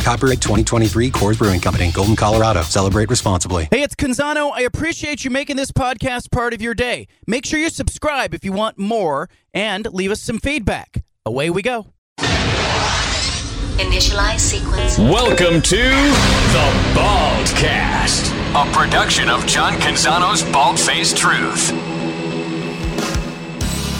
Copyright 2023 Coors Brewing Company, Golden, Colorado. Celebrate responsibly. Hey, it's Canzano. I appreciate you making this podcast part of your day. Make sure you subscribe if you want more and leave us some feedback. Away we go. Initialize sequence. Welcome to the Baldcast, a production of John Canzano's Bald Faced Truth.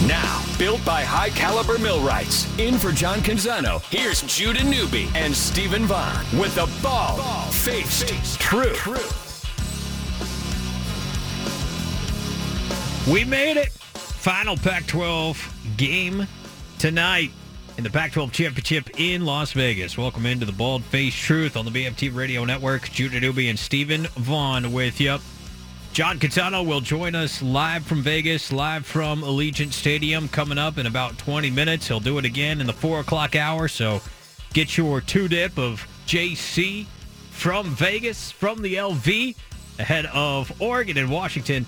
Now, built by high caliber millwrights. In for John Canzano, here's Judah Newby and Stephen Vaughn with the ball, Bald, Faced, Truth. We made it. Final Pac 12 game tonight in the Pac 12 championship in Las Vegas. Welcome into the Bald Face Truth on the BFT Radio Network. Judah Newby and Stephen Vaughn with you. John Canzano will join us live from Vegas, live from Allegiant Stadium, coming up in about 20 minutes. He'll do it again in the 4 o'clock hour, so get your two dip of JC from Vegas, from the LV, ahead of Oregon and Washington.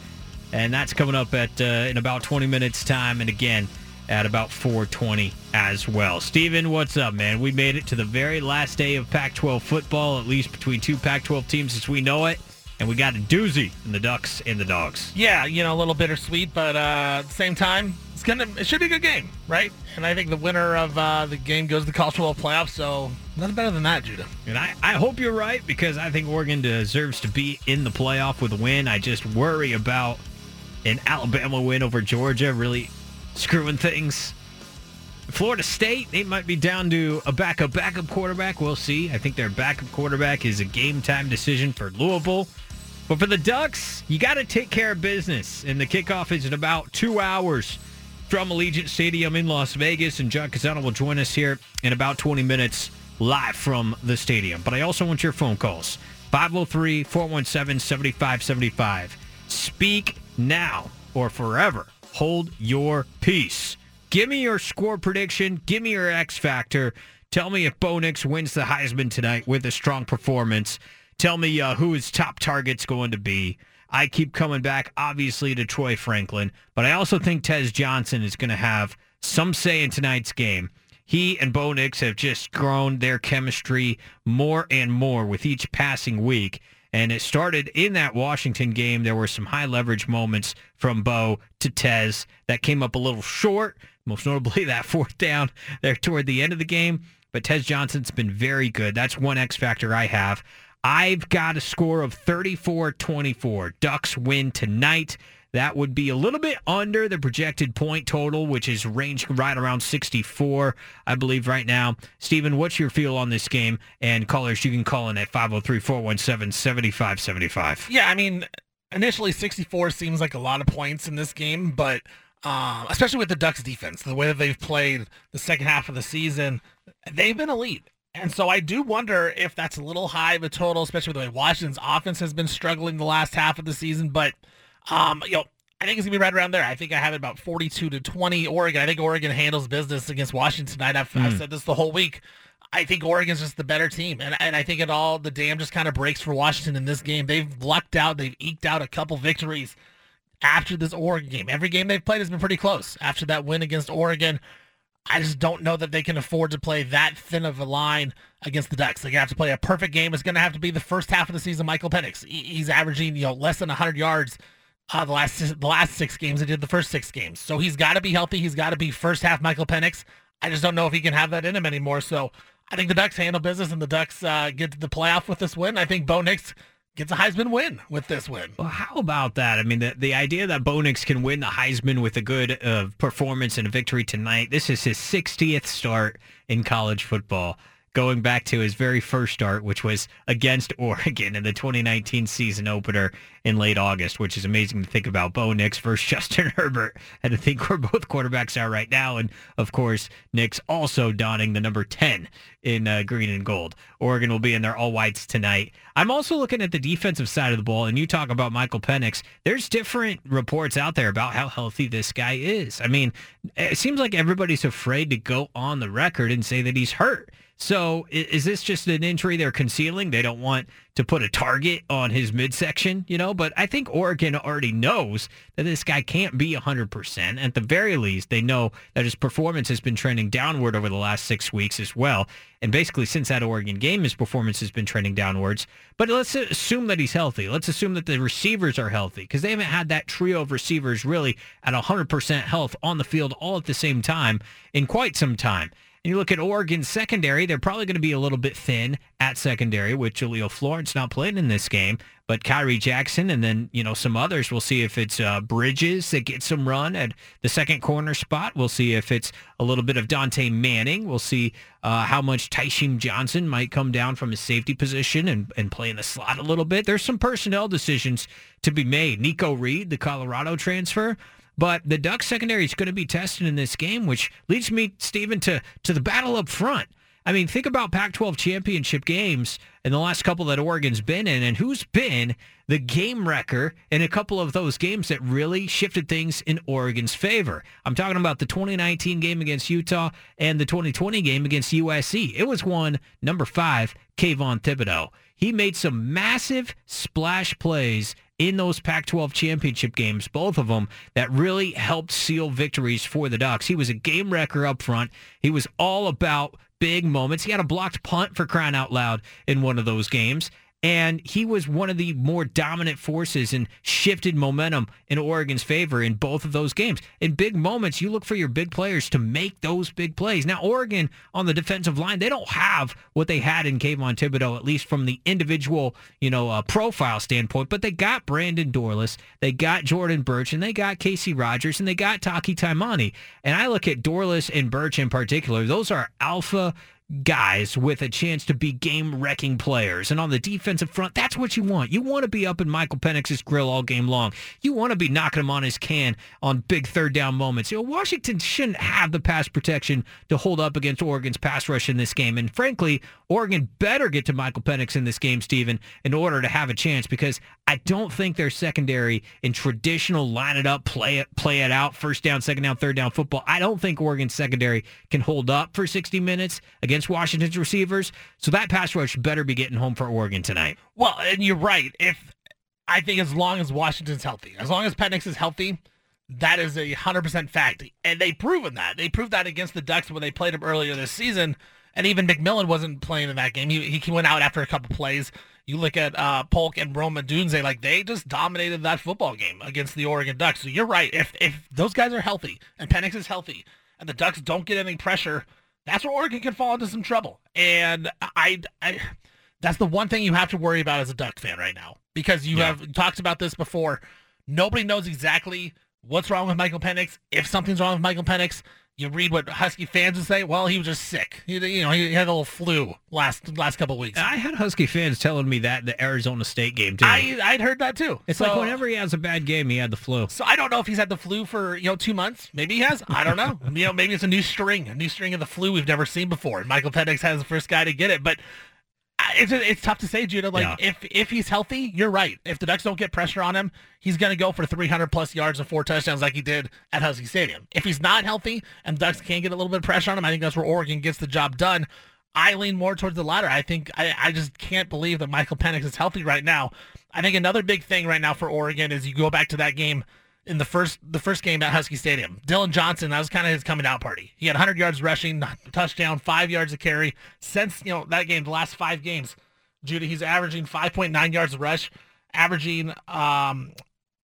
And that's coming up at uh, in about 20 minutes time, and again at about 4:20 as well. Steven, what's up, man? We made it to the very last day of Pac-12 football, at least between two Pac-12 teams as we know it, and we got a doozy in the Ducks and the Dogs. Yeah, you know, a little bittersweet, but uh, at the same time, it's gonna it should be a good game, right? And I think the winner of uh, the game goes to the college football playoff. So nothing better than that, Judah. And I, I hope you're right because I think Oregon deserves to be in the playoff with a win. I just worry about an Alabama win over Georgia really screwing things. Florida State, they might be down to a backup backup quarterback. We'll see. I think their backup quarterback is a game time decision for Louisville. But for the Ducks, you got to take care of business. And the kickoff is in about two hours from Allegiant Stadium in Las Vegas. And John Canzano will join us here in about 20 minutes live from the stadium. But I also want your phone calls 503 417 7575. Speak now or forever. Hold your peace. Give me your score prediction. Give me your X factor. Tell me if Bo Nix wins the Heisman tonight with a strong performance. Tell me uh, who his top target's going to be. I keep coming back, obviously, to Troy Franklin, but I also think Tez Johnson is going to have some say in tonight's game. He and Bo Nix have just grown their chemistry more and more with each passing week. And it started in that Washington game. There were some high leverage moments from Bo to Tez that came up a little short, most notably that fourth down there toward the end of the game. But Tez Johnson's been very good. That's one X factor I have. I've got a score of 34-24. Ducks win tonight. That would be a little bit under the projected point total, which is ranging right around 64, I believe, right now. Stephen, what's your feel on this game? And callers, you can call in at 503-417-7575. Yeah, I mean, initially 64 seems like a lot of points in this game, but um, especially with the Ducks defense, the way that they've played the second half of the season, they've been elite. And so I do wonder if that's a little high of a total, especially with the way Washington's offense has been struggling the last half of the season. But um, you know, I think it's gonna be right around there. I think I have it about forty-two to twenty. Oregon. I think Oregon handles business against Washington tonight. I've, I've said this the whole week. I think Oregon's just the better team, and and I think it all the dam just kind of breaks for Washington in this game. They've lucked out. They've eked out a couple victories after this Oregon game. Every game they've played has been pretty close. After that win against Oregon, I just don't know that they can afford to play that thin of a line against the Ducks. Gonna have to play a perfect game. It's gonna have to be the first half of the season. Michael Penix, he's averaging you know less than 100 yards uh, the last the last six games. He did the first six games, so he's got to be healthy. He's got to be first half Michael Penix. I just don't know if he can have that in him anymore. So I think the Ducks handle business, and the Ducks uh, get to the playoff with this win. I think Bo Nix gets a Heisman win with this win. Well, how about that? I mean, the, the idea that Bo Nix can win the Heisman with a good uh, performance and a victory tonight. This is his 60th start in college football. Going back to his very first start, which was against Oregon in the 2019 season opener in late August, which is amazing to think about. Bo Nix versus Justin Herbert, and to think where both quarterbacks are right now. And of course, Nix also donning the number 10 in uh, green and gold. Oregon will be in their all whites tonight. I'm also looking at the defensive side of the ball, and you talk about Michael Penix. There's different reports out there about how healthy this guy is. I mean, it seems like everybody's afraid to go on the record and say that he's hurt. So is this just an injury they're concealing? They don't want to put a target on his midsection, you know? But I think Oregon already knows that this guy can't be 100%. At the very least, they know that his performance has been trending downward over the last six weeks as well. And basically, since that Oregon game, his performance has been trending downwards. But let's assume that he's healthy. Let's assume that the receivers are healthy because they haven't had that trio of receivers really at 100% health on the field all at the same time in quite some time. You look at Oregon's secondary, they're probably going to be a little bit thin at secondary with Jahlil Florence not playing in this game, but Khyree Jackson and then, you know, some others. We'll see if it's uh, Bridges that gets some run at the second corner spot. We'll see if it's a little bit of Dontae Manning. We'll see uh, how much Tysheem Johnson might come down from his safety position and, and play in the slot a little bit. There's some personnel decisions to be made. Nikko Reid, the Colorado transfer, but the Ducks secondary is going to be tested in this game, which leads me, Stephen, to, to the battle up front. I mean, think about Pac-12 championship games in the last couple that Oregon's been in, and who's been the game wrecker in a couple of those games that really shifted things in Oregon's favor. I'm talking about the 2019 game against Utah and the 2020 game against USC. It was one number five, Kayvon Thibodeaux. He made some massive splash plays in those Pac-12 championship games, both of them, that really helped seal victories for the Ducks. He was a game wrecker up front. He was all about big moments. He had a blocked punt for crying out loud in one of those games. And he was one of the more dominant forces and shifted momentum in Oregon's favor in both of those games. In big moments, you look for your big players to make those big plays. Now, Oregon on the defensive line, they don't have what they had in Kayvon Thibodeaux, at least from the individual, you know, uh, profile standpoint. But they got Brandon Dorlus, they got Jordan Burch, and they got Casey Rogers, and they got Taki Taimani. And I look at Dorlus and Burch in particular; those are alpha guys with a chance to be game wrecking players. And on the defensive front, that's what you want. You want to be up in Michael Penix's grill all game long. You want to be knocking him on his can on big third down moments. You know, Washington shouldn't have the pass protection to hold up against Oregon's pass rush in this game. And frankly, Oregon better get to Michael Penix in this game, Stephen, in order to have a chance because I don't think their secondary in traditional line it up, play it, play it out, first down, second down, third down football. I don't think Oregon's secondary can hold up for 60 minutes against Washington's receivers. So that pass rush better be getting home for Oregon tonight. Well, and you're right. If I think as long as Washington's healthy, as long as Penix is healthy, that is a hundred percent fact. And they've proven that. They proved that against the Ducks when they played them earlier this season. And even McMillan wasn't playing in that game. He, he went out after a couple plays. You look at uh, Polk and Rome Odunze, like they just dominated that football game against the Oregon Ducks. So you're right. If if those guys are healthy and Penix is healthy and the Ducks don't get any pressure, that's where Oregon can fall into some trouble. And I, I that's the one thing you have to worry about as a Duck fan right now because you yeah. have talked about this before. Nobody knows exactly what's wrong with Michael Penix. If something's wrong with Michael Penix, you read what Husky fans would say. Well, he was just sick. He, you know, he had a little flu last last couple weeks. I had Husky fans telling me that the Arizona State game too. I I'd heard that too. It's so, like whenever he has a bad game, he had the flu. So I don't know if he's had the flu for you know two months. Maybe he has. I don't know. you know, maybe it's a new string, a new string of the flu we've never seen before. And Michael Penix has the first guy to get it, but it's it's tough to say, Judah. Like yeah. if if he's healthy, you're right. If the Ducks don't get pressure on him, he's going to go for 300 plus yards and four touchdowns like he did at Husky Stadium. If he's not healthy and the Ducks can't get a little bit of pressure on him, I think that's where Oregon gets the job done. I lean more towards the latter. I think I, I just can't believe that Michael Penix is healthy right now. I think another big thing right now for Oregon is you go back to that game in the first the first game at Husky Stadium. Dillon Johnson, that was kind of his coming out party. He had 100 yards rushing, touchdown, five yards of carry. Since you know that game, the last five games, Judy, he's averaging 5.9 yards a rush, averaging um,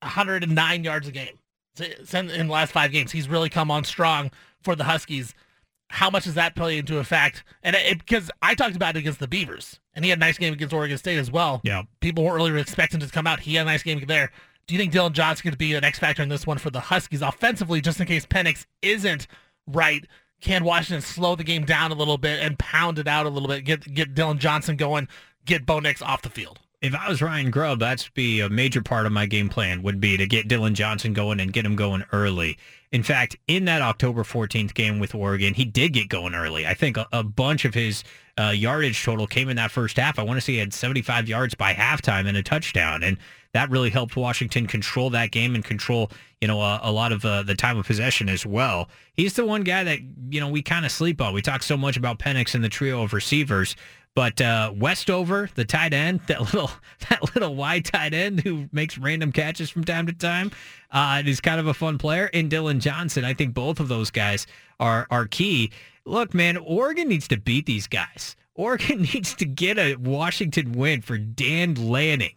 109 yards a game in the last five games. He's really come on strong for the Huskies. How much does that play into effect? And because I talked about it against the Beavers, and he had a nice game against Oregon State as well. Yeah, people weren't really expecting to come out. He had a nice game there. Do you think Dillon Johnson could be an X factor in this one for the Huskies offensively, just in case Penix isn't right? can Washington slow the game down a little bit and pound it out a little bit, get get Dillon Johnson going, get Bo Nix off the field? If I was Ryan Grubb, that'd be a major part of my game plan would be to get Dillon Johnson going and get him going early. In fact, in that October 14th game with Oregon, he did get going early. I think a, a bunch of his uh, yardage total came in that first half. I want to say he had 75 yards by halftime and a touchdown. And that really helped Washington control that game and control, you know, a, a lot of uh, the time of possession as well. He's the one guy that, you know, we kind of sleep on. We talk so much about Penix and the trio of receivers. But uh, Westover, the tight end, that little that little wide tight end who makes random catches from time to time, uh, is kind of a fun player. And Dillon Johnson, I think both of those guys are are key. Look, man, Oregon needs to beat these guys. Oregon needs to get a Washington win for Dan Lanning.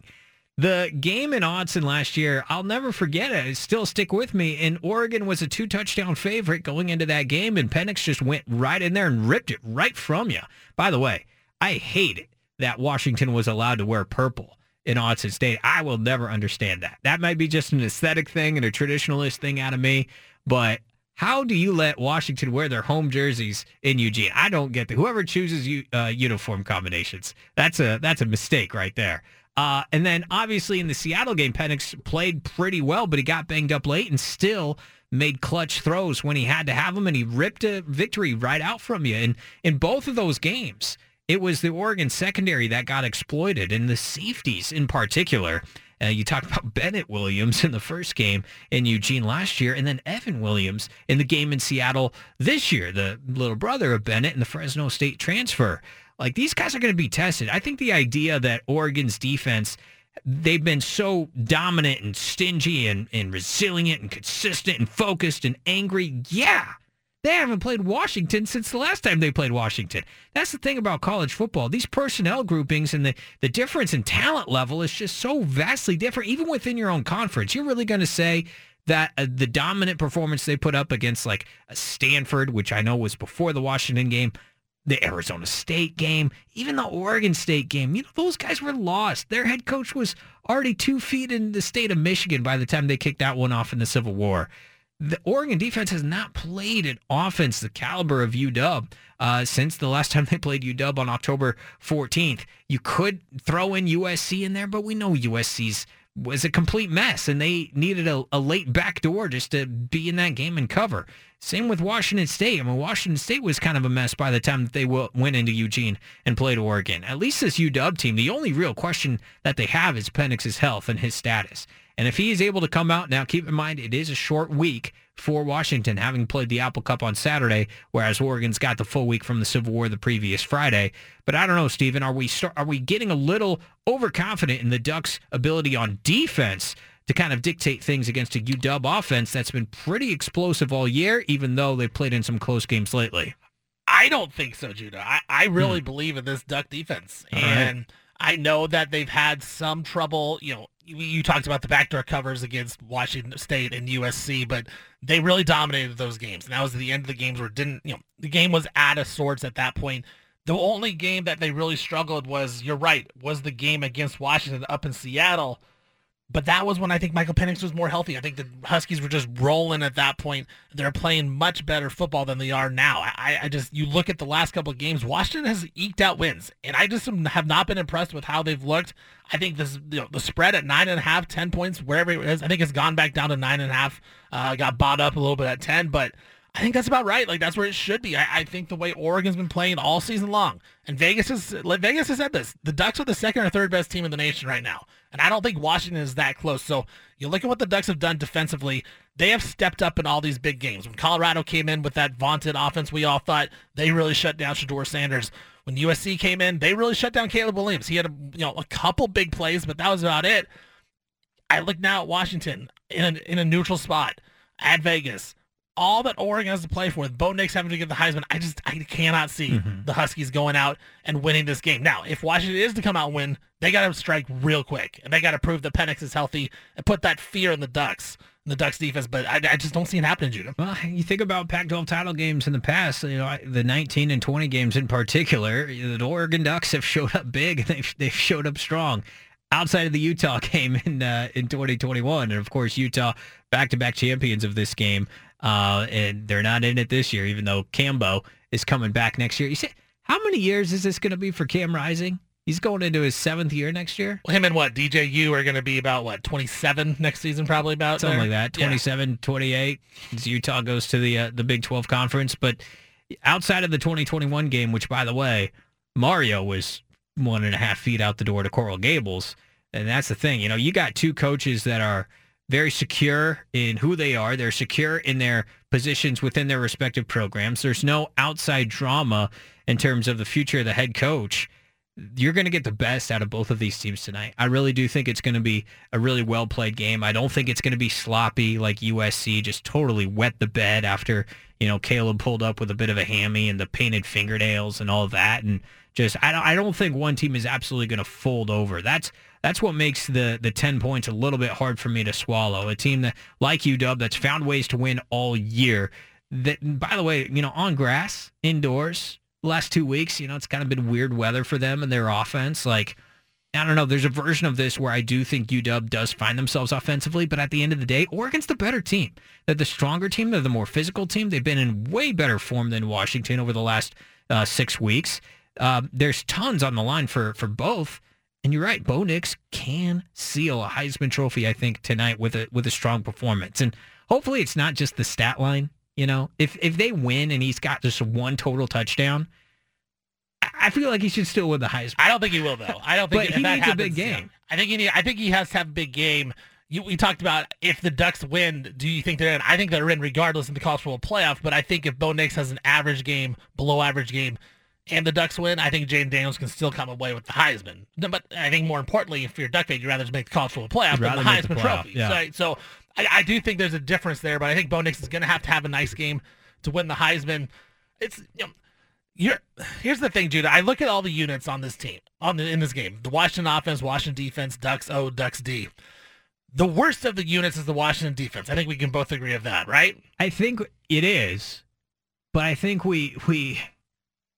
The game in Autzen last year, I'll never forget it. It still stick with me. And Oregon was a two touchdown favorite going into that game, and Penix just went right in there and ripped it right from you. By the way, I hate it that Washington was allowed to wear purple in Autzen State. I will never understand that. That might be just an aesthetic thing and a traditionalist thing out of me, but how do you let Washington wear their home jerseys in Eugene? I don't get that. Whoever chooses uh, uniform combinations, that's a that's a mistake right there. Uh, and then obviously in the Seattle game, Penix played pretty well, but he got banged up late and still made clutch throws when he had to have them, and he ripped a victory right out from you. And in both of those games, it was the Oregon secondary that got exploited, and the safeties in particular. Uh, you talked about Bennett Williams in the first game in Eugene last year, and then Evan Williams in the game in Seattle this year, the little brother of Bennett and the Fresno State transfer. Like these guys are going to be tested. I think the idea that Oregon's defense they've been so dominant and stingy and, and resilient and consistent and focused and angry. Yeah, they haven't played Washington since the last time they played Washington. That's the thing about college football. These personnel groupings and the, the difference in talent level is just so vastly different, even within your own conference. You're really going to say that uh, the dominant performance they put up against like Stanford, which I know was before the Washington game, the Arizona State game, even the Oregon State game, you know, those guys were lost. Their head coach was already two feet in the state of Michigan by the time they kicked that one off in the Civil War the Oregon defense has not played an offense the caliber of UW uh, since the last time they played UW on October 14th. You could throw in USC in there, but we know USC's was a complete mess, and they needed a, a late backdoor just to be in that game and cover. Same with Washington State. I mean, Washington State was kind of a mess by the time that they went into Eugene and played Oregon. At least this UW team, the only real question that they have is Penix's health and his status. And if he is able to come out now, keep in mind it is a short week for Washington, having played the Apple Cup on Saturday, whereas Oregon's got the full week from the Civil War the previous Friday. But I don't know, Stephen, are we start, are we getting a little overconfident in the Ducks' ability on defense to kind of dictate things against a UW offense that's been pretty explosive all year, even though they've played in some close games lately? I don't think so, Judah. I, I really hmm. believe in this Duck defense. All and right. I know that they've had some trouble, you know, you, you, talked about the backdoor covers against Washington State and USC, but they really dominated those games. And that was the end of the games where it didn't, you know, the game was out of sorts at that point. The only game that they really struggled was, you're right, was the game against Washington up in Seattle but that was when I think Michael Penix was more healthy. I think the Huskies were just rolling at that point. They're playing much better football than they are now. I, I just you look at the last couple of games, Washington has eked out wins, and I just have not been impressed with how they've looked. I think this you know, the spread at nine and a half, ten points, wherever it is, I think it's gone back down to nine and a half. Uh, got bought up a little bit at ten, but I think that's about right. Like that's where it should be. I, I, think the way Oregon's been playing all season long, and Vegas has Vegas has said this: the Ducks are the second or third best team in the nation right now. And I don't think Washington is that close. So you look at what the Ducks have done defensively. They have stepped up in all these big games. When Colorado came in with that vaunted offense, we all thought they really shut down Shedeur Sanders. When USC came in, they really shut down Caleb Williams. He had a, you know a couple big plays, but that was about it. I look now at Washington in a, in a neutral spot at Vegas all that Oregon has to play for, with Bo Nix having to get the Heisman, I just I cannot see mm-hmm. the Huskies going out and winning this game. Now, if Washington is to come out and win, they got to strike real quick, and they got to prove that Penix is healthy and put that fear in the Ducks, in the Ducks defense. But I, I just don't see it happening, Judah. Well, you think about Pac-12 title games in the past, you know, the 19 and 20 games in particular, the Oregon Ducks have showed up big. They've they've showed up strong outside of the Utah game in uh, in 2021, and of course Utah back-to-back champions of this game. Uh, and they're not in it this year, even though Cambo is coming back next year. You say, how many years is this going to be for Cam Rising? He's going into his seventh year next year. Well, him and what DJU are going to be about what 27 next season, probably about something there. like that. Yeah. 27, 28. As Utah goes to the uh, the Big 12 conference, but outside of the 2021 game, which by the way, Mario was one and a half feet out the door to Coral Gables, and that's the thing. You know, you got two coaches that are very secure in who they are. They're secure in their positions within their respective programs. There's no outside drama in terms of the future of the head coach you're going to get the best out of both of these teams tonight. I really do think it's going to be a really well played game. I don't think it's going to be sloppy like USC just totally wet the bed after, you know, Caleb pulled up with a bit of a hammy and the painted fingernails and all that and just I don't I don't think one team is absolutely going to fold over. That's that's what makes the the 10 points a little bit hard for me to swallow. A team that like UW that's found ways to win all year. That by the way, you know, on grass, indoors, last two weeks, you know, it's kind of been weird weather for them and their offense. Like, I don't know. There's a version of this where I do think UW does find themselves offensively, but at the end of the day, Oregon's the better team. They're the stronger team. They're the more physical team. They've been in way better form than Washington over the last uh, six weeks. Uh, there's tons on the line for for both. And you're right, Bo Nix can seal a Heisman Trophy, I think, tonight with a with a strong performance. And hopefully, it's not just the stat line. You know, if if they win and he's got just one total touchdown, I feel like he should still win the Heisman. I don't think he will though. I don't think But he needs a happens, big yeah. game. I think he need, I think he has to have a big game. You, we talked about if the Ducks win, do you think they're in? I think they're in regardless in the college football playoff. But I think if Bo Nix has an average game, below average game, and the Ducks win, I think Jayden Daniels can still come away with the Heisman. But I think more importantly, if you're a Duck fan, you'd rather just make the college football playoff than the the Heisman playoff, Trophy. yeah. So, so I, I do think there's a difference there. But I think Bo Nix is going to have to have a nice game to win the Heisman. It's you know, you're, here's the thing, Judah. I look at all the units on this team, on the, in this game. The Washington offense, Washington defense, Ducks O, Ducks D. The worst of the units is the Washington defense. I think we can both agree of that, right? I think it is, but I think we we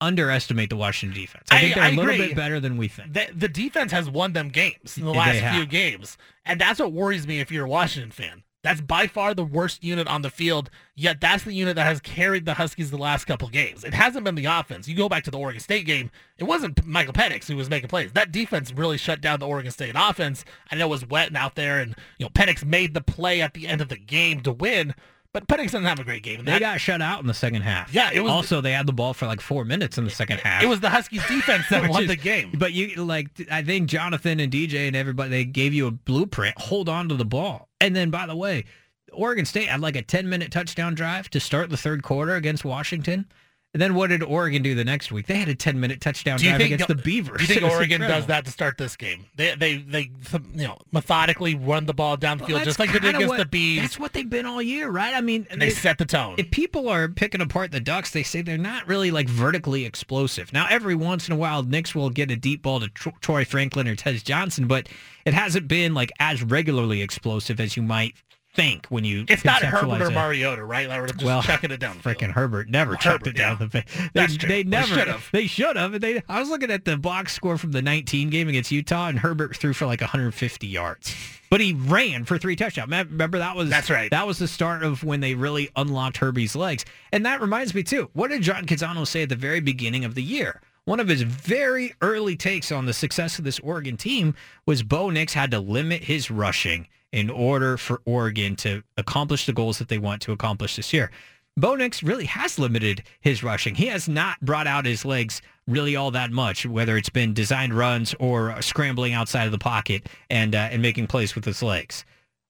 underestimate the Washington defense. I I- think they're I a little agree. bit better than we think. The, the defense has won them games in the last few games, and that's what worries me if you're a Washington fan. That's by far the worst unit on the field, yet that's the unit that has carried the Huskies the last couple games. It hasn't been the offense. You go back to the Oregon State game, it wasn't Michael Penix who was making plays. That defense really shut down the Oregon State offense. I know it was wet and out there, and you know Penix made the play at the end of the game to win, but Penix didn't have a great game. They got shut out in the second half. Yeah, it was- Also, they had the ball for like four minutes in the second half. it was the Huskies defense that won is- the game. But you like, I think Jonathan and DJ and everybody they gave you a blueprint. Hold on to the ball, and then by the way, Oregon State had like a ten minute touchdown drive to start the third quarter against Washington. And then what did Oregon do the next week? They had a ten minute touchdown drive think against the Beavers. Do you think Oregon does that to start this game? They they they you know methodically run the ball down the Well, field just like they did against what- the Bees, That's what they've been all year, right? I mean, and they set the tone. if people are picking apart the Ducks, they say they're not really like vertically explosive. Now, every once in a while, Nix will get a deep ball to Tro- Troy Franklin or Tez Johnson, but it hasn't been like as regularly explosive as you might think when you. It's not Herbert or. Mariota, right? Like we're just Well, chucking it down. Freaking. Herbert never Well, chucked Herbert, it down yeah. the field. They, That's true. they never. They should have. They. I was looking at the box score from the 19 game against Utah, and Herbert threw for like 150 yards, but he ran for three touchdowns. Remember that was That's right. That was the start of when they really unlocked Herbie's legs, and that reminds me too. What did John Canzano say at the very beginning of the year? One of his very early takes on the success of this Oregon team was Bo Nix had to limit his rushing in order for Oregon to accomplish the goals that they want to accomplish this year. Bo Nix really has limited his rushing. He has not brought out his legs really all that much, whether it's been designed runs or scrambling outside of the pocket and uh, and making plays with his legs.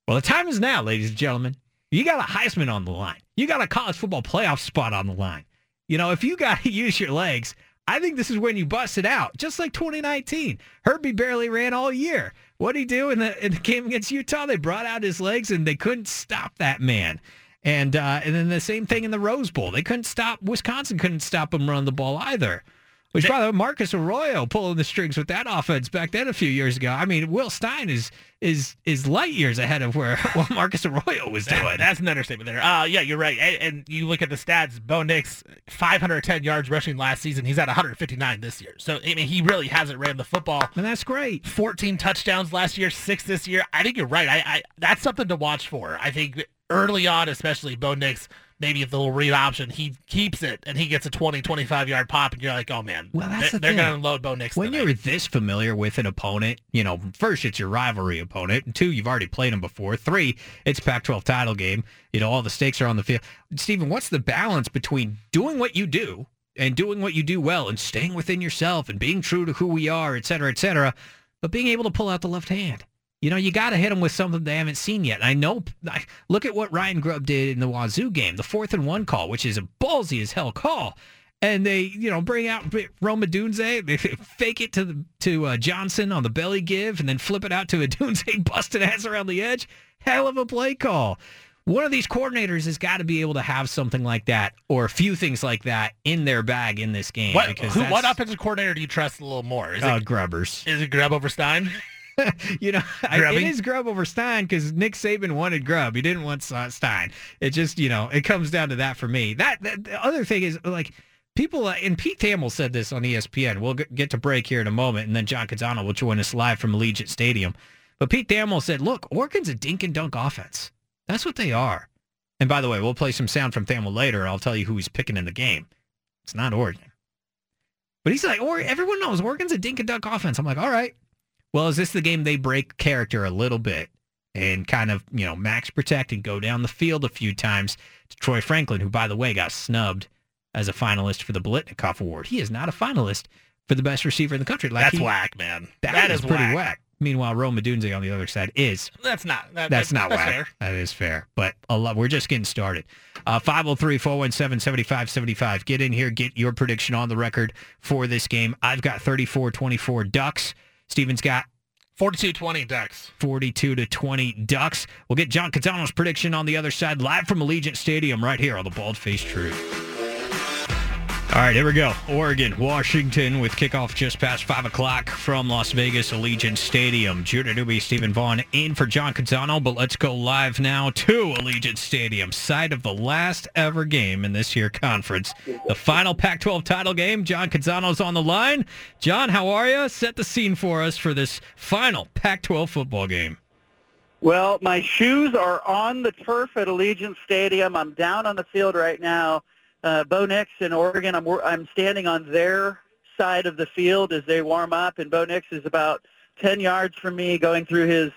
Well, the time is now, ladies and gentlemen. You got a Heisman on the line. You got a college football playoff spot on the line. You know, if you got to use your legs, I think this is when you bust it out. Just like 2019, Herbie barely ran all year. What did he do in the in the game against Utah? They brought out his legs and they couldn't stop that man. And uh, and then the same thing in the Rose Bowl. They couldn't stop. Wisconsin couldn't stop him running the ball either. Which, by the way, Marcus Arroyo pulling the strings with that offense back then a few years ago. I mean, Will Stein is is is light years ahead of where what Marcus Arroyo was doing. That's an understatement there. Uh, yeah, you're right. And, and you look at the stats. Bo Nix, 510 yards rushing last season. He's at 159 this year. So I mean, he really hasn't ran the football. and that's great. 14 touchdowns last year, six this year. I think you're right. I, I that's something to watch for. I think early on, especially Bo Nix maybe if the little read option, he keeps it and he gets a 20, 25 yard pop, and you're like, oh man, Well, that's they, the are going to unload Bo Nix. When tonight. you're this familiar with an opponent, you know, first it's your rivalry opponent, and two, you've already played them before. Three, it's Pac-12 title game. You know, all the stakes are on the field. Stephen, what's the balance between doing what you do and doing what you do well and staying within yourself and being true to who we are, et cetera, et cetera, but being able to pull out the left hand? You know, you got to hit them with something they haven't seen yet. And I know, I, look at what Ryan Grubb did in the Wazoo game, the fourth and one call, which is a ballsy as hell call. And they, you know, bring out Rome Odunze, they fake it to the, to uh, Johnson on the belly give, and then flip it out to a Dunze busted ass around the edge. Hell of a play call. One of these coordinators has got to be able to have something like that, or a few things like that in their bag in this game. what, who, what offensive coordinator do you trust a little more? Is Uh, it Grubbers. is it Grubb over Stein? you know, I, it Grubby? is Grubb over Stein because Nick Saban wanted Grubb. He didn't want Stein. It just, you know, it comes down to that for me. That, that the other thing is like people, uh, and Pete Thamel said this on ESPN. We'll g- get to break here in a moment, and then John Canzano will join us live from Allegiant Stadium. But Pete Thamel said, "Look, Oregon's a dink and dunk offense. That's what they are." And by the way, we'll play some sound from Thamel later. I'll tell you who he's picking in the game. It's not Oregon. But he's like, or everyone knows Oregon's a dink and dunk offense. I'm like, all right. Well, is this the game they break character a little bit and kind of, you know, max protect and go down the field a few times to Troy Franklin, who, by the way, got snubbed as a finalist for the Biletnikoff Award. He is not a finalist for the best receiver in the country. Like That's he- whack, man. that is, pretty whack. Meanwhile, Rome Odunze on the other side is That's not. That, that's not that's whack. fair. That is fair. But a lot, we're just getting started. Uh, 503-417-7575. Get in here. Get your prediction on the record for this game. I've got 34-24 Ducks. Steven's got 42-20 Ducks. 42 to 20 Ducks. We'll get John Canzano's prediction on the other side live from Allegiant Stadium right here on the Bald Face Truth. All right, here we go. Oregon, Washington with kickoff just past 5 o'clock from Las Vegas Allegiant Stadium. Judah Newby, Stephen Vaughn in for John Canzano, but let's go live now to Allegiant Stadium, site of the last ever game in this year conference. The final Pac-12 title game. John Canzano's on the line. John, how are you? Set the scene for us for this final Pac-12 football game. Well, my shoes are on the turf at Allegiant Stadium. I'm down on the field right now. Uh, Bo Nix in Oregon. I'm I'm standing on their side of the field as they warm up, and Bo Nix is about 10 yards from me, going through his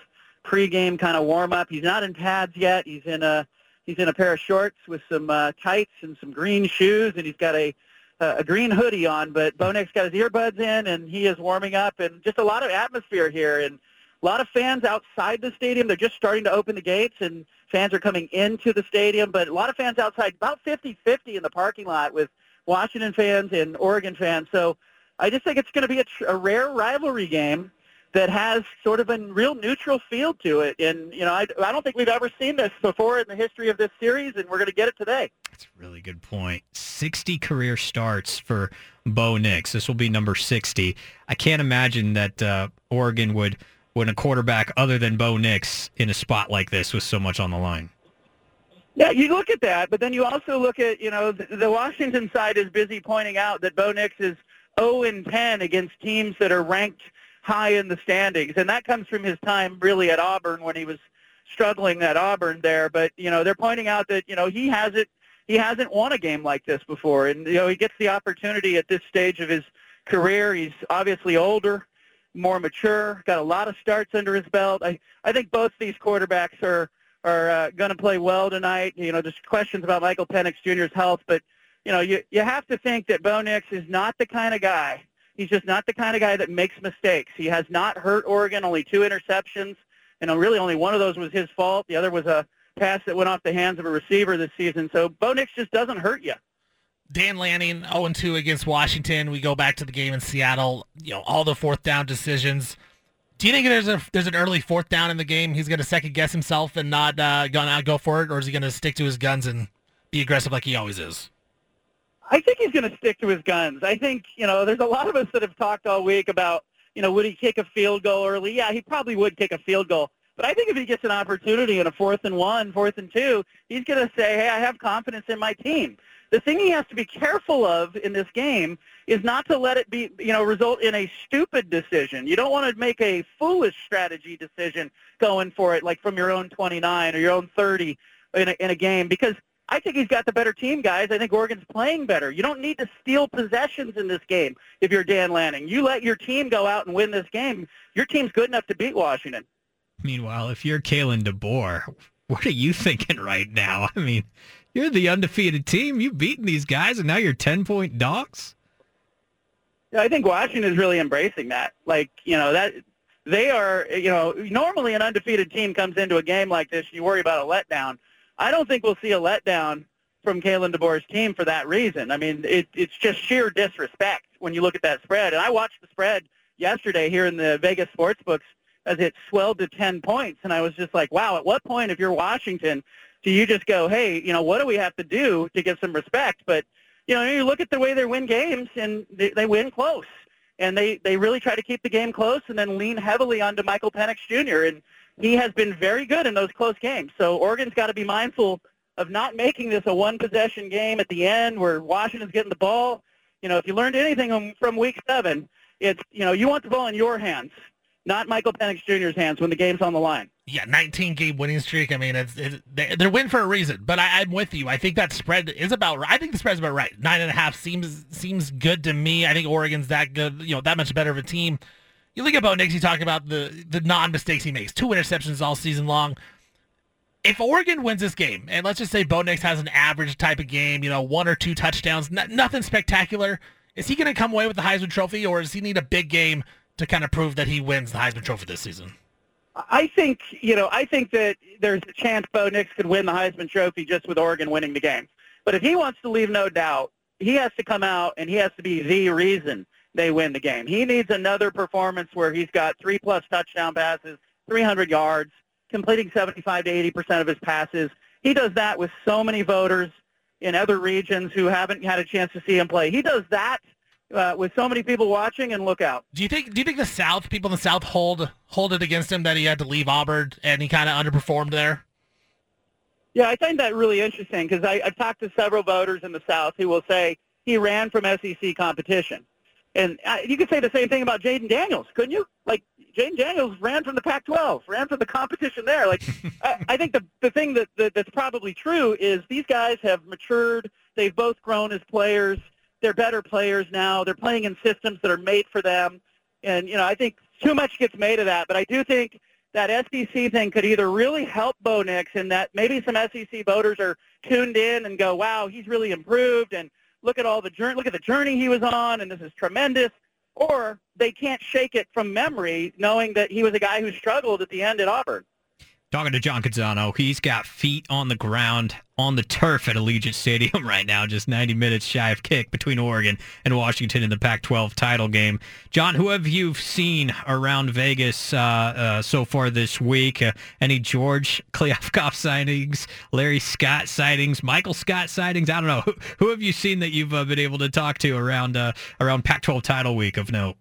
pregame kind of warm up. He's not in pads yet. He's in a he's in a pair of shorts with some uh, tights and some green shoes, and he's got a uh, a green hoodie on. But Bo Nix got his earbuds in, and he is warming up, and just a lot of atmosphere here, and a lot of fans outside the stadium. They're just starting to open the gates, and fans are coming into the stadium. But a lot of fans outside, about 50-50 in the parking lot with Washington fans and Oregon fans. So I just think it's going to be a, tr- a rare rivalry game that has sort of a real neutral feel to it. And, you know, I, I don't think we've ever seen this before in the history of this series, and we're going to get it today. That's a really good point. 60 career starts for Bo Nix. This will be number 60. I can't imagine that uh, Oregon would win a quarterback other than Bo Nix in a spot like this with so much on the line. Yeah, you look at that, but then you also look at, you know, the, Washington side is busy pointing out that Bo Nix is 0 and 10 against teams that are ranked high in the standings, and that comes from his time really at Auburn when he was struggling at Auburn there. But you know, they're pointing out that you know he hasn't he hasn't won a game like this before, and you know he gets the opportunity at this stage of his career. He's obviously older, more mature, got a lot of starts under his belt. I I think both these quarterbacks are are uh, going to play well tonight. You know, just questions about Michael Penix Jr.'s health, but you know, you you have to think that Bo Nix is not the kind of guy. He's just not the kind of guy that makes mistakes. He has not hurt Oregon. Only two interceptions. Know, really only one of those was his fault. The other was a pass that went off the hands of a receiver this season. So Bo Nix just doesn't hurt you. Dan Lanning 0-2 against Washington. We go back to the game in Seattle. You know, all the fourth down decisions. Do you think there's a there's an early fourth down in the game? He's going to second guess himself and not uh, gonna go for it, or is he going to stick to his guns and be aggressive like he always is? I think he's going to stick to his guns. I think, you know, there's a lot of us that have talked all week about, you know, would he kick a field goal early? Yeah, he probably would kick a field goal. But I think if he gets an opportunity in a fourth and one, fourth and two, he's going to say, hey, I have confidence in my team. The thing he has to be careful of in this game is not to let it be, you know, result in a stupid decision. You don't want to make a foolish strategy decision going for it, like from your own 29 or your own 30 in a, in a game, because I think he's got the better team, guys. I think Oregon's playing better. You don't need to steal possessions in this game if you're Dan Lanning. You let your team go out and win this game. Your team's good enough to beat Washington. Meanwhile, if you're Kalen DeBoer, what are you thinking right now? I mean, you're the undefeated team. You've beaten these guys, and now you're 10 point dogs. Yeah, I think Washington is really embracing that. Like, you know, that they are, you know, normally an undefeated team comes into a game like this, you worry about a letdown. I don't think we'll see a letdown from Kalen DeBoer's team for that reason. I mean, it, it's just sheer disrespect when you look at that spread. And I watched the spread yesterday here in the Vegas sports books as it swelled to 10 points. And I was just like, wow, at what point, if you're Washington, do you just go, hey, you know, what do we have to do to get some respect? But, you know, you look at the way they win games, and they, they win close. And they, they really try to keep the game close and then lean heavily onto Michael Penix Jr. And he has been very good in those close games. So Oregon's got to be mindful of not making this a one-possession game at the end where Washington's getting the ball. You know, if you learned anything from week seven, it's, you know, you want the ball in your hands, not Michael Penix Jr.'s hands when the game's on the line. Yeah, 19 game winning streak. I mean, it's, it's they're win for a reason. But I, am with you. I think that spread is about. I think the spread's about right. Nine and a half seems seems good to me. I think Oregon's that good. You know, that much better of a team. You look at Bo Nix. You talk about the the non mistakes he makes. Two interceptions all season long. If Oregon wins this game, and let's just say Bo Nix has an average type of game, you know, one or two touchdowns, n- nothing spectacular. Is he going to come away with the Heisman Trophy, or does he need a big game to kind of prove that he wins the Heisman Trophy this season? I think you know. I think that there's a chance Bo Nix could win the Heisman Trophy just with Oregon winning the game. But if he wants to leave no doubt, he has to come out and he has to be the reason they win the game. He needs another performance where he's got three plus touchdown passes, 300 yards, completing 75 to 80 percent of his passes. He does that with so many voters in other regions who haven't had a chance to see him play. He does that uh, with so many people watching, and look out. Do you think? Do you think the South people in the South hold hold it against him that he had to leave Auburn and he kind of underperformed there? Yeah, I find that really interesting because I've talked to several voters in the South who will say he ran from SEC competition, and uh, you could say the same thing about Jayden Daniels, couldn't you? Like Jayden Daniels ran from the Pac-12, ran from the competition there. Like I, I think the the thing that, that that's probably true is these guys have matured. They've both grown as players they're better players now. They're playing in systems that are made for them. And, you know, I think too much gets made of that. But I do think that SEC thing could either really help Bo Nix in that maybe some SEC voters are tuned in and go, wow, he's really improved. And look at all the journey, look at the journey he was on. And this is tremendous. Or they can't shake it from memory knowing that he was a guy who struggled at the end at Auburn. Talking to John Canzano, he's got feet on the ground on the turf at Allegiant Stadium right now, just 90 minutes shy of kick between Oregon and Washington in the Pac-12 title game. John, who have you seen around Vegas uh, uh, so far this week? Uh, any George Kliavkoff sightings, Larry Scott sightings, Michael Scott sightings? I don't know. Who, who have you seen that you've uh, been able to talk to around uh, around Pac-12 title week of note?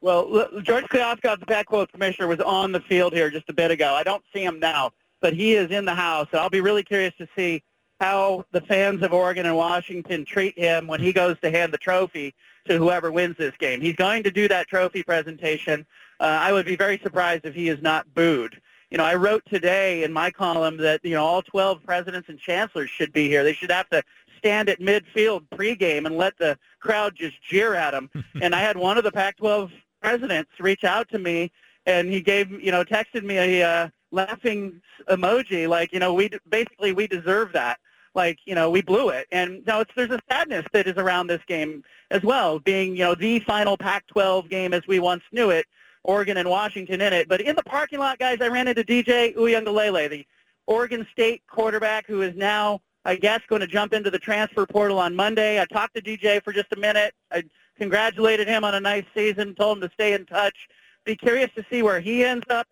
Well, George Kliavkoff, the Pac-12 commissioner, was on the field here just a bit ago. I don't see him now, but he is in the house. I'll be really curious to see how the fans of Oregon and Washington treat him when he goes to hand the trophy to whoever wins this game. He's going to do that trophy presentation. Uh, I would be very surprised if he is not booed. You know, I wrote today in my column that, you know, all 12 presidents and chancellors should be here. They should have to stand at midfield pregame and let the crowd just jeer at them. and I had one of the Pac-12 presidents reach out to me, and he gave you know texted me a uh, laughing emoji like you know we basically we deserve that. Like you know we blew it. And now it's there's a sadness that is around this game as well being you know the final Pac-12 game as we once knew it Oregon and Washington in it. But in the parking lot guys I ran into DJ Uiagalelei the Oregon State quarterback who is now I guess going to jump into the transfer portal on Monday. I talked to DJ for just a minute. I congratulated him on a nice season, told him to stay in touch. Be curious to see where he ends up.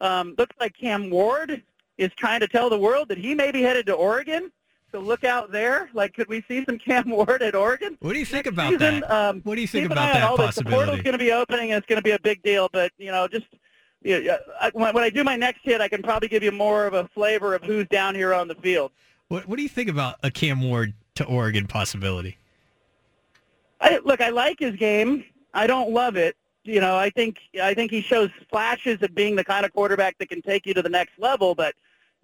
Um, looks like Cam Ward is trying to tell the world that he may be headed to Oregon. So look out there. Like, could we see some Cam Ward at Oregon? What do you think about season? that? Um, what do you think about that all possibility? The portal's going to be opening, and it's going to be a big deal. But you know, just you know, when I do my next hit, I can probably give you more of a flavor of who's down here on the field. What What do you think about a Cam Ward to Oregon possibility? I, look, I like his game. I don't love it. You know, I think I think he shows flashes of being the kind of quarterback that can take you to the next level. But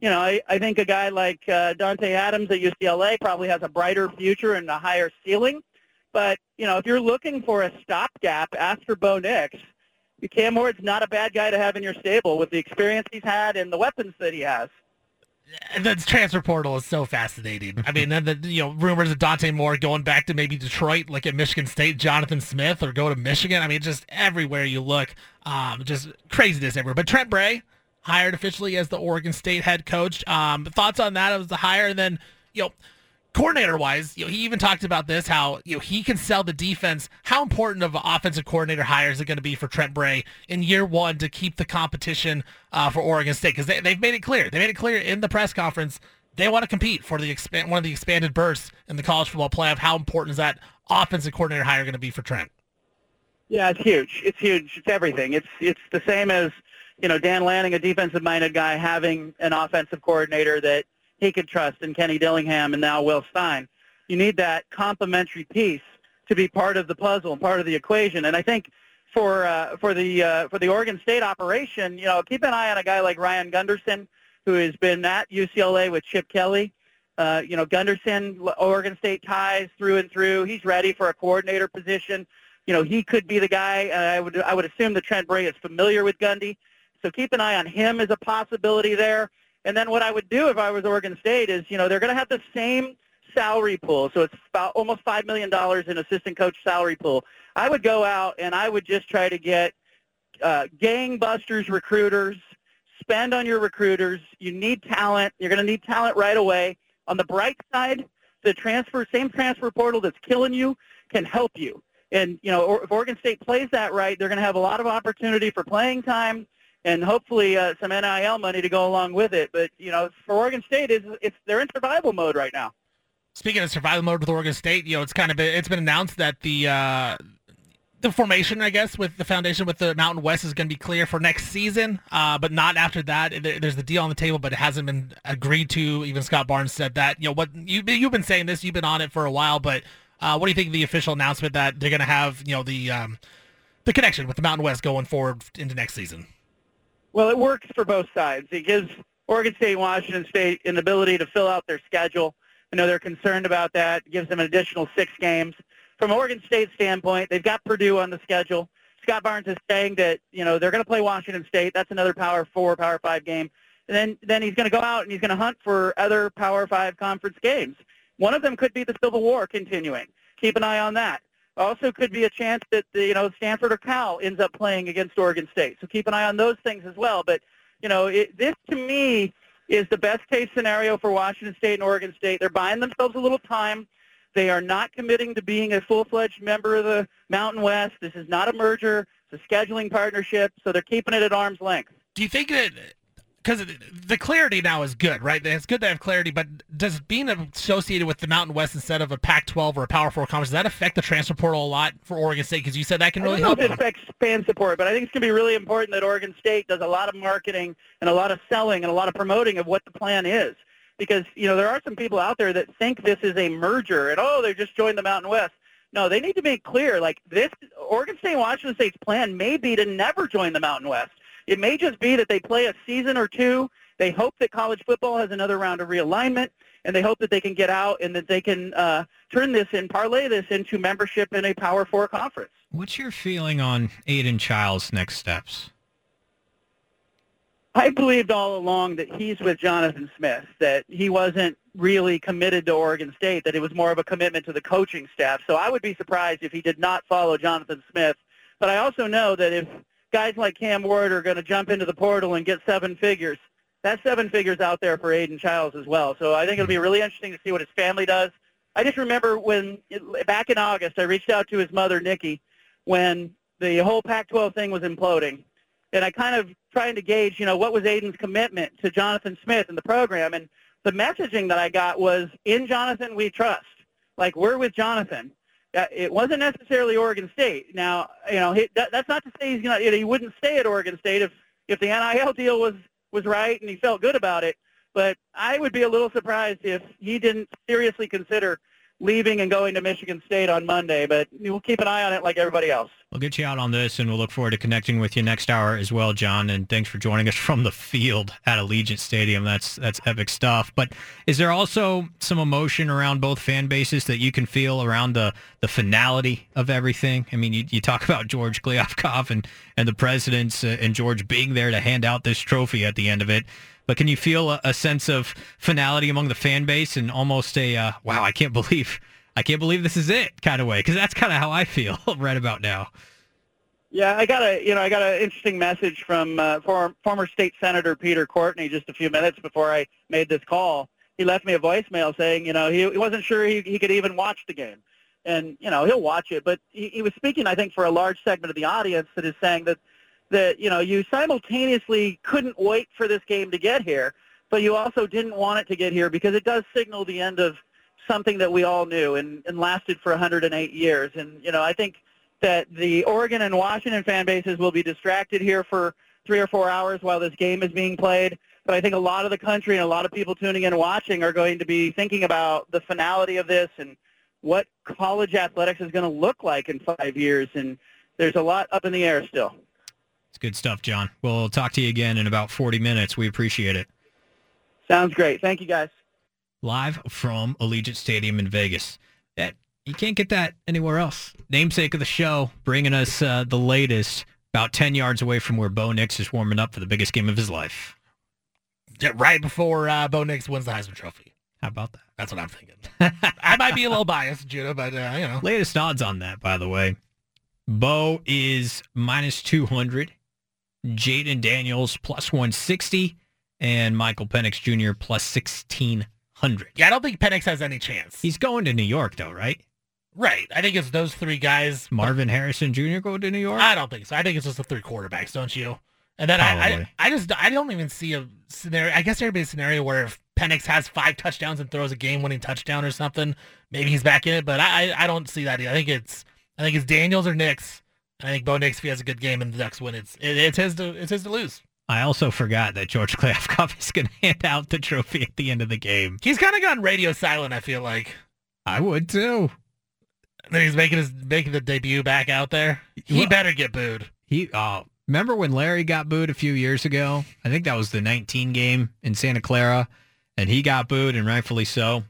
you know, I, I think a guy like uh, Dante Adams at UCLA probably has a brighter future and a higher ceiling. But, you know, if you're looking for a stopgap, ask for Bo Nix. Cam Ward's not a bad guy to have in your stable with the experience he's had and the weapons that he has. The transfer portal is so fascinating. I mean, the you know rumors of Dante Moore going back to maybe Detroit, like at Michigan State, Jonathan Smith, or go to Michigan. I mean, just everywhere you look, um, just craziness everywhere. But Trent Bray hired officially as the Oregon State head coach. Um, thoughts on that? It was the hire, and then you know coordinator wise, you know, he even talked about this how you know he can sell the defense. How important of an offensive coordinator hire is it going to be for Trent Bray in year one to keep the competition uh, for Oregon State? Because they, they've made it clear. They made it clear in the press conference they want to compete for the expand one of the expanded berths in the college football playoff. How important is that offensive coordinator hire going to be for Trent? Yeah, it's huge. It's huge. It's everything. It's it's the same as you know Dan Lanning, a defensive-minded guy, having an offensive coordinator that he could trust in Kenny Dillingham and now Will Stein. You need that complementary piece to be part of the puzzle and part of the equation. And I think for uh, for the uh, for the Oregon State operation, you know, keep an eye on a guy like Ryan Gunderson, who has been at UCLA with Chip Kelly. Uh, you know, Gunderson, Oregon State ties through and through. He's ready for a coordinator position. You know, he could be the guy. I would I would assume that Trent Bray is familiar with Gundy, so keep an eye on him as a possibility there. And then what I would do if I was Oregon State is, you know, they're going to have the same salary pool. So it's about almost $5 million in assistant coach salary pool. I would go out and I would just try to get uh, gangbusters recruiters, spend on your recruiters. You need talent. You're going to need talent right away. On the bright side, the transfer, same transfer portal that's killing you can help you. And, you know, if Oregon State plays that right, they're going to have a lot of opportunity for playing time and hopefully uh, some NIL money to go along with it. But you know, for Oregon State, is it's they're in survival mode right now. Speaking of survival mode with Oregon State, you know, it's kind of been, it's been announced that the uh, the formation, I guess, with the foundation with the Mountain West is going to be clear for next season, uh, but not after that. There's the deal on the table, but it hasn't been agreed to. Even Scott Barnes said that. You know, what you you've been saying this, you've been on it for a while, but uh, what do you think of the official announcement that they're going to have, you know, the um, the connection with the Mountain West going forward into next season? Well, it works for both sides. It gives Oregon State and Washington State an ability to fill out their schedule. I know they're concerned about that. It gives them an additional six games. From Oregon State's standpoint, they've got Purdue on the schedule. Scott Barnes is saying that you know they're going to play Washington State. That's another Power Four, Power Five game. And then then he's going to go out and he's going to hunt for other Power Five conference games. One of them could be the Civil War continuing. Keep an eye on that. Also could be a chance that you know Stanford or Cal ends up playing against Oregon State. So keep an eye on those things as well. But you know, it, this to me is the best case scenario for Washington State and Oregon State. They're buying themselves a little time. They are not committing to being a full-fledged member of the Mountain West. This is not a merger. It's a scheduling partnership, so they're keeping it at arm's length. Do you think that because the clarity now is good, right? It's good to have clarity, but does being associated with the Mountain West instead of a Pac-12 or a Power Four conference does that affect the transfer portal a lot for Oregon State? Because you said that can really help. it affects fan support, but I think it's going to be really important that Oregon State does a lot of marketing and a lot of selling and a lot of promoting of what the plan is. Because you know there are some people out there that think this is a merger and oh they just joined the Mountain West. No, they need to make clear like this. Oregon State, Washington State's plan may be to never join the Mountain West it may just be that they play a season or two. They hope that college football has another round of realignment, and they hope that they can get out and that they can uh, turn this and parlay this into membership in a Power Four conference. What's your feeling on Aidan Chiles' next steps? I believed all along that he's with Jonathan Smith, that he wasn't really committed to Oregon State, that it was more of a commitment to the coaching staff. So I would be surprised if he did not follow Jonathan Smith. But I also know that if guys like Cam Ward are going to jump into the portal and get seven figures. That seven figures out there for Aidan Chiles as well. So I think it'll be really interesting to see what his family does. I just remember when back in August, I reached out to his mother, Nikki, when the whole Pac-12 thing was imploding, and I kind of trying to gauge, you know, what was Aidan's commitment to Jonathan Smith and the program, and the messaging that I got was, "In Jonathan, we trust." Like we're with Jonathan Uh, it wasn't necessarily Oregon State. Now, you know, he, that, that's not to say he's gonna, you know, he wouldn't stay at Oregon State if if the NIL deal was was right and he felt good about it. But I would be a little surprised if he didn't seriously consider leaving and going to Michigan State on Monday. But we'll keep an eye on it like everybody else. We'll get you out on this, and we'll look forward to connecting with you next hour as well, John. And thanks for joining us from the field at Allegiant Stadium. That's that's epic stuff. But is there also some emotion around both fan bases that you can feel around the the finality of everything? I mean, you, you talk about George Kliavkoff and and the presidents uh, and George being there to hand out this trophy at the end of it. But can you feel a, a sense of finality among the fan base and almost a uh, wow, I can't believe I can't believe this is it kind of way because that's kind of how I feel right about now. Yeah, I got a you know I got an interesting message from uh, former, former state senator Peter Courtney just a few minutes before I made this call. He left me a voicemail saying you know he, he wasn't sure he, he could even watch the game, and you know he'll watch it, but he, he was speaking I think for a large segment of the audience that is saying that that you know you simultaneously couldn't wait for this game to get here, but you also didn't want it to get here because it does signal the end of something that we all knew and, and lasted for 108 years. And, you know, I think that the Oregon and Washington fan bases will be distracted here for three or four hours while this game is being played. But I think a lot of the country and a lot of people tuning in and watching are going to be thinking about the finality of this and what college athletics is going to look like in five years. And there's a lot up in the air still. It's good stuff, John. We'll talk to you again in about 40 minutes. We appreciate it. Sounds great. Thank you, guys live from Allegiant Stadium in Vegas. That you can't get that anywhere else. Namesake of the show, bringing us uh, the latest, about ten yards away from where Bo Nix is warming up for the biggest game of his life. Yeah, right before uh, Bo Nix wins the Heisman Trophy. How about that? That's what I'm thinking. I might be a little biased, Judah, but uh, you know. Latest odds on that, by the way. Bo is minus 200. Jayden Daniels plus 160. And Michael Penix Jr. plus 16 hundred. Yeah, I don't think Penix has any chance. He's going to New York though, right? Right. I think it's those three guys. Marvin Harrison Jr. going to New York. I don't think so. I think it's just the three quarterbacks, don't you? And then I, I, I just I don't even see a scenario. I guess there'd be a scenario where if Penix has five touchdowns and throws a game-winning touchdown or something, maybe he's back in it. But I I, I don't see that. I think it's I think it's Daniels or Nix. I think Bo Nix if he has a good game and the Ducks win, it's it, it's his to it's his to lose. I also forgot that George Kliavkoff is going to hand out the trophy at the end of the game. He's kind of gone radio silent. I feel like I would too. And then he's making his making the debut back out there. He well, better get booed. He uh, remember when Larry got booed a few years ago? I think that was the 19 game in Santa Clara, and he got booed, and rightfully so.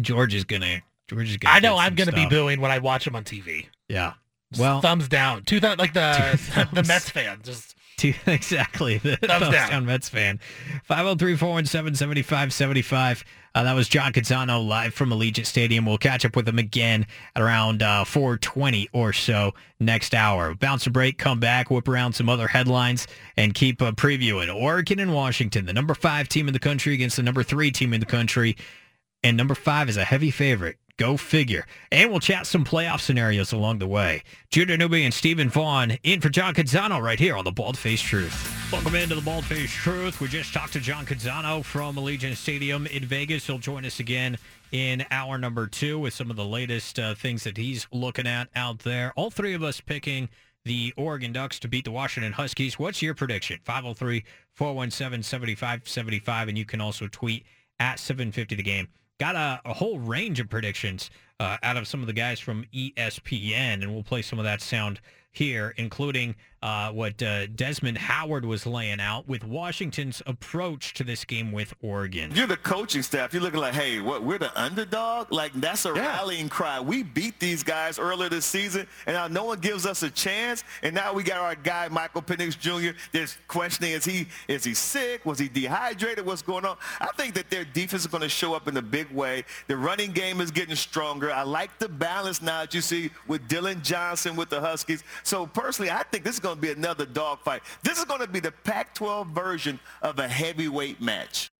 George is gonna. George is gonna. I know I'm gonna stuff. be booing when I watch him on TV. Yeah. Well, thumbs down. Two th- like the the Mets fan just exactly. The thumbs, thumbs down. down. Mets fan. 503-417-7575. Uh, that was John Canzano live from Allegiant Stadium. We'll catch up with him again at around uh, 420 or so next hour. Bounce a break, come back, whip around some other headlines, and keep uh, previewing Oregon and Washington, the number five team in the country against the number three team in the country. And number five is a heavy favorite Go figure. And we'll chat some playoff scenarios along the way. Judah Newby and Stephen Vaughn in for John Canzano right here on the Bald Face Truth. Welcome into the Bald Face Truth. We just talked to John Canzano from Allegiant Stadium in Vegas. He'll join us again in hour number two with some of the latest uh, things that he's looking at out there. All three of us picking the Oregon Ducks to beat the Washington Huskies. What's your prediction? 503 417 7575. And you can also tweet at 750 the game got a, a whole range of predictions uh, out of some of the guys from ESPN, and we'll play some of that sound here, including uh, what uh, Desmond Howard was laying out with Washington's approach to this game with Oregon. You're the coaching staff. You're looking like, hey, what? We're the underdog. Like that's a yeah. rallying cry. We beat these guys earlier this season, and now no one gives us a chance. And now we got our guy Michael Penix Jr. There's questioning: is he is he sick? Was he dehydrated? What's going on? I think that their defense is going to show up in a big way. The running game is getting stronger. I like the balance now that you see with Dillon Johnson with the Huskies. So personally, I think this is going to be another dogfight. This is going to be the Pac-12 version of a heavyweight match.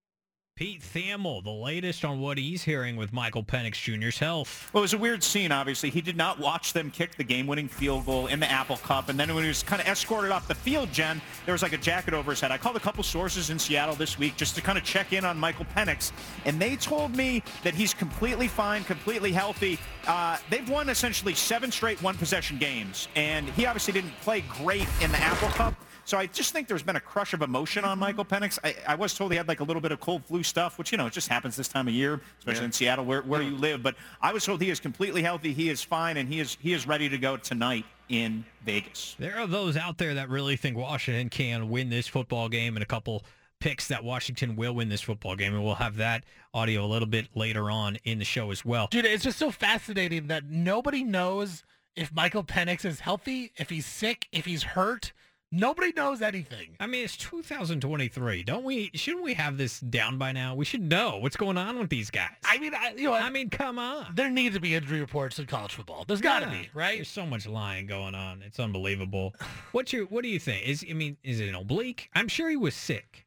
Pete Thamel, the latest on what he's hearing with Michael Penix Jr.'s health. Well, it was a weird scene, obviously. He did not watch them kick the game-winning field goal in the Apple Cup. And then when he was kind of escorted off the field, Jen, there was like a jacket over his head. I called a couple sources in Seattle this week just to kind of check in on Michael Penix. And they told me that he's completely fine, completely healthy. Uh, they've won essentially seven straight one-possession games. And he obviously didn't play great in the Apple Cup. So I just think there's been a crush of emotion on Michael mm-hmm. Penix. I, I, was told he had like a little bit of cold flu stuff, which, you know, it just happens this time of year, especially yeah. in Seattle where, where you live. But I was told he is completely healthy. He is fine, and he is, he is ready to go tonight in Vegas. There are those out there that really think Washington can win this football game and a couple picks that Washington will win this football game. And we'll have that audio a little bit later on in the show as well. Dude, it's just so fascinating that nobody knows if Michael Penix is healthy, if he's sick, if he's hurt. Nobody knows anything. I mean, it's 2023. Don't we? Shouldn't we have this down by now? We should know what's going on with these guys. I mean, I, you know, I mean, come on. There need to be injury reports in college football. There's got to Yeah. be, right? There's so much lying going on. It's unbelievable. What's your? What do you think? Is I mean, is it an oblique? I'm sure he was sick.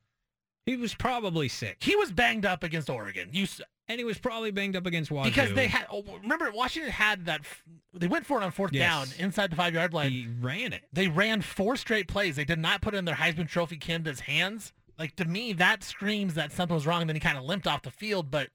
He was probably sick, He was banged up against Oregon. You and he was probably banged up against Wazoo because they had. Oh, remember, Washington had that. f- They went for it on fourth Yes. down inside the five yard line. He ran it. They ran four straight plays. They did not put it in their Heisman Trophy candidate's hands. Like to me, that screams that something was wrong. And then he kind of limped off the field. But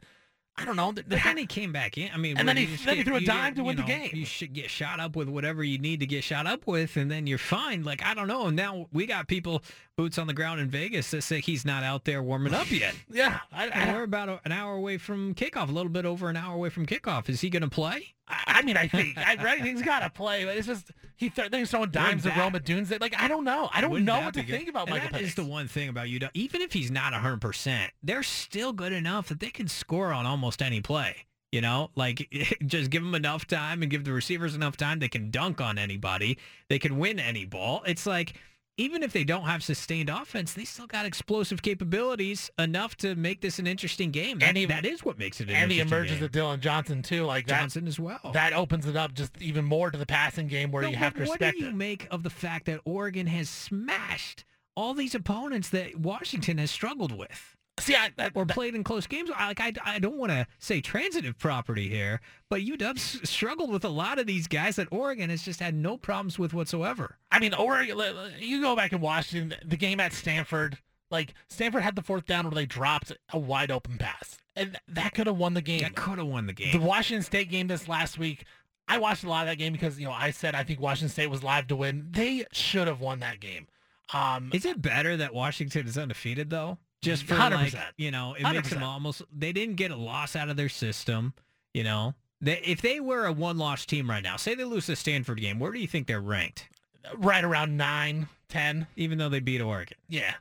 I don't know. But then he came back in. I mean, And then he- then he threw a dime get, to win you the game. You should get shot up with whatever you need to get shot up with, and then you're fine. Like I don't know. Now we got people boots on the ground in Vegas that say he's not out there warming up yet. yeah, I, I, we're about a- an hour away from kickoff, a little bit over an hour away from kickoff. Is he going to play? I mean, I think I, right, he's got to play, but it's just he th- then he's throwing dimes that- Rome Odunze. Like I don't know. I don't Wouldn't know what to good? think about And Michael That is the one thing about UW. Even if he's not 100%, they're still good enough that they can score on almost any play. You know, like just give them enough time and give the receivers enough time. They can dunk on anybody. They can win any ball. It's like even if they don't have sustained offense, they still got explosive capabilities enough to make this an interesting game. That, And he- that is what makes it an and the emergence game. of Dillon Johnson too. Like that, Johnson as well. that opens it up just even more to the passing game where No, you have to what do you it. make of the fact that Oregon has smashed all these opponents that Washington has struggled with? See, I, that, or played in close games. I- Like I, I don't want to say transitive property here, but UW s- struggled with a lot of these guys that Oregon has just had no problems with whatsoever. I mean, Oregon. You go back and Washington, the game at Stanford. Like Stanford had the fourth down where they dropped a wide open pass, and that could have won the game. That could have won the game. The. Washington State game this last week, I watched a lot of that game because you know I said I think Washington State was live to win. They should have won that game. Um, Is it better that Washington is undefeated though? Just for 100%. like you know, it makes them 100%. almost. They didn't get a loss out of their system. You know, they, if they were a one-loss team right now, say they lose the Stanford game, where do you think they're ranked? right around nine, ten. Even though they beat Oregon. Yeah,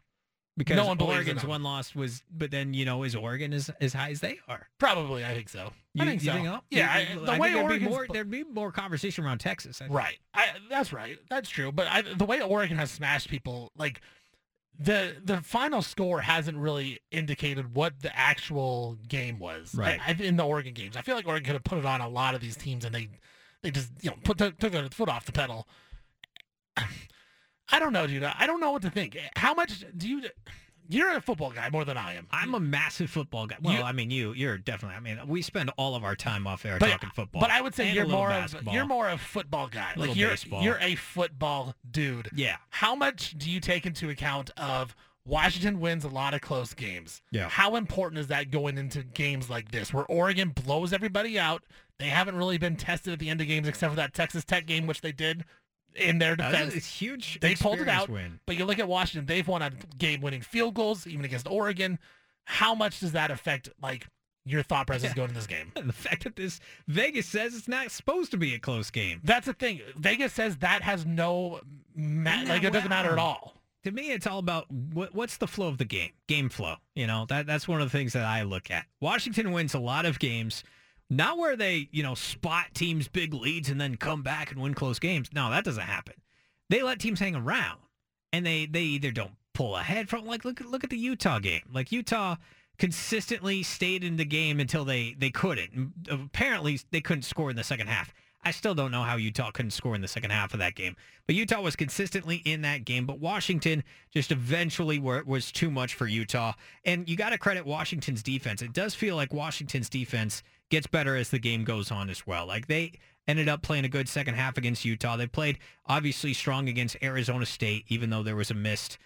Because No one believes Oregon's one loss was, but then you know, is Oregon as as high as they are? probably. I think so. You, I think so. think so? Yeah, You- I, I the think way there'd be more, there'd be more conversation around Texas. I. Right. I, that's right. That's true. But I, the way Oregon has smashed people, like the the final score hasn't really indicated what the actual game was. Right. I, in the Oregon games, I feel like Oregon could have put it on a lot of these teams, and they they just you know put took their foot off the pedal. I don't know, dude. I don't know what to think. How much do you? You're a football guy more than I am. I'm a massive football guy. Well, You- I mean, you you're definitely. I mean, we spend all of our time off air But, talking football. but I would say you're more of you're more a football guy. Like you're baseball. you're a football dude. Yeah. How much do you take into account of Washington wins a lot of close games? Yeah. How important is that going into games like this where Oregon blows everybody out? They haven't really been tested at the end of games except for that Texas Tech game, which they did in their defense. huge. They pulled it out. Win. But you look at Washington; they've won on game-winning field goals, even against Oregon. How much does that affect like your thought process going in this game? The fact that this Vegas says it's not supposed to be a close game. That's the thing. Vegas says that has no ma- Yeah, like it doesn't matter at all. To me, it's all about what, what's the flow of the game, game flow. You know, that that's one of the things that I look at. Washington wins a lot of games, not where they you know spot teams big leads and then come back and win close games. No, that doesn't happen. They let teams hang around, and they they either don't pull ahead from like look look at the Utah game. Like Utah consistently stayed in the game until they they couldn't. Apparently, they couldn't score in the second half. I still don't know how Utah couldn't score in the second half of that game. But Utah was consistently in that game. But Washington just eventually were, was too much for Utah. And you got to credit Washington's defense. It does feel like Washington's defense gets better as the game goes on as well. Like they ended up playing a good second half against Utah. They played obviously strong against Arizona State, even though there was a missed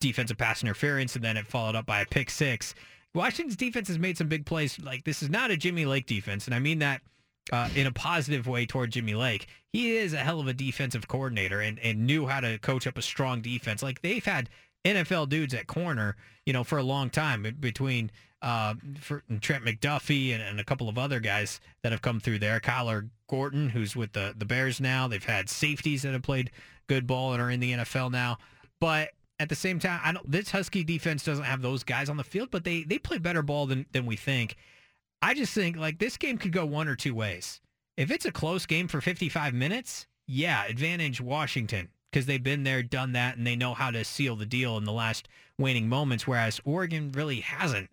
defensive pass interference and then it followed up by a pick six. Washington's defense has made some big plays. Like this is not a Jimmy Lake defense, and I mean that uh, in a positive way toward Jimmy Lake. He is a hell of a defensive coordinator and, and knew how to coach up a strong defense. Like they've had NFL dudes at corner, you know, for a long time between uh, for Trent McDuffie and, and, a couple of other guys that have come through there. Kyler Gordon, who's with the, the Bears now. They've had safeties that have played good ball and are in the NFL now. But at the same time, I don't, this Husky defense doesn't have those guys on the field, but they, they play better ball than, than we think. I just think like this game could go one or two ways. If it's a close game for 55 minutes, yeah, advantage Washington because they've been there, done that, and they know how to seal the deal in the last waning moments, whereas Oregon really hasn't.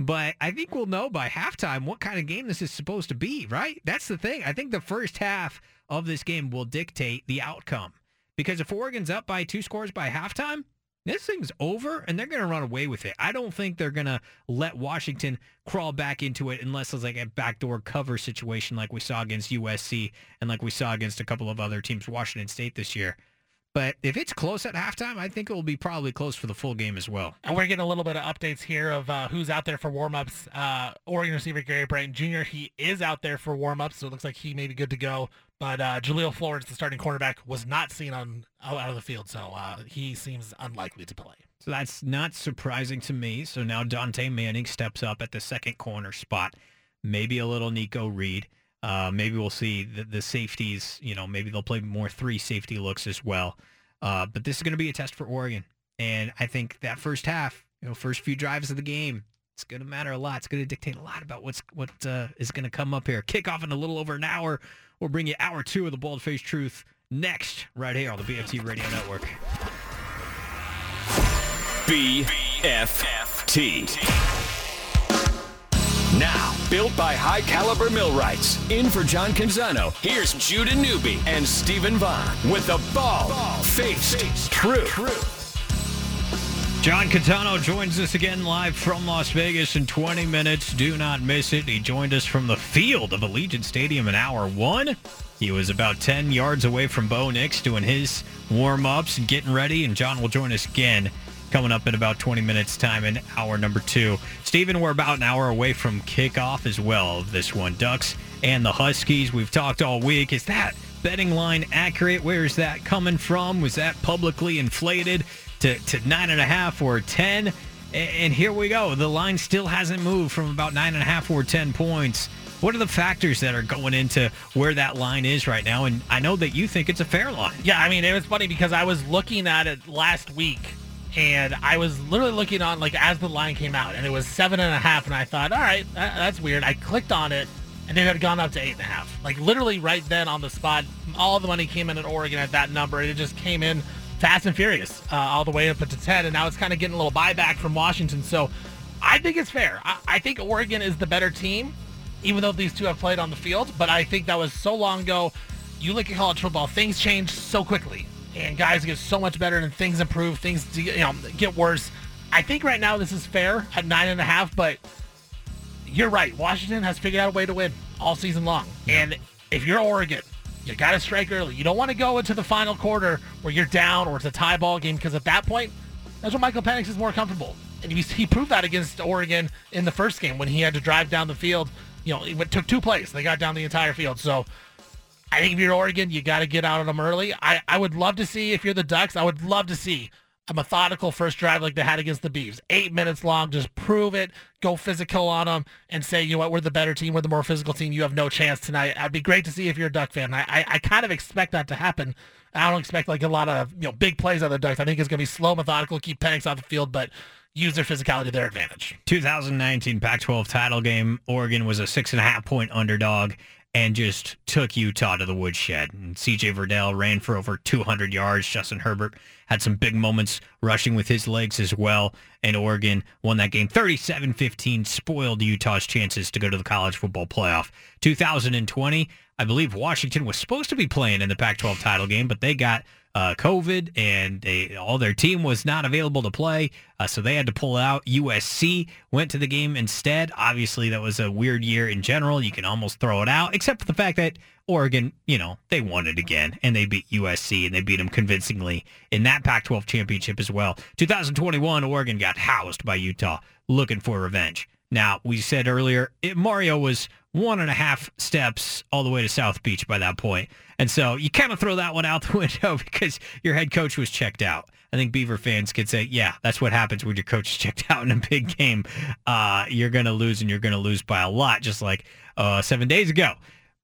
But I think we'll know by halftime what kind of game this is supposed to be, right? That's the thing. I think the first half of this game will dictate the outcome. Because if Oregon's up by two scores by halftime, this thing's over and they're going to run away with it. I don't think they're going to let Washington crawl back into it unless it's like a backdoor cover situation like we saw against USC and like we saw against a couple of other teams, Washington State this year. But if it's close at halftime, I think it will be probably close for the full game as well. And we're getting a little bit of updates here of uh, who's out there for warmups. Uh, Oregon receiver Gary Bryant Jr. He is out there for warmups, so it looks like he may be good to go. But uh, Jahlil Florence, the starting cornerback, was not seen on out of the field, so uh, he seems unlikely to play. So that's not surprising to me. So now Dontae Manning steps up at the second corner spot. Maybe a little Nikko Reid. Uh, maybe we'll see the, the, safeties. You know, maybe they'll play more three safety looks as well. Uh, but this is going to be a test for Oregon, and I think that first half, you know, first few drives of the game, it's going to matter a lot. It's going to dictate a lot about what's what uh, is going to come up here. Kickoff in a little over an hour. We'll bring you hour two of the Bald Faced Truth next, right here on the BFT Radio Network. BFT. Now, built by high caliber millwrights. In for John Canzano, here's Judah Newby and Stephen Vaughn with the ball, ball faced, faced truth. John Canzano joins us again live from Las Vegas in 20 minutes. Do not miss it. He joined us from the field of Allegiant Stadium in hour one. He was about 10 yards away from Bo Nix doing his warm ups and getting ready, and John will join us again coming up in about 20 minutes time in hour number two. Stephen, we're about an hour away from kickoff as well this one. Ducks and the Huskies. We've talked all week. Is that betting line accurate? Where is that coming from? Was that publicly inflated to, to nine and a half or 10? And here we go. The line still hasn't moved from about nine and a half or 10 points. What are the factors that are going into where that line is right now? And I know that you think it's a fair line. Yeah, I mean, it was funny because I was looking at it last week and I was literally looking on like as the line came out, and it was seven and a half, and I thought, all right, that, that's weird. I clicked on it, and it had gone up to eight and a half. Like literally right then on the spot, all the money came in at Oregon at that number, and it just came in fast and furious uh, all the way up to ten, and now it's kind of getting a little buyback from Washington. So I think it's fair. I, I think Oregon is the better team, even though these two have played on the field. But I think that was so long ago. You look at college football; things change so quickly and guys get so much better and things improve, things you know get worse. I think right now this is fair at nine and a half, but you're right. Washington has figured out a way to win all season long, yeah. and if you're Oregon, you got to strike early. You don't want to go into the final quarter where you're down or it's a tie ball game because at that point, that's when Michael Penix is more comfortable. And he, he proved that against Oregon in the first game when he had to drive down the field. You know, it took two plays. They got down the entire field. So I think if you're Oregon, you got to get out on them early. I, I would love to see, if you're the Ducks, I would love to see a methodical first drive like they had against the Beavs. Eight minutes long, just prove it, go physical on them, and say, you know what, we're the better team, we're the more physical team, you have no chance tonight. I'd be great to see if you're a Duck fan. I, I, I kind of expect that to happen. I don't expect like a lot of you know big plays on the Ducks. I think it's going to be slow, methodical, keep Penix off the field, but use their physicality to their advantage. 2019 Pac-12 title game. Oregon was a six and a half point underdog and just took Utah to the woodshed. And CJ Verdell ran for over 200 yards. Justin Herbert had some big moments rushing with his legs as well. And Oregon won that game 37-15, spoiled Utah's chances to go to the college football playoff. 2020, I believe Washington was supposed to be playing in the Pac-12 title game, but they got uh, COVID, and they, all their team was not available to play, uh, so they had to pull out. USC went to the game instead. Obviously, that was a weird year in general. You can almost throw it out, except for the fact that Oregon, you know, they won it again, and they beat USC, and they beat them convincingly in that Pac-12 championship as well. 2021, Oregon got housed by Utah, looking for revenge. Now, we said earlier, it, Mario was one and a half steps all the way to South Beach by that point. And so you kind of throw that one out the window because your head coach was checked out. I think Beaver fans could say, yeah, that's what happens when your coach is checked out in a big game. Uh, you're going to lose and you're going to lose by a lot, just like uh, seven days ago.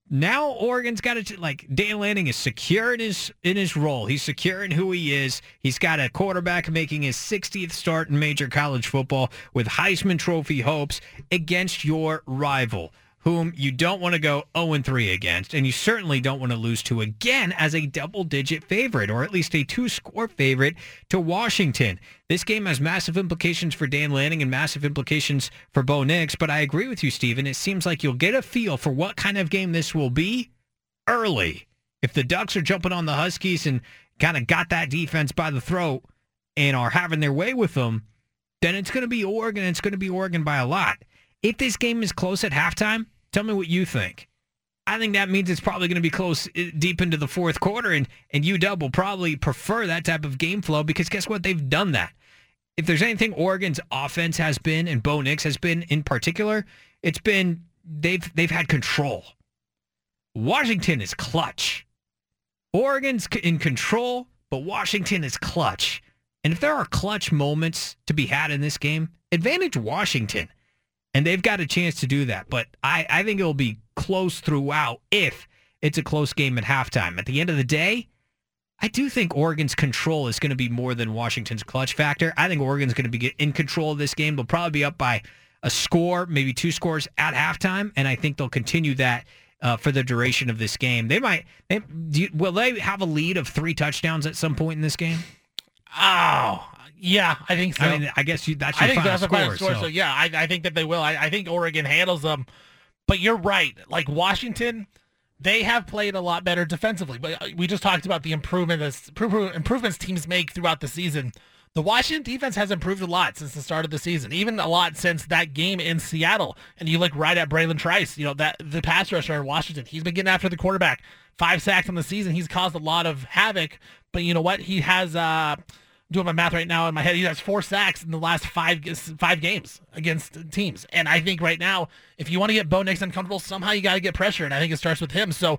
Now Oregon's got to like Dan Lanning is secure in his in his role. He's secure in who he is. He's got a quarterback making his 60th start in major college football with Heisman Trophy hopes against your rival whom you don't want to go 0-3 against, and you certainly don't want to lose to again as a double-digit favorite, or at least a two-score favorite to Washington. This game has massive implications for Dan Lanning and massive implications for Bo Nix, but I agree with you, Stephen. It seems like you'll get a feel for what kind of game this will be early. If the Ducks are jumping on the Huskies and kind of got that defense by the throat and are having their way with them, then it's going to be Oregon. It's going to be Oregon by a lot. If this game is close at halftime, Tell me what you think. I think that means it's probably going to be close uh, deep into the fourth quarter, and and UW will probably prefer that type of game flow because guess what? They've done that. If there's anything Oregon's offense has been, and Bo Nix has been in particular, it's been they've they've had control. Washington is clutch. Oregon's in control, but Washington is clutch. And if there are clutch moments to be had in this game, advantage Washington and they've got a chance to do that. But I, I think it'll be close throughout if it's a close game at halftime. At the end of the day, I do think Oregon's control is going to be more than Washington's clutch factor. I think Oregon's going to be in control of this game. They'll probably be up by a score, maybe two scores at halftime, and I think they'll continue that uh, for the duration of this game. They might. They, you, will they have a lead of three touchdowns at some point in this game? Oh, yeah, I think so. I mean, I guess you, that's your I think that's score, final score. So. so, yeah, I, I think that they will. I, I think Oregon handles them. But you're right. Like Washington, they have played a lot better defensively. But uh, we just talked about the improvement improvements teams make throughout the season. The Washington defense has improved a lot since the start of the season, even a lot since that game in Seattle. And you look right at Bralen Trice, you know, that the pass rusher in Washington. He's been getting after the quarterback. Five sacks on the season. He's caused a lot of havoc. But you know what? He has uh doing my math right now in my head. He has four sacks in the last five five games against teams, and I think right now, if you want to get Bo Nix uncomfortable, somehow you got to get pressure, and I think it starts with him. So,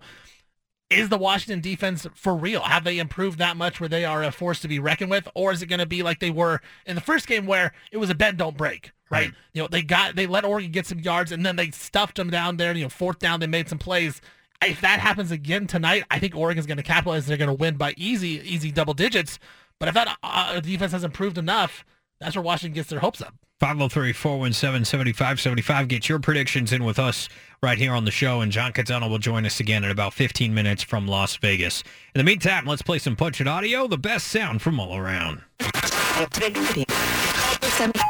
is the Washington defense for real? Have they improved that much where they are a force to be reckoned with, or is it going to be like they were in the first game where it was a bend don't break? Right. right. You know, they got they let Oregon get some yards and then they stuffed them down there. You know, fourth down, they made some plays. If that happens again tonight, I think Oregon's going to capitalize. They're going to win by easy, easy double digits. But if that uh, defense has improved enough, that's where Washington gets their hopes up. 503-417-7575. Get your predictions in with us right here on the show, and John Canzano will join us again in about 15 minutes from Las Vegas. In the meantime, let's play some Punch It Audio, the best sound from all around.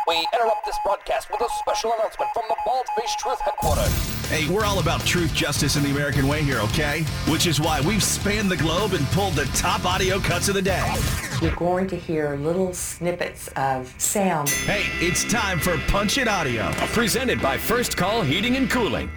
We interrupt this broadcast with a special announcement from the Bald Face Truth Headquarters. Hey, we're all about truth, justice, and the American way here, okay? Which is why we've spanned the globe and pulled the top audio cuts of the day. You're going to hear little snippets of sound. Hey, it's time for Punch It Audio. Presented by First Call Heating and Cooling.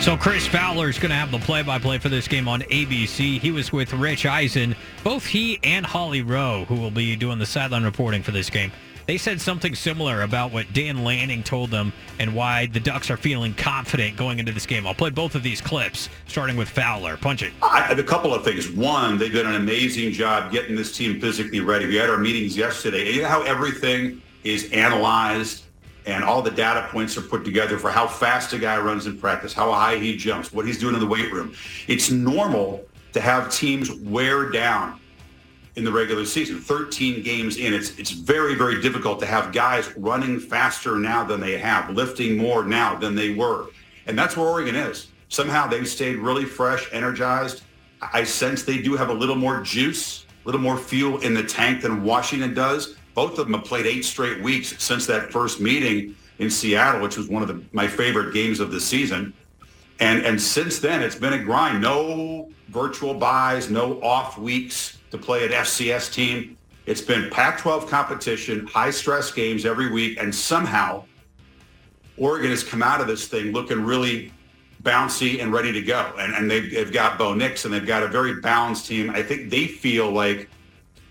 So Chris Fowler is going to have the play-by-play for this game on ABC. He was with Rich Eisen. Both he and Holly Rowe, who will be doing the sideline reporting for this game, they said something similar about what Dan Lanning told them and why the Ducks are feeling confident going into this game. I'll play both of these clips, starting with Fowler. Punch it. A couple of things. One, they've done an amazing job getting this team physically ready. We had our meetings yesterday. You know how everything is analyzed and all the data points are put together for how fast a guy runs in practice, how high he jumps, what he's doing in the weight room. It's normal to have teams wear down in the regular season. 13 games in, it's it's very very difficult to have guys running faster now than they have, lifting more now than they were, and that's where Oregon is. Somehow they've stayed really fresh, energized. I sense they do have a little more juice, a little more fuel in the tank than Washington does. Both of them have played eight straight weeks since that first meeting in Seattle, which was one of the, my favorite games of the season. And, and since then, it's been a grind. No virtual byes, no off weeks to play an FCS team. It's been Pac-12 competition, high-stress games every week, and somehow Oregon has come out of this thing looking really bouncy and ready to go. And, and they've, they've got Bo Nix, and they've got a very balanced team. I think they feel like,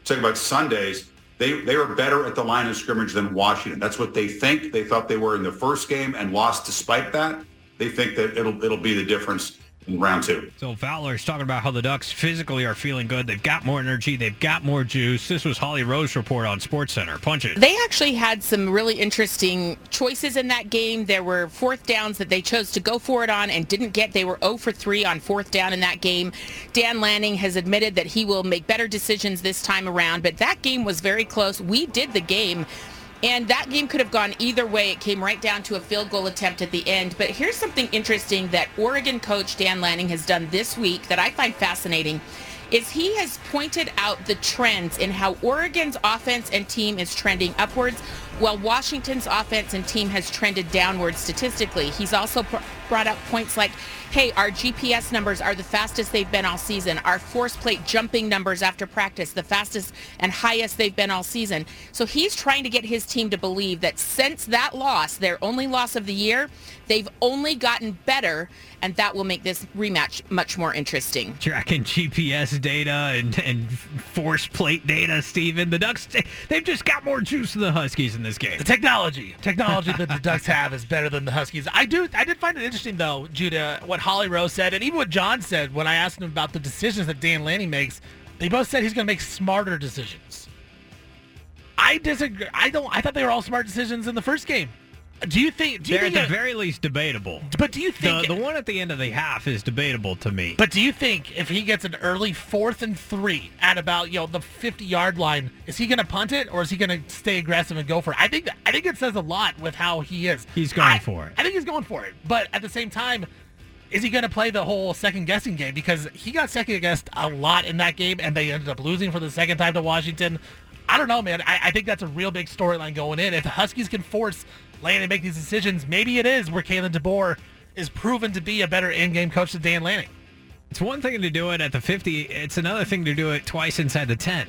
talking about Sundays, they, they were better at the line of scrimmage than Washington. That's what they think. They thought they were in the first game and lost despite that. they think that it'll it'll be the difference in round two. So Fowler's talking about how the Ducks physically are feeling good. They've got more energy. They've got more juice. This was Holly Rowe report on Sports Center. Punch it. They actually had some really interesting choices in that game. There were fourth downs that they chose to go for it on and didn't get. They were 0 for 3 on fourth down in that game. Dan Lanning has admitted that he will make better decisions this time around, but that game was very close. We did the game. And that game could have gone either way. It came right down to a field goal attempt at the end. But here's something interesting that Oregon coach Dan Lanning has done this week that I find fascinating is he has pointed out the trends in how Oregon's offense and team is trending upwards while Washington's offense and team has trended downwards statistically. He's also pr- brought up points like, hey, our GPS numbers are the fastest they've been all season. Our force plate jumping numbers after practice, the fastest and highest they've been all season. So he's trying to get his team to believe that since that loss, their only loss of the year, they've only gotten better, and that will make this rematch much more interesting. Tracking GPS data and, and force plate data, Stephen. The Ducks, they've just got more juice than the Huskies in this game. The technology, technology that the Ducks have is better than the Huskies. I do, I did find it interesting though, Judah, what Holly Rowe said, and even what John said when I asked him about the decisions that Dan Lanning makes. They both said he's going to make smarter decisions. I disagree. I don't. I thought they were all smart decisions in the first game. Do you think? Do you They're think at the it- very least debatable. But do you think the, the one at the end of the half is debatable to me? But do you think if he gets an early fourth and three at about you know the fifty yard line, is he going to punt it or is he going to stay aggressive and go for it? I think I think it says a lot with how he is. He's going I- for it. I think he's going for it. But at the same time, is he going to play the whole second guessing game? Because he got second guessed a lot in that game, and they ended up losing for the second time to Washington. I don't know, man. I, I think that's a real big storyline going in. If the Huskies can force Lanning to make these decisions, maybe it is where Kalen DeBoer is proven to be a better in-game coach than Dan Lanning. It's one thing to do it at the 50. It's another thing to do it twice inside the 10.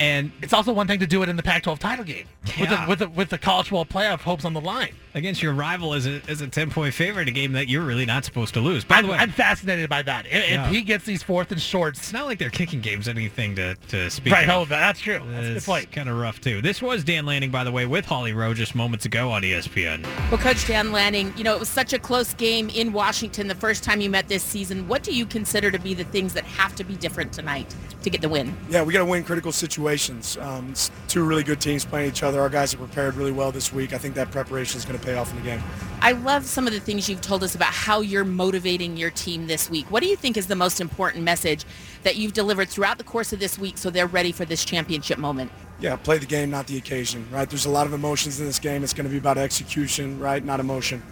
And it's also one thing to do it in the Pac-12 title game with, the, with, the, with the college football playoff hopes on the line. Against your rival as a, as a 10 point favorite, a game that you're really not supposed to lose. By I'm, the way, I'm fascinated by that. If, Yeah. if he gets these fourth and shorts, it's not like they're kicking game's anything to, to speak right? of. Oh, that's true. That's a It's kind of rough, too. This was Dan Lanning, by the way, with Holly Rowe just moments ago on ESPN. Well, Coach Dan Lanning, you know, it was such a close game in Washington the first time you met this season. What do you consider to be the things that have to be different tonight to get the win? Yeah, we got to win critical situations. Um, it's two really good teams playing each other. Our guys have prepared really well this week. I think that preparation is going to pay off in the game. I love some of the things you've told us about how you're motivating your team this week. What do you think is the most important message that you've delivered throughout the course of this week so they're ready for this championship moment? Yeah, play the game, not the occasion, right? There's a lot of emotions in this game. It's going to be about execution, right? Not emotion.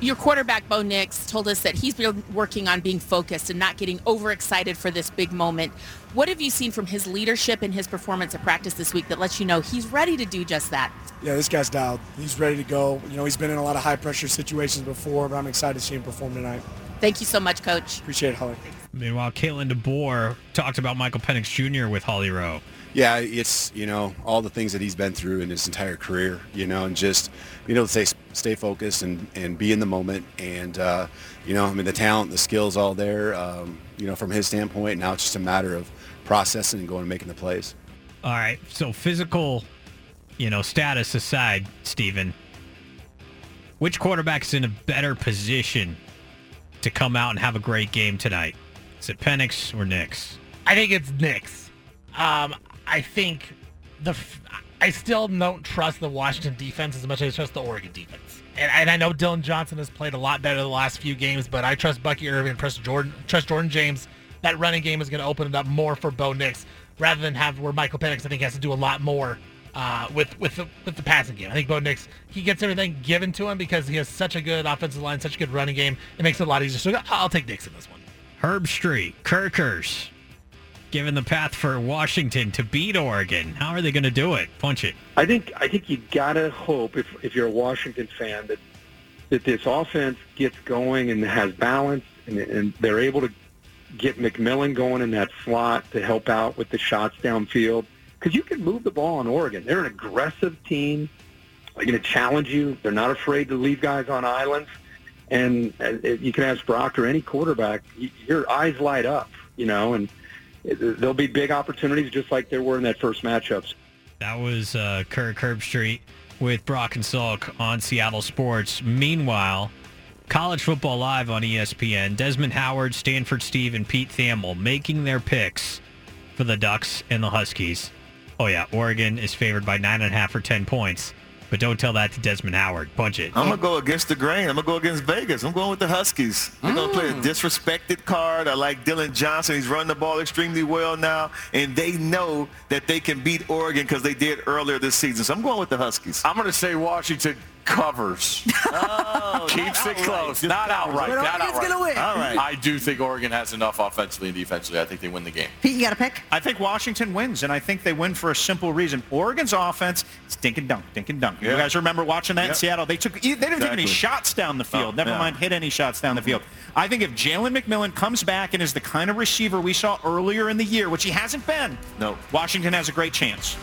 Your quarterback, Bo Nix, told us that he's been working on being focused and not getting overexcited for this big moment. What have you seen from his leadership and his performance at practice this week that lets you know he's ready to do just that? Yeah, this guy's dialed. He's ready to go. You know, he's been in a lot of high pressure situations before, but I'm excited to see him perform tonight. Thank you so much, Coach. Appreciate it, Holly. Meanwhile, Kalen DeBoer talked about Michael Penix Jr. with Holly Rowe. Yeah, it's you know all the things that he's been through in his entire career, you know, and just you know stay stay focused and, and be in the moment, and uh, you know I mean the talent, the skills, all there, um, you know from his standpoint. Now it's just a matter of processing and going and making the plays. All right. So physical, you know, status aside, Stephen, which quarterback's in a better position to come out and have a great game tonight? Is it Penix or Nix? I think it's Nix. Um, I think the I still don't trust the Washington defense as much as I trust the Oregon defense. And, and I know Dillon Johnson has played a lot better the last few games, but I trust Bucky Irving, trust Jordan, trust Jordan James. That running game is going to open it up more for Bo Nix rather than have where Michael Penix I think has to do a lot more uh, with with the with the passing game. I think Bo Nix he gets everything given to him because he has such a good offensive line, such a good running game. It makes it a lot easier. So I'll take Nix in this one. Herbstreit, Kirkers, given the path for Washington to beat Oregon. How are they going to do it? Punch it. I think I think you gotta hope if if you're a Washington fan that that this offense gets going and has balance and, and they're able to get McMillan going in that slot to help out with the shots downfield because you can move the ball on Oregon. They're an aggressive team. They're going to challenge you. They're not afraid to leave guys on islands. And uh, you can ask Brock or any quarterback, your eyes light up, you know, and there'll be big opportunities just like there were in that first matchups. That was uh, Kirk Herbstreit with Brock and Salk on Seattle Sports. Meanwhile, College Football Live on ESPN. Desmond Howard, Stanford Steve, and Pete Thamel making their picks for the Ducks and the Huskies. Oh yeah, Oregon is favored by nine and a half or ten points. But don't tell that to Desmond Howard. Punch it. I'm gonna go against the grain. I'm gonna go against Vegas. I'm going with the Huskies. They're gonna play a mm. disrespected card. I like Dillon Johnson. He's running the ball extremely well now, and they know that they can beat Oregon because they did earlier this season. So I'm going with the Huskies. I'm going to say Washington covers. Oh, Keeps it close. Not outright. But Not Oregon's outright. gonna win. All right. I do think Oregon has enough offensively and defensively. I think they win the game. Pete, you got a pick? I think Washington wins, and I think they win for a simple reason. Oregon's offense is dink and dunk, dink and dunk. You guys remember watching that in Seattle? They took they didn't take any shots down the field. Oh, Never yeah. mind hit any shots down the field. I think if Jalen McMillan comes back and is the kind of receiver we saw earlier in the year, which he hasn't been, no, Washington has a great chance.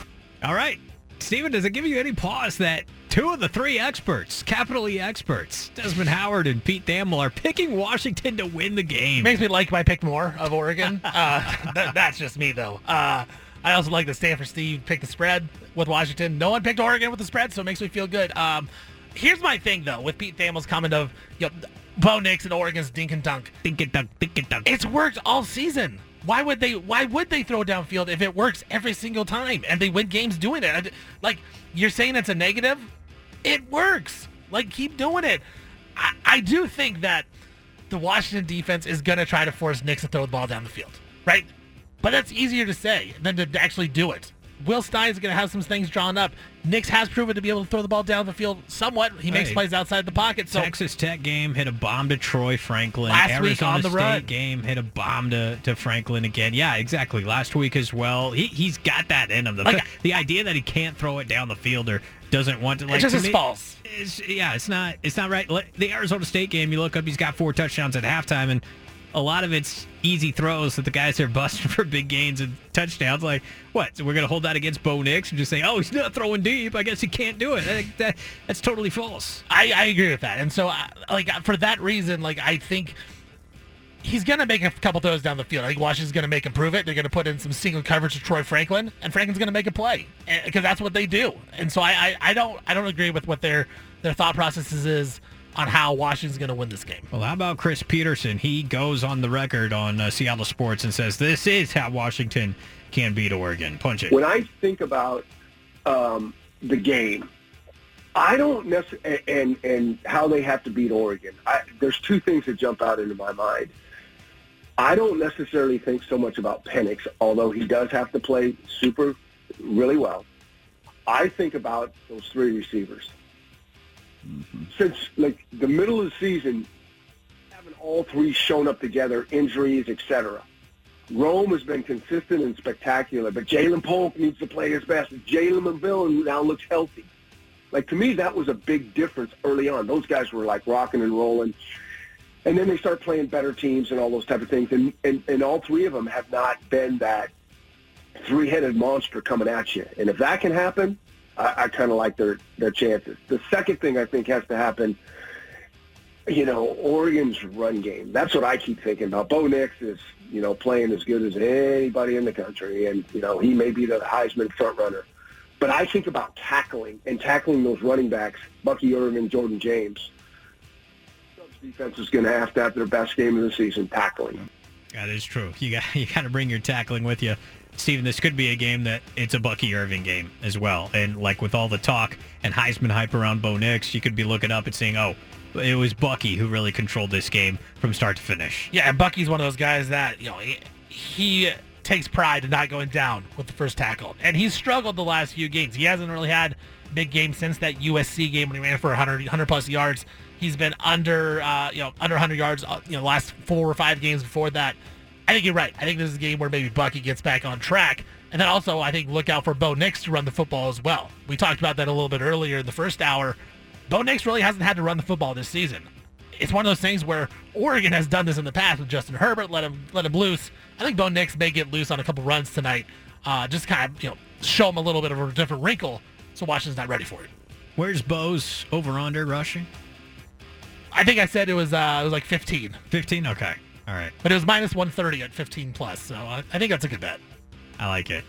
All right. Stephen, does it give you any pause that two of the three experts, capital E experts, Desmond Howard and Pete Thamel, are picking Washington to win the game? Makes me like my pick more of Oregon. Uh, that, that's just me, though. Uh, I also like that Stanford Steve picked the spread with Washington. No one picked Oregon with the spread, so it makes me feel good. Um, here's my thing, though, with Pete Thamel's comment of, you know, Bo Nix and Oregon's dink and dunk. Dink and dunk, dink and dunk. It's worked all season. Why would they? Why would they throw downfield if it works every single time and they win games doing it? Like you're saying it's a negative, it works. Like keep doing it. I, I do think that the Washington defense is gonna try to force Nix to throw the ball down the field, right? But that's easier to say than to actually do it. Will Stein's going to have some things drawn up. Nix has proven to be able to throw the ball down the field somewhat. He makes Hey. plays outside the pocket. So Texas Tech game hit a bomb to Troy Franklin. Last Arizona week on the State run. game hit a bomb to, to Franklin again. Yeah, exactly. Last week as well. He he's got that in him. The, Like- the idea that he can't throw it down the field or doesn't want to like just to is me, false. It's, yeah, it's not it's not right. The Arizona State game, you look up, he's got four touchdowns at halftime, and a lot of it's easy throws that the guys are busting for big gains and touchdowns. Like what? So we're gonna hold that against Bo Nix and just say, oh, he's not throwing deep. I guess he can't do it. Think that that's totally false. I, I agree with that. And so, I- like, uh, for that reason, like, I think he's going to make a couple throws down the field. I think Washington's going to make him prove it. They're going to put in some single coverage to Troy Franklin, and Franklin's going to make a play eh, because that's what they do. And so, I, I, I don't I don't agree with what their their thought processes is on how Washington's going to win this game. Well, how about Chris Petersen? He goes on the record on uh, Seattle Sports and says this is how Washington can beat Oregon. Punch it. When I think about um, the game, I don't necessarily and and how they have to beat Oregon. I, there's two things that jump out into my mind. I don't necessarily think so much about Penix, although he does have to play super, really well. I think about those three receivers. Since like the middle of the season, having all three shown up together, injuries, etc. Rome has been consistent and spectacular, but Jalen Polk needs to play his best. Jalen McMillan now looks healthy. Like to me, that was a big difference early on. Those guys were like rocking and rolling, and then they start playing better teams and all those type of things. And and, and all three of them have not been that three-headed monster coming at you. And if that can happen, I, I kind of like their their chances. The second thing I think has to happen you know, Oregon's run game. That's what I keep thinking about. Bo Nix is, you know, playing as good as anybody in the country, and you know, he may be the Heisman front runner. But I think about tackling and tackling those running backs, Bucky Irving, Jordan James. Defense is going to have to have their best game of the season tackling. That is true. You got you got to bring your tackling with you. Stephen, this could be a game that it's a Bucky Irving game as well. And like with all the talk and Heisman hype around Bo Nix, you could be looking up and saying, "Oh, it was Bucky who really controlled this game from start to finish." Yeah, and Bucky's one of those guys that you know he, he takes pride in not going down with the first tackle, and he's struggled the last few games. He hasn't really had big games since that USC game when he ran for 100, 100 plus yards. He's been under uh, you know under 100 yards uh, you know last four or five games before that. I think you're right. I think this is a game where maybe Bucky gets back on track. And then also, I think look out for Bo Nix to run the football as well. We talked about that a little bit earlier in the first hour. Bo Nix really hasn't had to run the football this season. It's one of those things where Oregon has done this in the past with Justin Herbert, let him let him loose. I think Bo Nix may get loose on a couple runs tonight, uh, just kind of you know show him a little bit of a different wrinkle, so Washington's not ready for it. Where's Bo's over under rushing? I think I said it was uh, it was like 15. 15. Okay. All right. But it was minus 130 at 15 plus, so I, I think that's a good bet. I like it.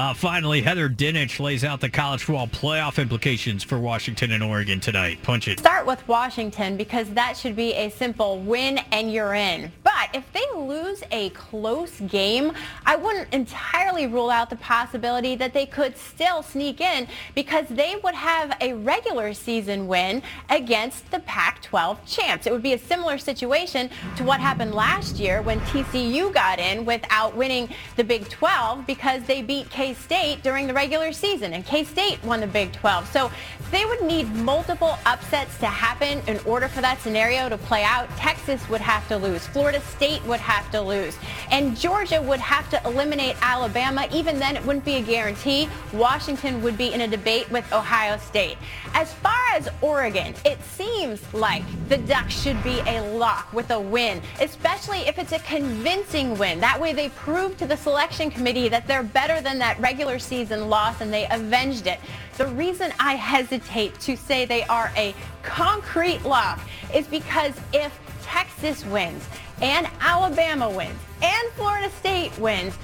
Uh, finally, Heather Dinich lays out the college football playoff implications for Washington and Oregon tonight. Punch it. Start with Washington because that should be a simple win and you're in. But if they lose a close game, I wouldn't entirely rule out the possibility that they could still sneak in because they would have a regular season win against the Pac-12 champs. It would be a similar situation to what happened last year when TCU got in without winning the Big 12 because they beat K-State during the regular season, and K-State won the Big 12. So they would need multiple upsets to happen in order for that scenario to play out. Texas would have to lose. Florida State would have to lose. And Georgia would have to eliminate Alabama. Even then, it wouldn't be a guarantee. Washington would be in a debate with Ohio State. As far as Oregon, it seems like the Ducks should be a lock with a win, especially if it's a convincing win. That way they prove to the selection committee that they're better than that regular season loss and they avenged it. The reason I hesitate to say they are a concrete lock is because if Texas wins and Alabama wins and Florida State wins,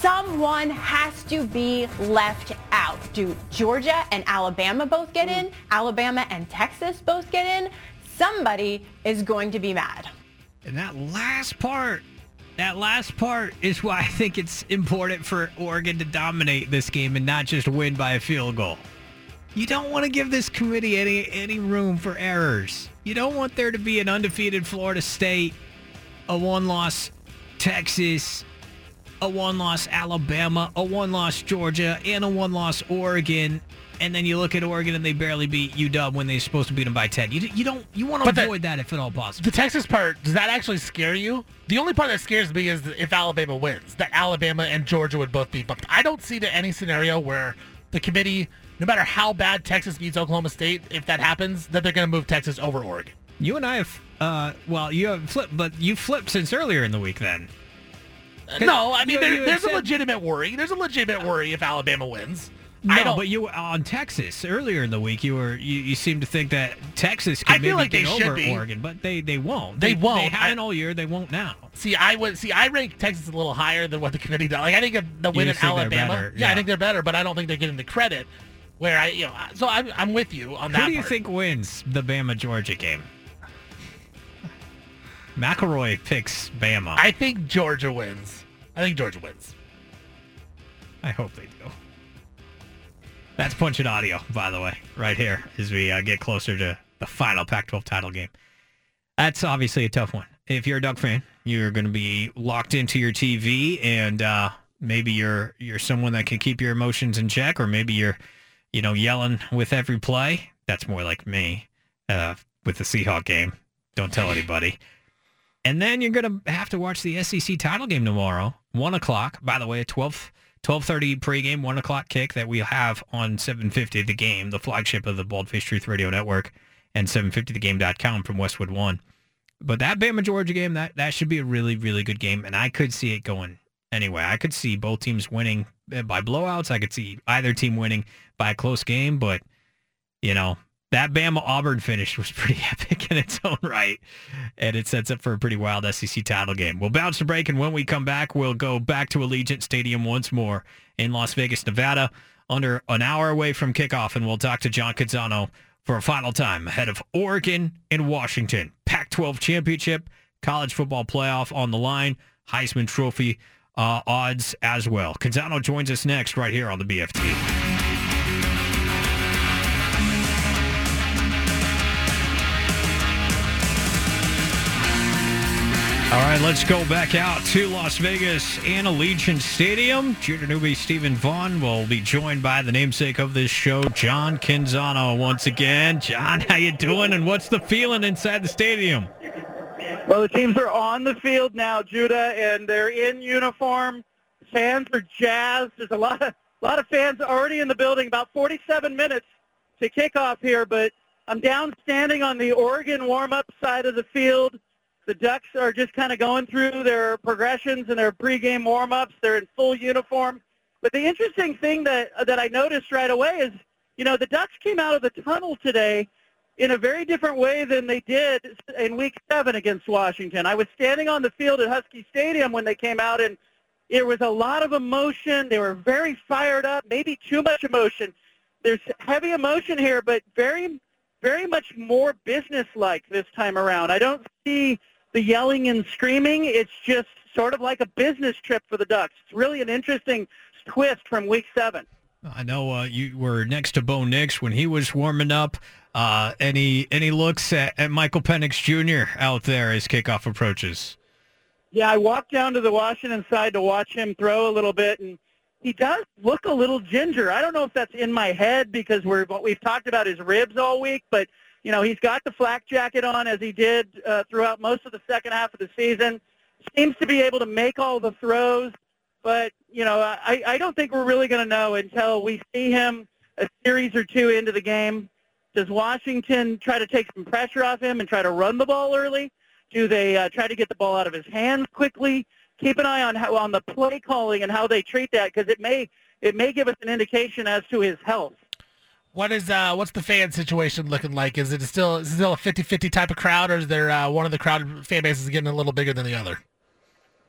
someone has to be left out. Do Georgia and Alabama both get in? Mm. Alabama and Texas both get in? Somebody is going to be mad. And that last part, that last part is why I think it's important for Oregon to dominate this game and not just win by a field goal. You don't want to give this committee any any room for errors. You don't want there to be an undefeated Florida State, a one-loss Texas, a one-loss Alabama, a one-loss Georgia, and a one-loss Oregon. And then you look at Oregon and they barely beat UW when they're supposed to beat them by 10. You, you don't you want to But the- avoid that if at all possible. The Texas part, does that actually scare you? The only part that scares me is if Alabama wins, that Alabama and Georgia would both be bumped. I don't see any scenario where the committee, no matter how bad Texas beats Oklahoma State, if that happens, that they're going to move Texas over Oregon. You and I have, uh, well, you have flipped, but you flipped since earlier in the week then. No, I mean, You- there, you there's said- a legitimate worry. There's a legitimate worry if Alabama wins. No, but you on Texas earlier in the week. You were you, you seemed to think that Texas could I feel maybe like they get should over be. Oregon, but they they won't. They won't. They haven't I- all year. They won't now. See, I would see. I rank Texas a little higher than what the committee does. Like, I think the win in just think they're Alabama. better, yeah. I yeah. think they're better, but I don't think they're getting the credit. Where I, you know, so I'm, I'm with you on that. Who do you part. think wins the Bama Georgia game? McElroy picks Bama. I think Georgia wins. I think Georgia wins. I hope they do. That's Punch It Audio, by the way, right here as we uh, get closer to the final Pac-12 title game. That's obviously a tough one. If you're a Duck fan, you're going to be locked into your TV, and uh, maybe you're you're someone that can keep your emotions in check, or maybe you're, you know, yelling with every play. That's more like me uh, with the Seahawk game. Don't tell anybody. And then you're going to have to watch the SEC title game tomorrow, 1 o'clock. By the way, a 12, 12.30 pregame, 1 o'clock kick that we'll have on 750 The Game, the flagship of the Baldface Truth Radio Network, and 750thegame.com from Westwood One. But that Bama Georgia game, that, that should be a really, really good game. And I could see it going anyway. I could see both teams winning uh, by blowouts. I could see either team winning by a close game. But, you know, that Bama Auburn finish was pretty epic in its own right. And it sets up for a pretty wild SEC title game. We'll bounce to break. And when we come back, we'll go back to Allegiant Stadium once more in Las Vegas, Nevada, under an hour away from kickoff. And we'll talk to John Canzano for a final time ahead of Oregon and Washington. Pac-12 championship, college football playoff on the line, Heisman Trophy uh, odds as well. Canzano joins us next right here on the BFT. All right, let's go back out to Las Vegas and Allegiant Stadium. Judah Newby Stephen Vaughn will be joined by the namesake of this show, John Canzano, once again. John, how you doing? And what's the feeling inside the stadium? Well, the teams are on the field now, Judah, and they're in uniform. Fans are jazzed. There's a lot of a lot of fans already in the building. About 47 minutes to kickoff here, but I'm down standing on the Oregon warm-up side of the field. The Ducks are just kind of going through their progressions and their pregame warm-ups. They're in full uniform. But the interesting thing that that I noticed right away is, you know, the Ducks came out of the tunnel today in a very different way than they did in Week Seven against Washington. I was standing on the field at Husky Stadium when they came out, and There was a lot of emotion. They were very fired up, maybe too much emotion. There's heavy emotion here, but very, very much more business-like this time around. I don't see the yelling and screaming. It's just sort of like a business trip for the Ducks. It's really an interesting twist from Week Seven. I know uh, you were next to Bo Nix when he was warming up. Uh, any any looks at, at Michael Penix Jr. out there as kickoff approaches? Yeah, I walked down to the Washington side to watch him throw a little bit, and he does look a little ginger. I don't know if that's in my head because we're what we've talked about his ribs all week, but you know he's got the flak jacket on as he did uh, throughout most of the second half of the season. Seems to be able to make all the throws, but you know I, I don't think we're really going to know until we see him a series or two into the game. Does Washington try to take some pressure off him and try to run the ball early? Do they uh, try to get the ball out of his hands quickly? Keep an eye on how on the play calling and how they treat that because it may it may give us an indication as to his health. What is uh what's the fan situation looking like? Is it still is it still a 50-50 type of crowd, or is there uh, one of the crowd fan bases getting a little bigger than the other?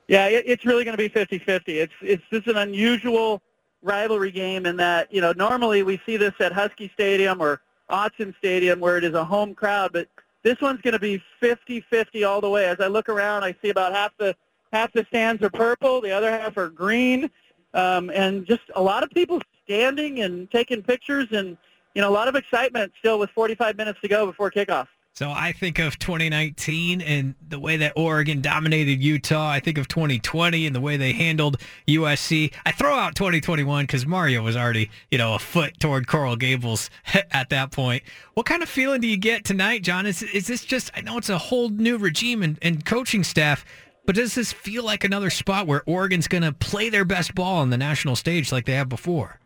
Yeah, it, it's really going to be 50-50. It's it's just an unusual rivalry game in that you know normally we see this at Husky Stadium or Autzen Stadium where it is a home crowd, but this one's going to be 50-50 all the way. As I look around, I see about half the half the stands are purple, the other half are green, um, and just a lot of people standing and taking pictures, and you know a lot of excitement still with 45 minutes to go before kickoff. So I think of 2019 and the way that Oregon dominated Utah. I think of 2020 and the way they handled USC. I throw out 2021 because Mario was already, you know, a foot toward Coral Gables at that point. What kind of feeling do you get tonight, John? Is, is this just, I know it's a whole new regime and, and coaching staff, but does this feel like another spot where Oregon's going to play their best ball on the national stage like they have before?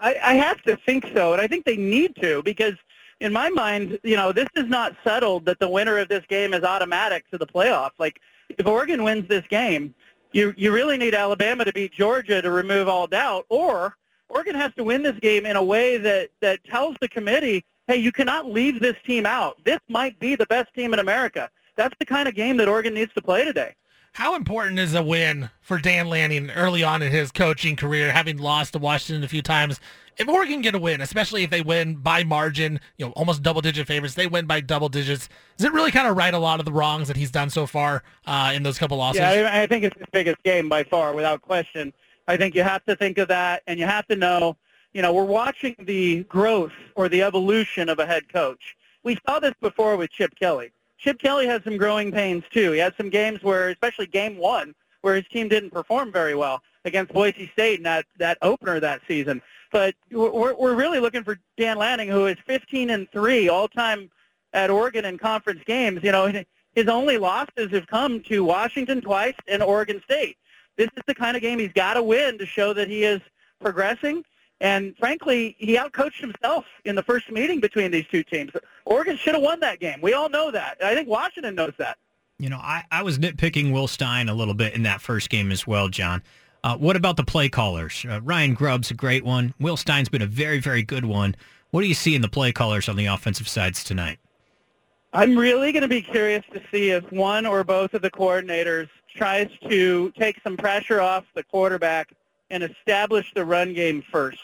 I, I have to think so, and I think they need to because – in my mind, you know, this is not settled that the winner of this game is automatic to the playoff. Like, if Oregon wins this game, you you really need Alabama to beat Georgia to remove all doubt, or Oregon has to win this game in a way that that tells the committee, hey, you cannot leave this team out. This might be the best team in America. That's the kind of game that Oregon needs to play today. How important is a win for Dan Lanning early on in his coaching career, having lost to Washington a few times? if Oregon get a win, especially if they win by margin, you know, almost double digit favorites, they win by double digits. Does it really kind of right a lot of the wrongs that he's done so far uh, in those couple losses? Yeah, I think it's his biggest game by far, without question. I think you have to think of that, and you have to know, you know, we're watching the growth or the evolution of a head coach. We saw this before with Chip Kelly. Chip Kelly has some growing pains too. He had some games where, especially game one, where his team didn't perform very well against Boise State in that, that opener that season. But we're, we're really looking for Dan Lanning, who is 15 and three all time at Oregon in conference games. You know, his only losses have come to Washington twice and Oregon State. This is the kind of game he's got to win to show that he is progressing. And frankly, he outcoached himself in the first meeting between these two teams. Oregon should have won that game. We all know that. I think Washington knows that. You know, I, I was nitpicking Will Stein a little bit in that first game as well, John. Uh, what about the play callers? Uh, Ryan Grubb's a great one. Will Stein's been a very, very good one. What do you see in the play callers on the offensive sides tonight? I'm really going to be curious to see if one or both of the coordinators tries to take some pressure off the quarterback and establish the run game first.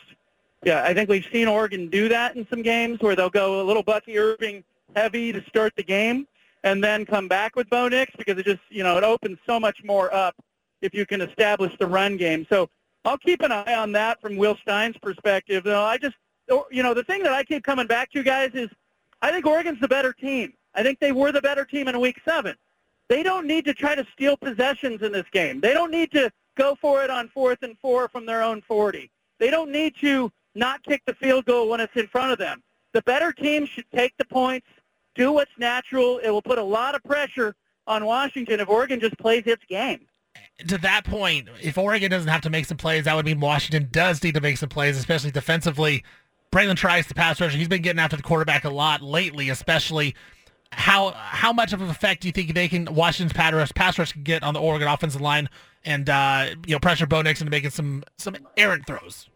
Yeah, I think we've seen Oregon do that in some games where they'll go a little Bucky Irving heavy to start the game and then come back with Bo Nix because it just, you know, it opens so much more up if you can establish the run game. So I'll keep an eye on that from Will Stein's perspective. Though I just, you know, the thing that I keep coming back to, guys, is I think Oregon's the better team. I think they were the better team in Week Seven. They don't need to try to steal possessions in this game. They don't need to go for it on fourth and four from their own 40. They don't need to not kick the field goal when it's in front of them. The better team should take the points, do what's natural. It will put a lot of pressure on Washington if Oregon just plays its game to that point, if Oregon doesn't have to make some plays, that would mean Washington does need to make some plays, especially defensively. Bralen Trice to pass rush. He's been getting after the quarterback a lot lately, especially. How how much of an effect do you think they can Washington's pass rush, pass rush can get on the Oregon offensive line and uh, you know pressure Bo Nix into making some some errant throws?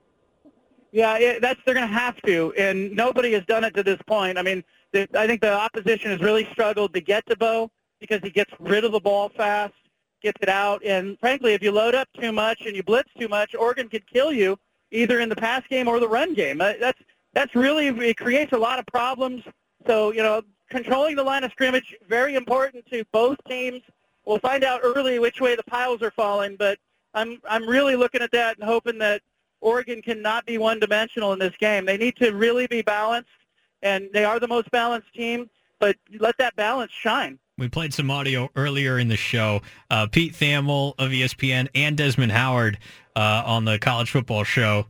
Yeah, it, that's they're going to have to, and nobody has done it to this point. I mean, the, I think the opposition has really struggled to get to Bo because he gets rid of the ball fast gets it out. And frankly, if you load up too much and you blitz too much, Oregon could kill you either in the pass game or the run game. That's that's really it creates a lot of problems. So you know, controlling the line of scrimmage very important to both teams. We'll find out early which way the piles are falling, but I'm I'm really looking at that and hoping that Oregon cannot be one-dimensional in this game. They need to really be balanced, and they are the most balanced team. But let that balance shine. We played some audio earlier in the show. Uh, Pete Thamel of ESPN and Desmond Howard uh, on the college football show.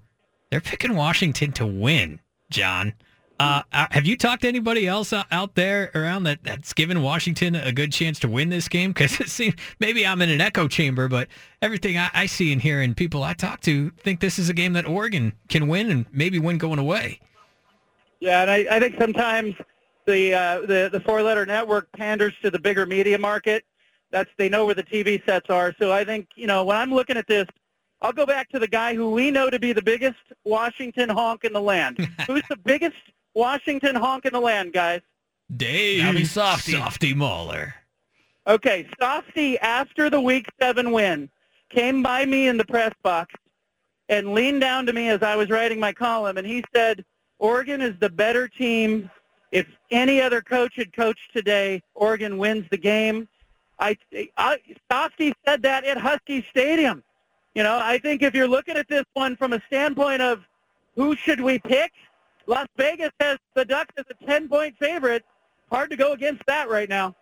They're picking Washington to win, John. Uh, uh, have you talked to anybody else out- there around that that's given Washington a good chance to win this game? Because it seems maybe I'm in an echo chamber, but everything I, I see and hear and people I talk to think this is a game that Oregon can win and maybe win going away. Yeah, and I, I think sometimes the uh, the the four-letter network panders to the bigger media market. That's they know where the TV sets are. So I think you know when I'm looking at this, I'll go back to the guy who we know to be the biggest Washington honk in the land. Who's the biggest Washington honk in the land, guys? Dave That'd be Softy. Softy Mahler. Okay, Softy, after the Week 7 win, came by me in the press box and leaned down to me as I was writing my column, and he said, Oregon is the better team. If any other coach had coached today, Oregon wins the game. I, I Softy said that at Husky Stadium. You know, I think if you're looking at this one from a standpoint of who should we pick, Las Vegas has the Ducks as a 10-point favorite. Hard to go against that right now.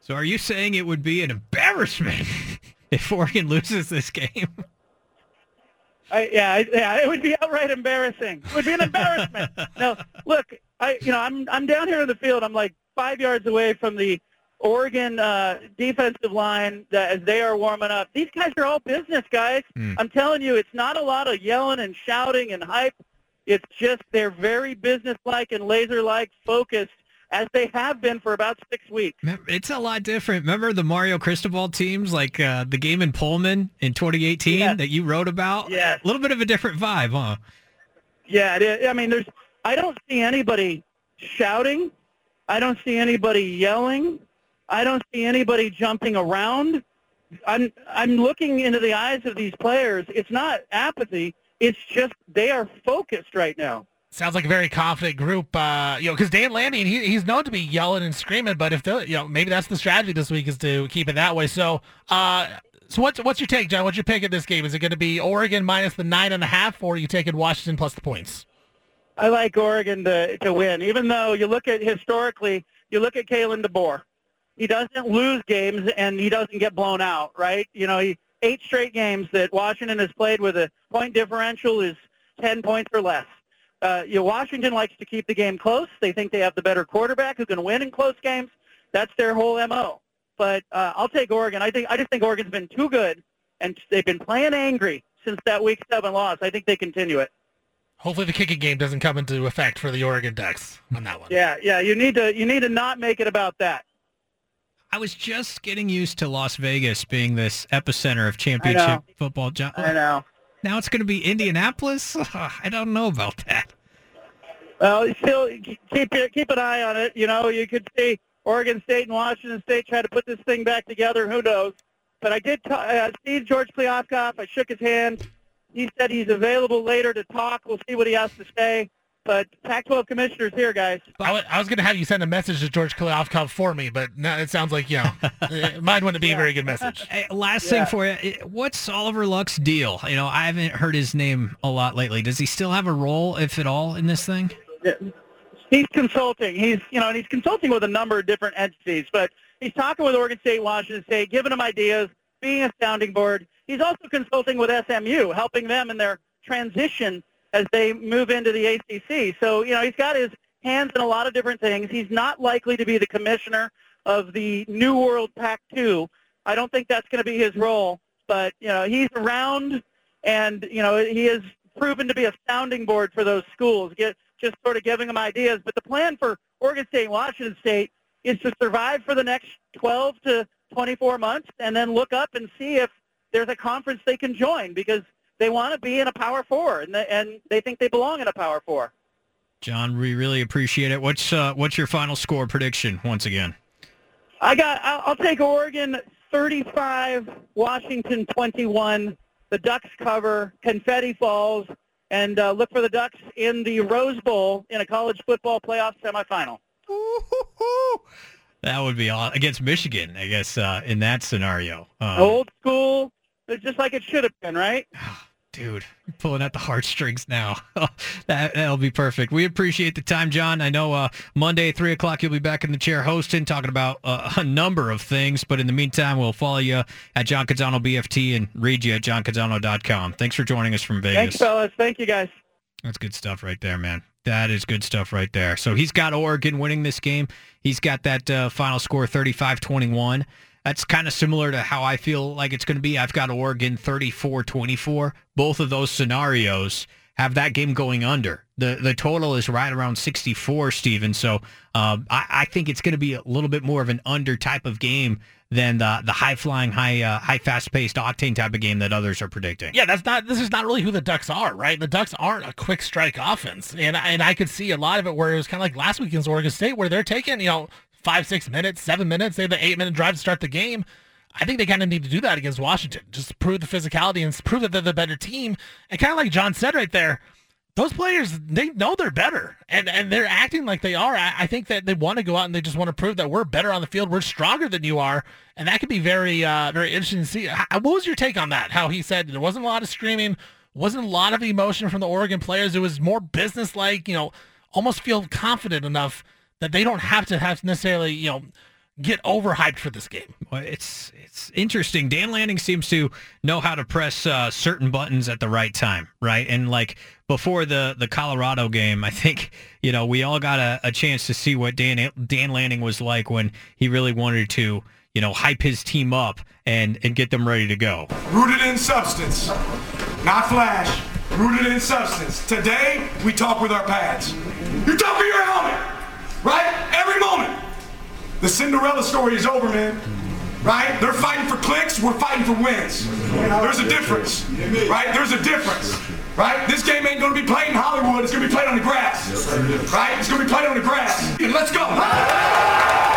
So are you saying it would be an embarrassment if Oregon loses this game? I, yeah, I, yeah, it would be outright embarrassing. It would be an embarrassment. no, look, I, you know, I'm I'm down here in the field. I'm like five yards away from the Oregon uh, defensive line that, as they are warming up. These guys are all business guys. I'm telling you, it's not a lot of yelling and shouting and hype. It's just they're very businesslike and laser-like focused as they have been for about six weeks. It's a lot different. Remember the Mario Cristobal teams, like uh, the game in Pullman in 2018 that you wrote about? Yes. A little bit of a different vibe, huh? Yeah, it is. I mean, there's. I don't see anybody shouting. I don't see anybody yelling. I don't see anybody jumping around. I'm I'm looking into the eyes of these players. It's not apathy. It's just they are focused right now. Sounds like a very confident group, uh, you know, because Dan Lanning, he, he's known to be yelling and screaming, but if the, you know, maybe that's the strategy this week is to keep it that way. So, uh, so what's what's your take, John? What's your pick at this game? Is it going to be Oregon minus the nine and a half, or are you taking Washington plus the points? I like Oregon to to win, even though you look at historically, you look at Kalen DeBoer. He doesn't lose games and he doesn't get blown out, right? You know, he, eight straight games that Washington has played with a point differential is ten points or less. Uh, you know, Washington likes to keep the game close. They think they have the better quarterback who can win in close games. That's their whole mo. But uh, I'll take Oregon. I think I just think Oregon's been too good, and they've been playing angry since that Week Seven loss. I think they continue it. Hopefully, the kicking game doesn't come into effect for the Oregon Ducks on that one. Yeah, yeah. You need to you need to not make it about that. I was just getting used to Las Vegas being this epicenter of championship football. Jo- I know. Now it's going to be Indianapolis. I don't know about that. Well, still keep your- keep an eye on it. You know, you could see Oregon State and Washington State try to put this thing back together. Who knows? But I did ta- uh, see George Kliavkoff. I shook his hand. He said he's available later to talk. We'll see what he has to say. But Pac-12 commissioners here, guys. I was going to have you send a message to George Kliavkoff for me, but no, it sounds like, you know, uh, mine wouldn't be a very good message. Hey, last Yeah. thing for you. eh, What's Oliver Luck's deal? You know, I haven't heard his name a lot lately. Does he still have a role, if at all, in this thing? He's consulting. He's you know, and he's consulting with a number of different entities. But he's talking with Oregon State, Washington State, giving them ideas, being a sounding board. He's also consulting with SMU, helping them in their transition as they move into the ACC. So you know, he's got his hands in a lot of different things. He's not likely to be the commissioner of the New World Pac-2. I don't think that's going to be his role. But you know, he's around, and you know, he has proven to be a sounding board for those schools. Get just sort of giving them ideas. But the plan for Oregon State and Washington State is to survive for the next 12 to 24 months and then look up and see if there's a conference they can join because they want to be in a Power Four and they, and they think they belong in a Power Four. John, we really appreciate it. What's uh, what's your final score prediction once again? I got. I'll, I'll take Oregon 35, Washington 21. The Ducks cover, confetti falls, and uh, look for the Ducks in the Rose Bowl in a college football playoff semifinal. That would be aw- against Michigan, I guess, uh, in that scenario. Um, Old school, it's just like it should have been, right? Dude, you're pulling at the heartstrings now. that, that'll be perfect. We appreciate the time, John. I know uh, Monday, 3 o'clock, you'll be back in the chair hosting, talking about uh, a number of things. But in the meantime, we'll follow you at John Canzano BFT and read you at johncanzano.com. Thanks for joining us from Vegas. Thanks, fellas. Thank you, guys. That's good stuff right there, man. That is good stuff right there. So he's got Oregon winning this game. He's got that uh, final score 35-21. That's kind of similar to how I feel like it's going to be. I've got Oregon 34-24. Both of those scenarios have that game going under. The the total is right around 64, Stephen. So um, I, I think it's going to be a little bit more of an under type of game than the the high flying, high uh, high fast paced octane type of game that others are predicting. Yeah, that's not. This is not really who the Ducks are, right? The Ducks aren't a quick strike offense, and and I could see a lot of it where it was kind of like last week against Oregon State, where they're taking you know five, six minutes, seven minutes. They have the eight minute drive to start the game. I think they kind of need to do that against Washington, just prove the physicality and prove that they're the better team. And kind of like John said right there, those players they know they're better, and and they're acting like they are. I, I think that they want to go out and they just want to prove that we're better on the field, we're stronger than you are, and that could be very uh, very interesting to see. How, what was your take on that? How he said there wasn't a lot of screaming, wasn't a lot of emotion from the Oregon players. It was more business like, you know, almost feel confident enough that they don't have to have necessarily, you know, get overhyped for this game. Well, it's it's interesting. Dan Lanning seems to know how to press uh, certain buttons at the right time, right? And like before the the Colorado game, I think you know we all got a, a chance to see what Dan Dan Lanning was like when he really wanted to you know hype his team up and and get them ready to go. Rooted in substance, not flash. Rooted in substance. Today, we talk with our pads. You talk with your helmet, right? Every moment. The Cinderella story is over, man. Right? They're fighting for clicks, we're fighting for wins. There's a difference. Right? There's a difference. Right? This game ain't gonna be played in Hollywood, it's gonna be played on the grass. Right? It's gonna be played on the grass. Let's go.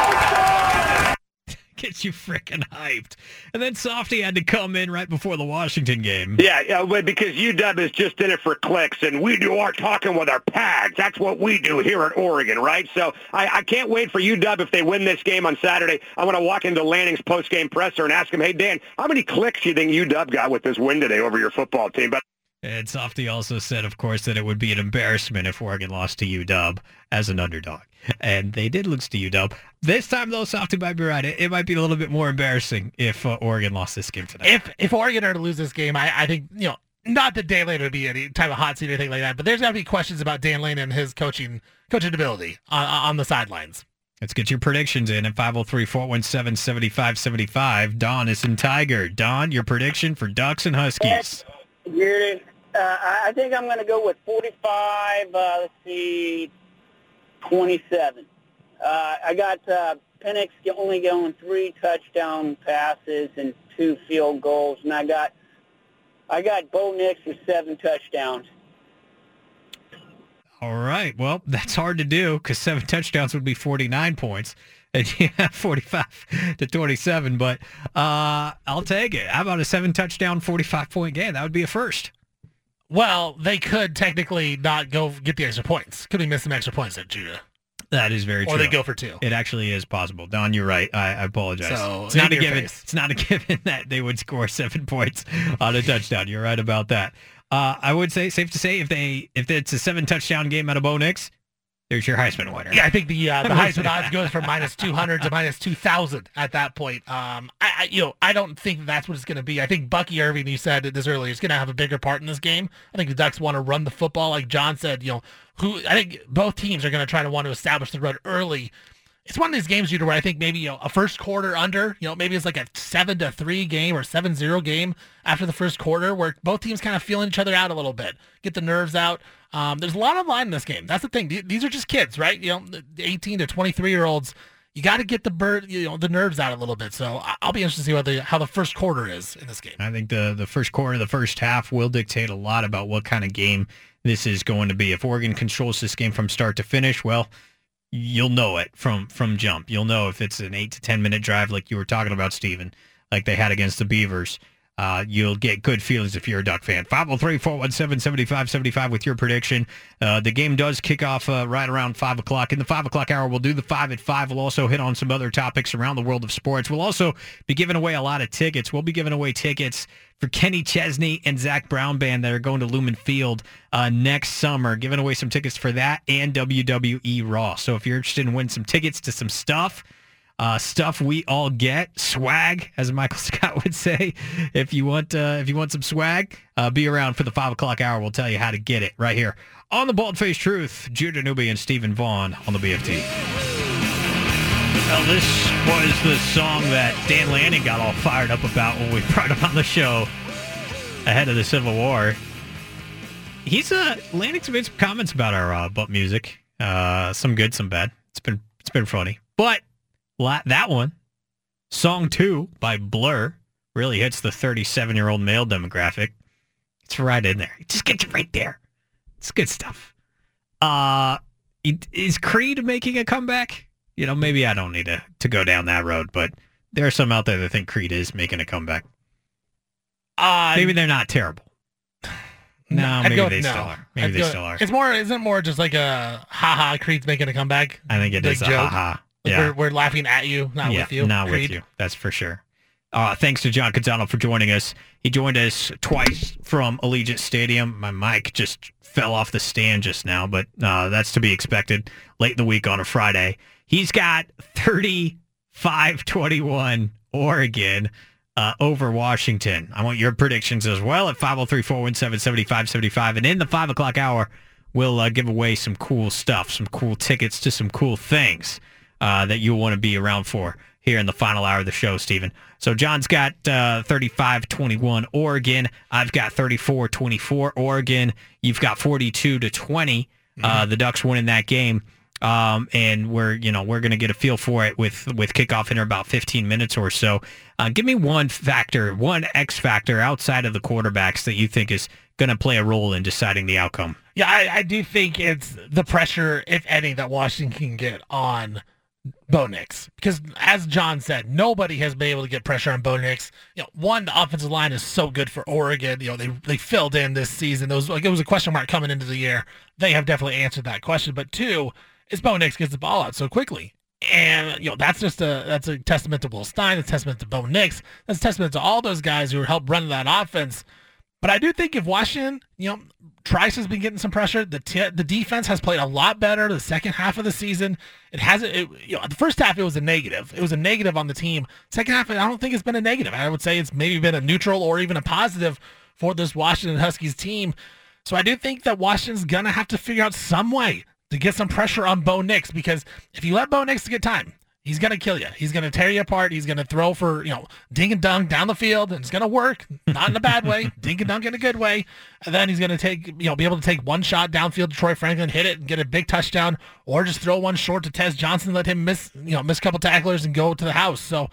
You freaking hyped. And then Softy had to come in right before the Washington game. Yeah, yeah, because UW is just in it for clicks, and we do our talking with our pads. That's what we do here at Oregon, right? So I, I can't wait for UW if they win this game on Saturday. I'm going to walk into Lanning's post-game presser and ask him, hey, Dan, how many clicks do you think UW got with this win today over your football team? But And Softy also said, of course, that it would be an embarrassment if Oregon lost to UW as an underdog. And they did lose to UW. This time, though, Softy might be right. It, it might be a little bit more embarrassing if uh, Oregon lost this game tonight. If if Oregon are to lose this game, I, I think you know not that Dan Lane would be any type of hot seat or anything like that, but there's got to be questions about Dan Lane and his coaching coaching ability on, on the sidelines. Let's get your predictions in at 503-417-7575. Don is in Tigard. Don, your prediction for Ducks and Huskies. Bearden, uh, I think I'm going to go with 45, uh, let's see, 27. Uh, I got uh, Penix only going three touchdown passes and two field goals, and I got I got Bo Nix with seven touchdowns. All right. Well, that's hard to do because seven touchdowns would be 49 points. And have 45 to 27. But uh, I'll take it. How about a seven touchdown, 45 point game? That would be a first. Well, they could technically not go get the extra points. Could be miss some extra points at Judah. That is very true. Or they go for two. It actually is possible. Don, you're right. I, I apologize. So, it's not a given. face. It's not a given that they would score seven points on a touchdown. You're right about that. Uh, I would say safe to say if they if it's a seven touchdown game out of Bo Nix, there's your Heisman winner. Yeah, I think the uh, the Heisman odds goes from minus two hundred to minus two thousand at that point. Um, I, I you know I don't think that's what it's going to be. I think Bucky Irving, you said this earlier, is going to have a bigger part in this game. I think the Ducks want to run the football, like John said. You know, who I think both teams are going to try to want to establish the run early. It's one of these games, Judah, where I think maybe you know a first quarter under, you know, maybe it's like a seven to three game or seven zero game after the first quarter, where both teams kind of feeling each other out a little bit, get the nerves out. Um, there's a lot on line in this game. That's the thing. These are just kids, right? You know, 18 to 23 year olds. You got to get the bird, you know, the nerves out a little bit. So I'll be interested to see what the, how the first quarter is in this game. I think the the first quarter, the first half will dictate a lot about what kind of game this is going to be. If Oregon controls this game from start to finish, well, you'll know it from from jump. You'll know if it's an eight to ten minute drive like you were talking about, Stephen, like they had against the Beavers. Uh, you'll get good feelings if you're a Duck fan. 503-417-7575 with your prediction. Uh, the game does kick off uh, right around 5 o'clock. In the 5 o'clock hour, we'll do the 5 at 5. We'll also hit on some other topics around the world of sports. We'll also be giving away a lot of tickets. We'll be giving away tickets for Kenny Chesney and Zac Brown Band that are going to Lumen Field uh, next summer, giving away some tickets for that and WWE Raw. So if you're interested in winning some tickets to some stuff, uh, stuff we all get, swag, as Michael Scott would say. If you want, uh, if you want some swag, uh, be around for the five o'clock hour. We'll tell you how to get it right here on the Bald Face Truth. Judah Newby and Stephen Vaughn on the BFT. Well, this was the song that Dan Lanning got all fired up about when we brought him on the show ahead of the Civil War. He's uh Lanning's made some comments about our uh, butt music. Uh, some good, some bad. It's been it's been funny, but that one, song two by Blur, really hits the 37 year old male demographic. It's right in there. It just gets right there. It's good stuff. Uh, is Creed making a comeback? You know, maybe I don't need to, to go down that road, but there are some out there that think Creed is making a comeback. Uh, maybe they're not terrible. No, I'd maybe go- they no. still are. Maybe I'd they go- still are. It's more, isn't it more just like a haha, Creed's making a comeback? I think it Big is a joke? haha. Like Yeah. we're, we're laughing at you, not yeah, with you. Not Creed. with you. That's for sure. Uh, thanks to John Canzano for joining us. He joined us twice from Allegiant Stadium. My mic just fell off the stand just now, but uh, that's to be expected late in the week on a Friday. He's got 35-21 Oregon uh, over Washington. I want your predictions as well at 503-417-7575. And in the 5 o'clock hour, we'll uh, give away some cool stuff, some cool tickets to some cool things uh, that you'll want to be around for here in the final hour of the show, Stephen. So John's got uh, 35-21 Oregon. I've got 34-24 Oregon. You've got 42 to 20. Uh, the Ducks winning that game. Um, and we're, you know, we're going to get a feel for it with, with kickoff in about 15 minutes or so. Uh, give me one factor, one X factor outside of the quarterbacks that you think is going to play a role in deciding the outcome. Yeah, I, I do think it's the pressure, if any, that Washington can get on Bo Nix. Because as John said, nobody has been able to get pressure on Bo Nix. You know, one, the offensive line is so good for Oregon. You know, they they filled in this season. Was like it was a question mark coming into the year. They have definitely answered that question. But two, is Bo Nix gets the ball out so quickly. And you know that's just a that's a testament to Will Stein, a testament to Bo Nix, that's a testament to all those guys who helped run that offense. But I do think if Washington, you know, Trice has been getting some pressure. The t- the defense has played a lot better the second half of the season. It hasn't, it, you know, the first half it was a negative. It was a negative on the team. Second half, I don't think it's been a negative. I would say it's maybe been a neutral or even a positive for this Washington Huskies team. So I do think that Washington's gonna have to figure out some way to get some pressure on Bo Nix because if you let Bo Nix get time, he's gonna kill you. He's gonna tear you apart. He's gonna throw for you know ding and dunk down the field, and it's gonna work. Not in a bad way, ding and dunk in a good way. And then he's gonna take you know be able to take one shot downfield to Troy Franklin, hit it, and get a big touchdown, or just throw one short to Tez Johnson, let him miss you know miss a couple tacklers and go to the house. So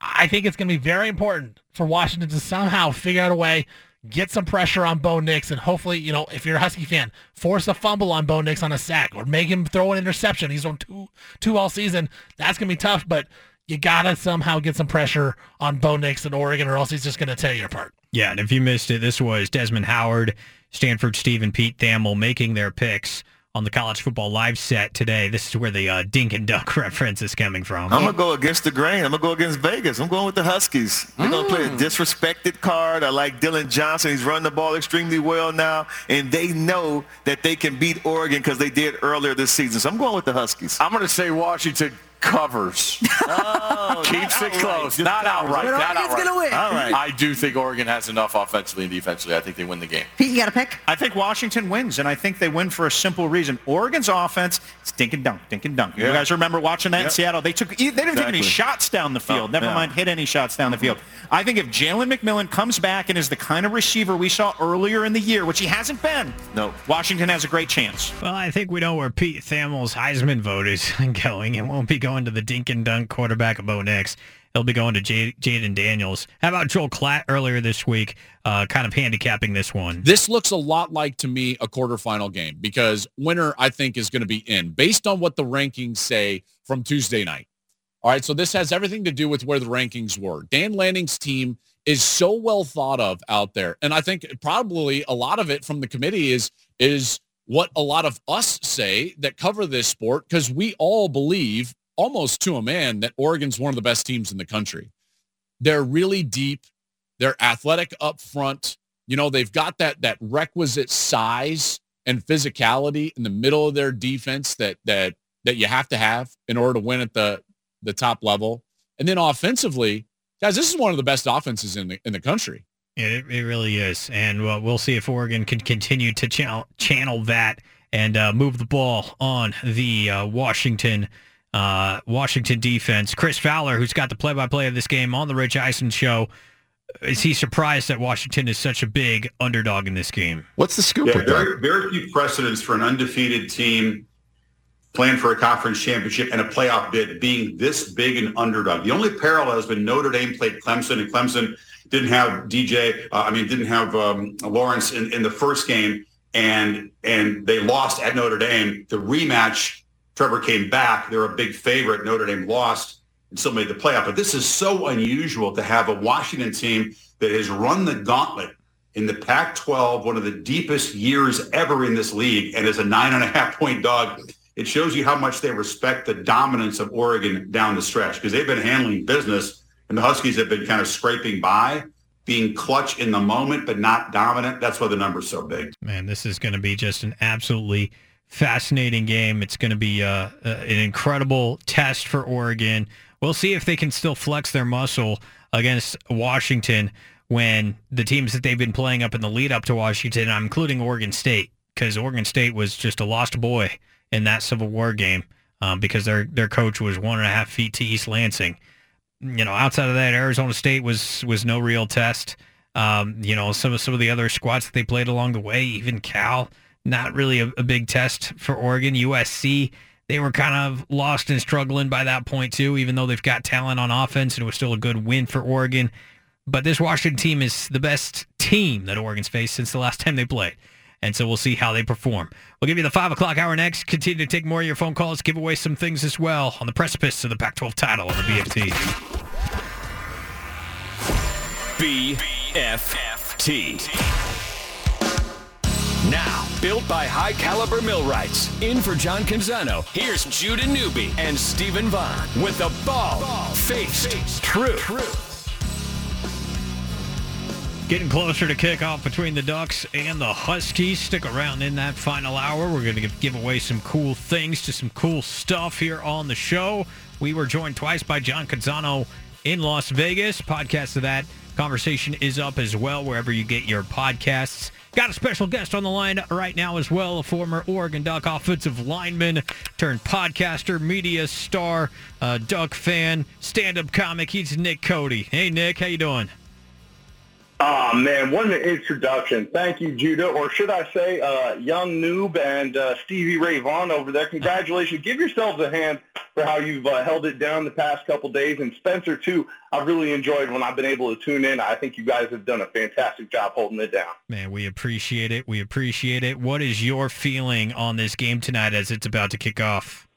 I think it's gonna be very important for Washington to somehow figure out a way get some pressure on Bo Nix, and hopefully, you know, if you're a Husky fan, force a fumble on Bo Nix on a sack, or make him throw an interception. He's on two two all season. That's gonna be tough, but you gotta somehow get some pressure on Bo Nix in Oregon, or else he's just gonna tear you apart. Yeah, and if you missed it, this was Desmond Howard, Stanford Steve, and Pete Thamel making their picks on the college football live set today. This is where the uh, dink and dunk reference is coming from. I'm gonna go against the grain. I'm gonna go against Vegas. I'm going with the Huskies. They're gonna play a disrespected card. I like Dillon Johnson. He's running the ball extremely well now, and they know that they can beat Oregon because they did earlier this season. So I'm going with the Huskies. I'm going to say Washington covers. Oh, Keeps it close. Just Not covers. outright. But Not Oregon's outright. gonna win. All right. I do think Oregon has enough offensively and defensively. I think they win the game. Pete, you got a pick? I think Washington wins, and I think they win for a simple reason. Oregon's offense is dink and dunk, dink and dunk. You guys remember watching that in Seattle? They took they didn't take any shots down the field. Oh, Never yeah. mind hit any shots down the mm-hmm. field. I think if Jalen McMillan comes back and is the kind of receiver we saw earlier in the year, which he hasn't been, no, Washington has a great chance. Well, I think we know where Pete Thamel's Heisman vote is going. It won't be going to the dink and dunk quarterback of Bo Nix. It'll be going to Jayden Daniels. How about Joel Klatt earlier this week, uh, kind of handicapping this one? This looks a lot like to me a quarterfinal game because winner I think is going to be in based on what the rankings say from Tuesday night. All right, so this has everything to do with where the rankings were. Dan Lanning's team is so well thought of out there, and I think probably a lot of it from the committee is is what a lot of us say that cover this sport because we all believe almost to a man that Oregon's one of the best teams in the country. They're really deep. They're athletic up front. You know, they've got that that requisite size and physicality in the middle of their defense that that that you have to have in order to win at the the top level. And then offensively, guys, this is one of the best offenses in the in the country. It, it really is, and uh, we'll see if Oregon can continue to channel channel that and uh, move the ball on the uh, Washington uh, Washington defense. Chris Fowler, who's got the play-by-play of this game on the Rich Eisen show, is he surprised that Washington is such a big underdog in this game? What's the scoop? Yeah, with that? very, very few precedents for an undefeated team playing for a conference championship and a playoff bid being this big an underdog. The only parallel has been Notre Dame played Clemson, and Clemson didn't have DJ. Uh, I mean, didn't have um, Lawrence in, in the first game, and and they lost at Notre Dame. The rematch, Trevor came back. They're a big favorite. Notre Dame lost and still made the playoff. But this is so unusual to have a Washington team that has run the gauntlet in the Pac-12, one of the deepest years ever in this league, and is a nine and a half point dog. It shows you how much they respect the dominance of Oregon down the stretch because they've been handling business, and the Huskies have been kind of scraping by, being clutch in the moment but not dominant. That's why the number's so big. Man, this is going to be just an absolutely fascinating game. It's going to be uh, uh, an incredible test for Oregon. We'll see if they can still flex their muscle against Washington when the teams that they've been playing up in the lead up to Washington, I'm including Oregon State, because Oregon State was just a lost boy in that Civil War game um, because their their coach was one and a half feet to East Lansing. You know, outside of that, Arizona State was was no real test. Um, you know, some of some of the other squads that they played along the way, even Cal, not really a, a big test for Oregon. USC, they were kind of lost and struggling by that point too, even though they've got talent on offense, and it was still a good win for Oregon. But this Washington team is the best team that Oregon's faced since the last time they played. And so we'll see how they perform. We'll give you the 5 o'clock hour next. Continue to take more of your phone calls, give away some things as well on the precipice of the Pac-12 title on the BFT. BFFT. Now, built by high caliber millwrights. In for John Canzano, here's Judah Newby and Stephen Vaughn with the ball, ball faced, truth. Getting closer to kickoff between the Ducks and the Huskies. Stick around in that final hour. We're going to give away some cool things to some cool stuff here on the show. We were joined twice by John Canzano in Las Vegas. Podcast of that conversation is up as well wherever you get your podcasts. Got a special guest on the line right now as well, a former Oregon Duck offensive lineman turned podcaster, media star, uh, Duck fan, stand-up comic. He's Nick Cody. Hey, Nick, how you doing? Oh, man, what an introduction. Thank you, Judah, or should I say uh, Young Noob and uh, Stevie Ray Vaughan over there. Congratulations. Give yourselves a hand for how you've uh, held it down the past couple days. And Spencer, too, I've really enjoyed when I've been able to tune in. I think you guys have done a fantastic job holding it down. Man, we appreciate it. We appreciate it. What is your feeling on this game tonight as it's about to kick off?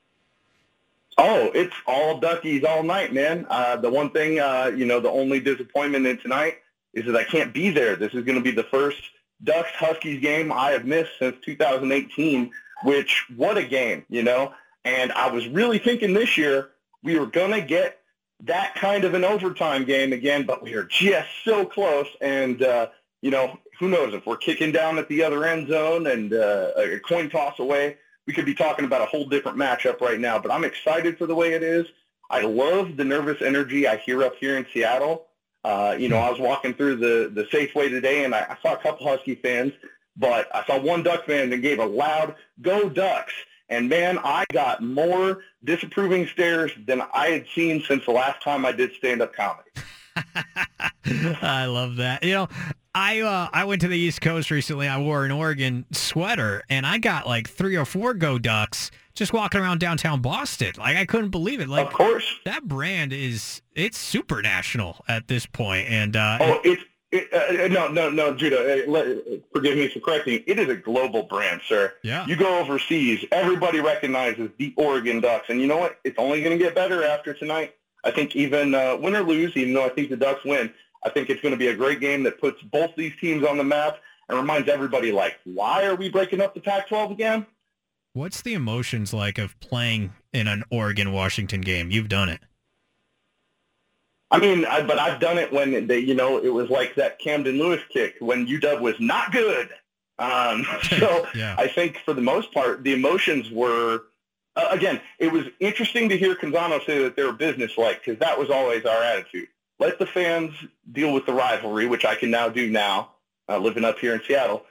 Oh, it's all Duckies all night, man. Uh, the one thing, uh, you know, the only disappointment in tonight is that I can't be there. This is going to be the first Ducks Huskies game I have missed since 2018, which what a game, you know? And I was really thinking this year we were going to get that kind of an overtime game again, but we are just so close. And, uh, you know, who knows if we're kicking down at the other end zone and uh, a coin toss away, we could be talking about a whole different matchup right now. But I'm excited for the way it is. I love the nervous energy I hear up here in Seattle. Uh, you know, I was walking through the, the Safeway today, and I, I saw a couple Husky fans, but I saw one Duck fan that gave a loud "Go Ducks!" And man, I got more disapproving stares than I had seen since the last time I did stand-up comedy. I love that. You know, I uh, I went to the East Coast recently. I wore an Oregon sweater, and I got like three or four Go Ducks just walking around downtown Boston. Like I couldn't believe it. Like of course, that brand is it's super national at this point. and uh, oh, it's It, uh, no, no, no, Judah. Uh, let, forgive me for correcting. It is a global brand, sir. Yeah. You go overseas, everybody recognizes the Oregon Ducks, and you know what? It's only going to get better after tonight. I think even uh, win or lose, even though I think the Ducks win, I think it's going to be a great game that puts both these teams on the map and reminds everybody, like, why are we breaking up the Pac-12 again? What's the emotions like of playing in an Oregon-Washington game? You've done it. I mean, I, but I've done it when they, you know, it was like that Camden Lewis kick when UW was not good. Um, so Yeah. I think for the most part, the emotions were, uh, again, it was interesting to hear Canzano say that they were business-like because that was always our attitude. Let the fans deal with the rivalry, which I can now do now, uh, living up here in Seattle.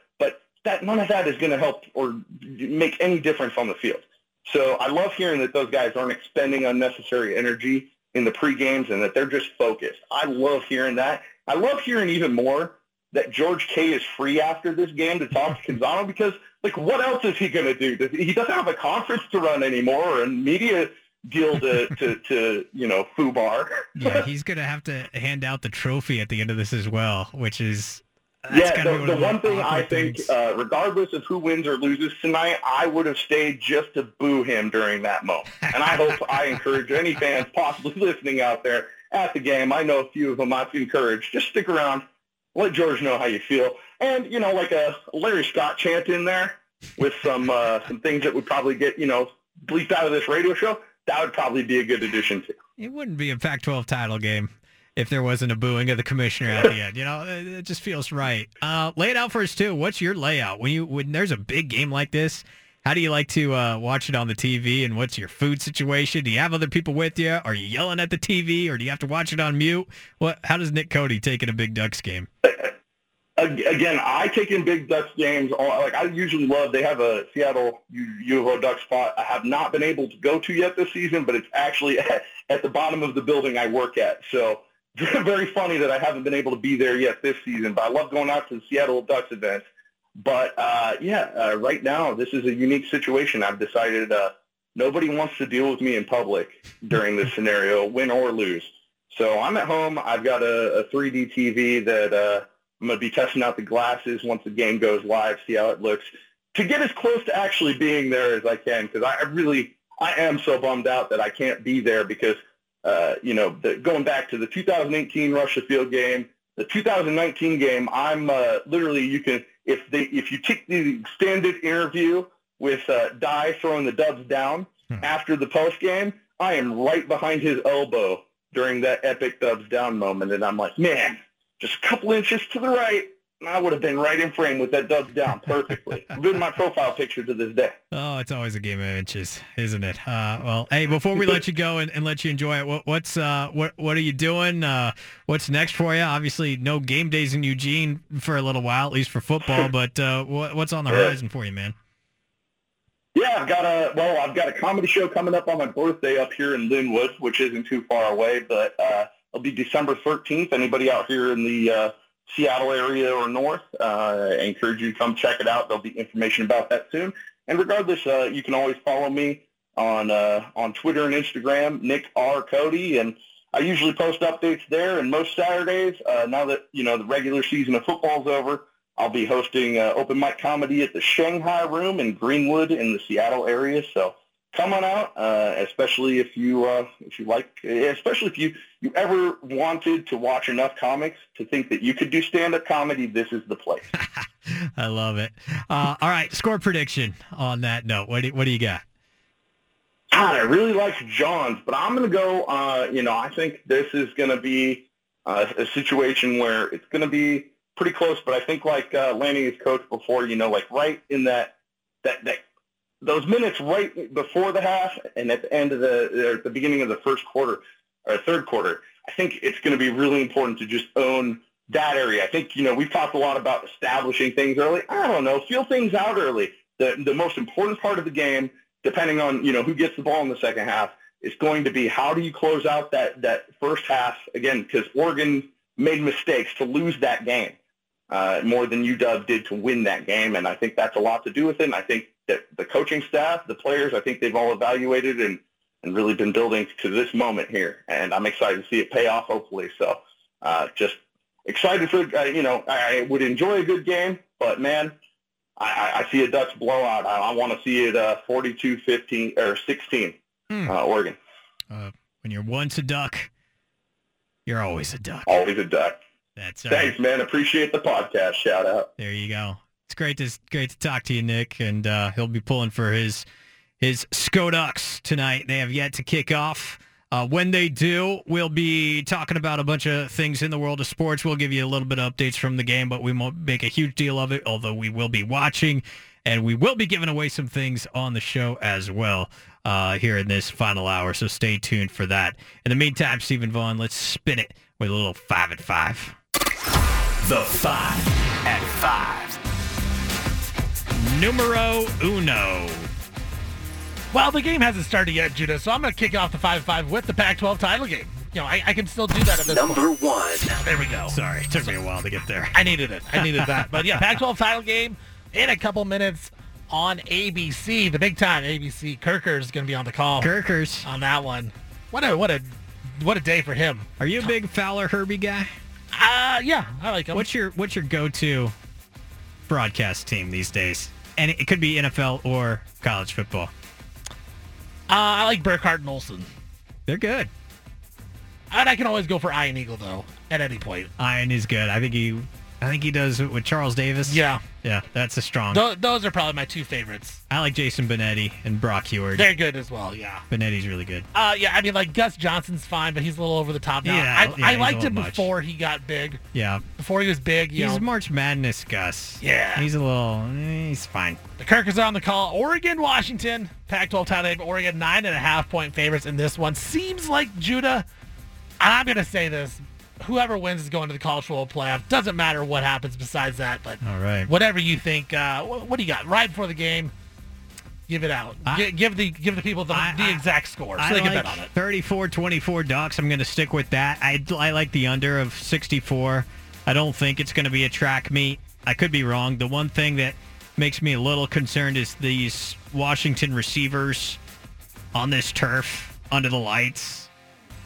That none of that is going to help or make any difference on the field. So I love hearing that those guys aren't expending unnecessary energy in the pre-games and that they're just focused. I love hearing that. I love hearing even more that George K is free after this game to talk to Canzano because, like, what else is he going to do? He doesn't have a conference to run anymore or a media deal to, to, to you know, FUBAR. Yeah, he's gonna have to hand out the trophy at the end of this as well, which is yeah, the, the one thing I think, uh, regardless of who wins or loses tonight, I would have stayed just to boo him during that moment. And I hope I encourage any fans possibly listening out there at the game. I know a few of them I've encouraged. Just stick around. Let George know how you feel. And, you know, like a Larry Scott chant in there with some uh, some things that would probably get, you know, bleeped out of this radio show, that would probably be a good addition too. It wouldn't be a Pac-12 title game if there wasn't a booing of the commissioner at the end. You know, it, it just feels right. Uh, lay it out for us too. What's your layout when you when there's a big game like this? How do you like to uh, watch it on the TV? And what's your food situation? Do you have other people with you? Are you yelling at the TV, or do you have to watch it on mute? What? How does Nick Cody take in a big Ducks game? Again, I take in big Ducks games. Like I usually love. They have a Seattle U of O Ducks spot. I have not been able to go to yet this season, but it's actually at the bottom of the building I work at. So very funny that I haven't been able to be there yet this season. But I love going out to the Seattle Ducks events. But uh, yeah, uh, right now this is a unique situation. I've decided uh, nobody wants to deal with me in public during this scenario, win or lose. So I'm at home. I've got a, a 3D TV that uh, I'm going to be testing out the glasses once the game goes live, see how it looks, to get as close to actually being there as I can. Because I I really, I am so bummed out that I can't be there because, uh, you know, the, going back to the 2018 Russia Field game, the 2019 game, I'm uh, literally you can if they if you take the extended interview with uh, Dye throwing the Dubs down after the post game, I am right behind his elbow during that epic Dubs down moment, and I'm like, man, just a couple inches to the right, I would have been right in frame with that Dubs down perfectly. Been my profile picture to this day. Oh, it's always a game of inches, isn't it? Uh, well, hey, before we let you go and, and let you enjoy it, what, what's uh, what what are you doing? Uh, what's next for you? Obviously, no game days in Eugene for a little while, at least for football. But uh, what, what's on the horizon for you, man? Yeah, I've got a well, I've got a comedy show coming up on my birthday up here in Lynnwood, which isn't too far away, but uh, it'll be December 13th. Anybody out here in the uh, Seattle area or north, uh, I encourage you to come check it out. There'll be information about that soon. And regardless, uh, you can always follow me on uh, on Twitter and Instagram, Nick R Cody, and I usually post updates there. And most Saturdays, uh, now that you know the regular season of football's over, I'll be hosting uh, open mic comedy at the Shanghai Room in Greenwood in the Seattle area. So come on out, uh, especially if you if you like, especially if you you ever wanted to watch enough comics to think that you could do stand up comedy. This is the place. I love it. Uh, all right, score prediction on that note. What do, what do you got? God, I really like John's, but I'm going to go. Uh, you know, I think this is going to be uh, a situation where it's going to be pretty close. But I think, like uh, Lanning has coached before, you know, like right in that that that those minutes right before the half and at the end of the or at the beginning of the first quarter or third quarter, I think it's going to be really important to just own that area. I think you know we've talked a lot about establishing things early. I don't know, feel things out early. The the most important part of the game depending on you know who gets the ball in the second half, is going to be how do you close out that that first half again? Because Oregon made mistakes to lose that game uh, more than UW did to win that game, and I think that's a lot to do with it. And I think that the coaching staff, the players, I think they've all evaluated and and really been building to this moment here, and I'm excited to see it pay off. Hopefully, so uh, just excited for uh, you know I would enjoy a good game, but man, I, I see a Ducks blowout. I, I want to see it uh, 42-15 or 16, Hmm. uh, Oregon. Uh, when you're once a duck, you're always a duck. Always a Duck. That's Thanks, man. Appreciate the podcast. Shout out. There you go. It's great to great to talk to you, Nick, and uh, he'll be pulling for his his Skodux tonight. They have yet to kick off. Uh, when they do, we'll be talking about a bunch of things in the world of sports. We'll give you a little bit of updates from the game, but we won't make a huge deal of it. Although we will be watching, and we will be giving away some things on the show as well uh, here in this final hour. So stay tuned for that. In the meantime, Stephen Vaughn, let's spin it with a little five at five. The five at five. Numero uno. Well, the game hasn't started yet, Judah, so I'm going to kick off the 5-5 with the Pac-12 title game. You know, I, I can still do that at this Number point. one. There we go. Sorry, it took me a while to get there. I needed it. I needed that. But yeah, Pac-12 title game in a couple minutes on ABC, the big time ABC. Kirker's going to be on the call. Kirkers on that one. What a what a what a day for him. Are you a big Fowler Herbie guy? Uh yeah, I like him. What's your what's your go-to broadcast team these days? And it could be NFL or college football. Uh, I like Burkhardt and Olsen. They're good. And I can always go for Ian Eagle though at any point. Iron is good. I think he I think he does it with Charles Davis. Yeah. Yeah, that's a strong. Tho- those are probably my two favorites. I like Jason Benetti and Brock Huard. They're good as well. Yeah. Benetti's really good. Uh, yeah, I mean, like Gus Johnson's fine, but he's a little over the top now. Yeah, I, yeah, I liked him much. before he got big. Yeah. Before he was big, He's know. March Madness Gus. Yeah. He's a little eh, he's fine. The Kirkers are on the call. Oregon, Washington, Pac-12 title game. Oregon nine and a half point favorites in this one. Seems like Judah. I'm gonna say this: whoever wins is going to the college football playoff. Doesn't matter what happens besides that. But All right. whatever you think, uh, what, what do you got? Right before the game, give it out. Gi- give the give the people the, the exact score so I they can bet on it. 34-24 Ducks. I'm going to stick with that. I, I like the under of 64. I don't think it's going to be a track meet. I could be wrong. The one thing that makes me a little concerned is these Washington receivers on this turf under the lights.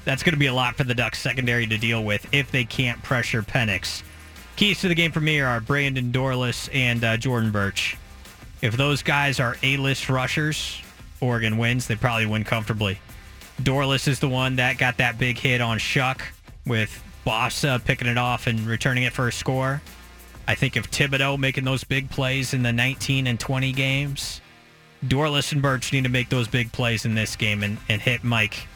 That's going to be a lot for the Ducks secondary to deal with if they can't pressure Penix. Keys to the game for me are Brandon Dorlus and uh, Jordan Burch. If those guys are A-list rushers, Oregon wins. They probably win comfortably. Dorlus is the one that got that big hit on Shuck with Bassa picking it off and returning it for a score. I think if Thibodeaux making those big plays in the 19 and 20 games, Dorlus and Burch need to make those big plays in this game and, and hit Mike.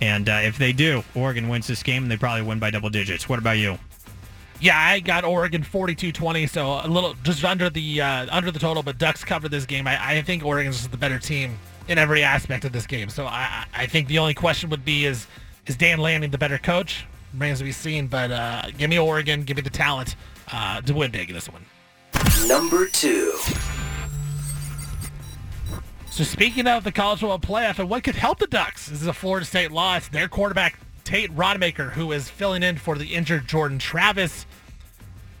And uh, if they do, Oregon wins this game and they probably win by double digits. What about you? Yeah, I got Oregon 42-20, so a little just under the uh, under the total, but Ducks covered this game. I, I think Oregon's just the better team in every aspect of this game. So I, I think the only question would be is is Dan Lanning the better coach? Remains to be seen, but uh, give me Oregon, give me the talent uh, to win big in this one. Number two. So speaking of the college football playoff and what could help the Ducks, this is a Florida State loss. Their quarterback Tate Rodemaker, who is filling in for the injured Jordan Travis,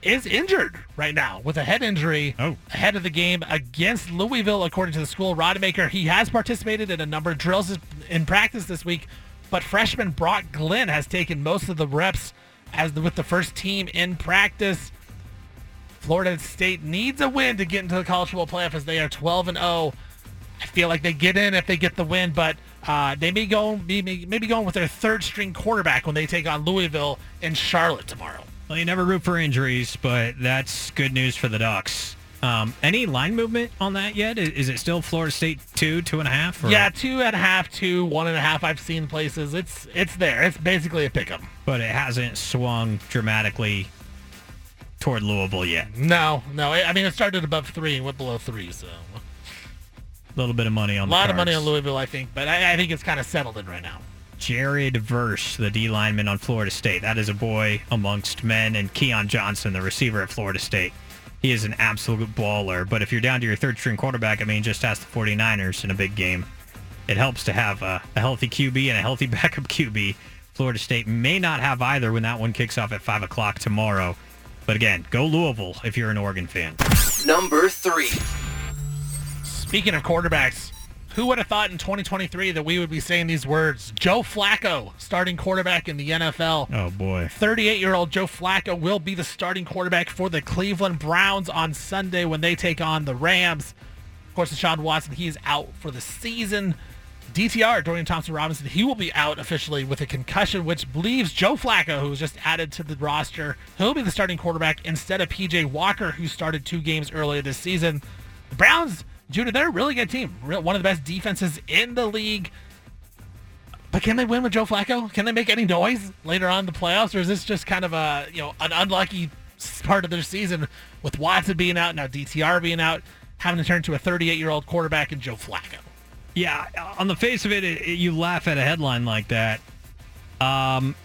is injured right now with a head injury oh. ahead of the game against Louisville. According to the school, Rodemaker he has participated in a number of drills in practice this week, but freshman Brock Glenn has taken most of the reps as the, with the first team in practice. Florida State needs a win to get into the college football playoff as they are 12 and 0. I feel like they get in if they get the win, but uh, they may go maybe, maybe going with their third string quarterback when they take on Louisville and Charlotte tomorrow. Well, you never root for injuries, but that's good news for the Ducks. Um, any line movement on that yet? Is, is it still Florida State two, two and a half? or- Yeah, two and a half, two, one and a half. I've seen places. It's it's there. It's basically a pick 'em. but it hasn't swung dramatically toward Louisville yet. No, no. I I mean, it started above three and went below three, so A little bit of money on a on lot the of money on. Louisville, I think. But I, I think it's kind of settled in right now. Jared Verse, the D lineman on Florida State. That is a boy amongst men, and Keon Johnson, the receiver at Florida State. He is an absolute baller. But if you're down to your third string quarterback, I mean, just ask the 49ers in a big game. It helps to have a, a healthy QB and a healthy backup QB. Florida State may not have either when that one kicks off at 5 o'clock tomorrow. But again, go Louisville if you're an Oregon fan. Number three. Speaking of quarterbacks, Who would have thought in 2023 that we would be saying these words? Joe Flacco, starting quarterback in the NFL. Oh boy. 38-year-old Joe Flacco will be the starting quarterback for the Cleveland Browns on Sunday when they take on the Rams. Of course, Deshaun Watson, he is out for the season. DTR, Dorian Thompson Robinson, he will be out officially with a concussion, which leaves Joe Flacco, who was just added to the roster. He'll be the starting quarterback instead of PJ Walker, who started two games earlier this season. The Browns, Judah, they're a really good team. One of the best defenses in the league. But can they win with Joe Flacco? Can they make any noise later on in the playoffs, or is this just kind of a you know an unlucky part of their season with Watson being out now, DTR being out, having to turn to a 38 year old quarterback in Joe Flacco? Yeah, on the face of it, it, it- you laugh at a headline like that, um,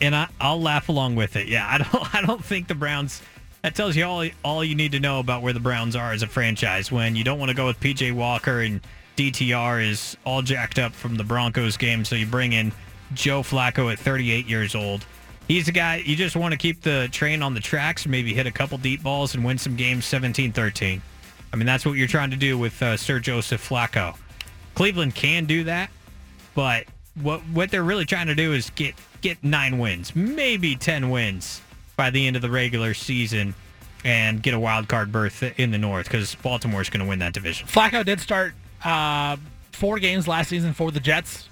and I, I'll laugh along with it. Yeah, I don't, I don't think the Browns. That tells you all, all you need to know about where the Browns are as a franchise. When you don't want to go with PJ Walker and DTR is all jacked up from the Broncos game, so you bring in Joe Flacco at 38 years old. He's a guy you just want to keep the train on the tracks, maybe hit a couple deep balls and win some games 17-13. I mean, that's what you're trying to do with uh, Sir Joseph Flacco. Cleveland can do that, but what what they're really trying to do is get get nine wins, maybe ten wins by the end of the regular season, and get a wild card berth in the North because Baltimore's going to win that division. Flacco did start uh, four games last season for the Jets.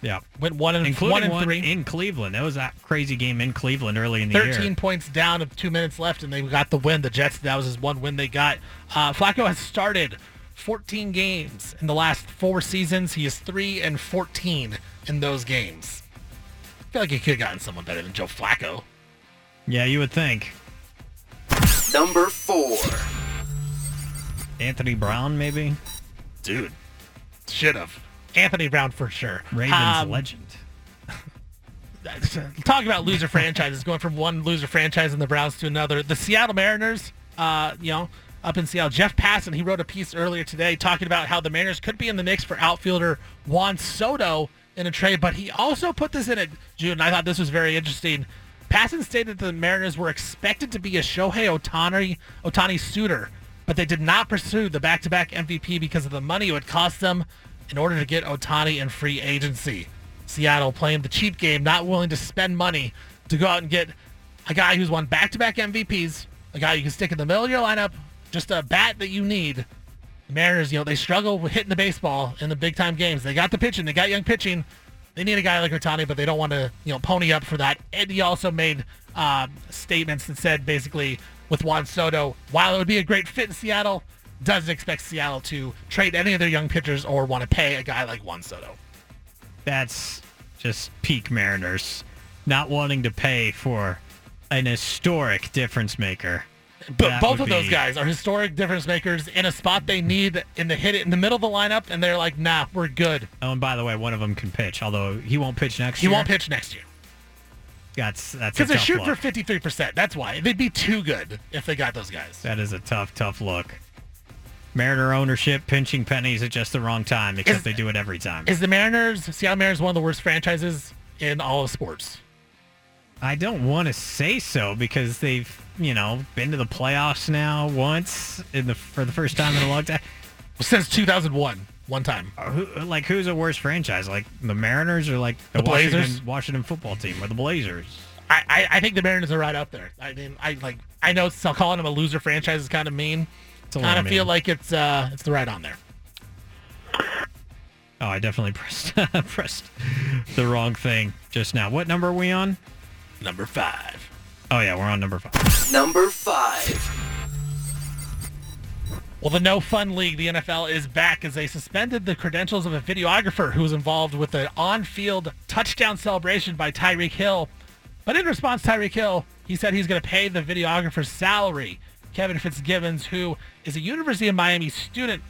Yeah, went one and including one and one three. in Cleveland. That was that crazy game in Cleveland early in the 13 year. points down of two minutes left, and they got the win. The Jets, that was his one win they got. Uh, Flacco has started 14 games in the last four seasons. He is 3 and 14 in those games. I feel like he could have gotten someone better than Joe Flacco. Yeah, you would think. Number four. Anthony Brown, maybe. Dude, should have. Anthony Brown for sure. Ravens Um, legend. talk about loser franchises going from one loser franchise in the Browns to another. The Seattle Mariners, uh, you know, up in Seattle. Jeff Passan, he wrote a piece earlier today talking about how the Mariners could be in the mix for outfielder Juan Soto in a trade, but he also put this in it, June, and I thought this was very interesting. Passan stated that the Mariners were expected to be a Shohei Ohtani, Ohtani suitor, but they did not pursue the back-to-back MVP because of the money it would cost them in order to get Ohtani in free agency. Seattle playing the cheap game, not willing to spend money to go out and get a guy who's won back-to-back MVPs, a guy you can stick in the middle of your lineup, just a bat that you need. The Mariners, you know, they struggle with hitting the baseball in the big-time games. They got the pitching, they got young pitching. They need a guy like Ohtani, but they don't want to, you know, pony up for that. And he also made uh, statements that said basically with Juan Soto, while it would be a great fit in Seattle, doesn't expect Seattle to trade any of their young pitchers or want to pay a guy like Juan Soto. That's just peak Mariners not wanting to pay for an historic difference maker. But both of those be- guys are historic difference makers in a spot they need in the hit it in the middle of the lineup, and they're like, nah, we're good. Oh, and by the way, one of them can pitch, although he won't pitch next He year. He won't pitch next year That's that's a because tough shooting look. for 53%. That's why they'd be too good if they got those guys. That is a tough, tough look. Mariner ownership pinching pennies at just the wrong time, except Is- they do it every time. Is the Mariners, Seattle Mariners, one of the worst franchises in all of sports? I don't want to say so because they've, you know, been to the playoffs now once in the for the first time in a long time. Since 2001, one time. Who, like who's a worse franchise? Like the Mariners or like the, The Blazers? Washington, Washington football team or the Blazers? I, I, I think the Mariners are right up there. I mean, I like I know so calling them a loser franchise is kind of mean. Kind of feel like it's uh it's the right on there. Oh, I definitely pressed pressed the wrong thing just now. What number are we on? Number five. Oh yeah, we're on number five. Number five. Well, the No Fun League, the NFL, is back as they suspended the credentials of a videographer who was involved with an on-field touchdown celebration by Tyreek Hill. But in response, Tyreek Hill, he said he's going to pay the videographer's salary. Kevin Fitzgibbons, who is a University of Miami student,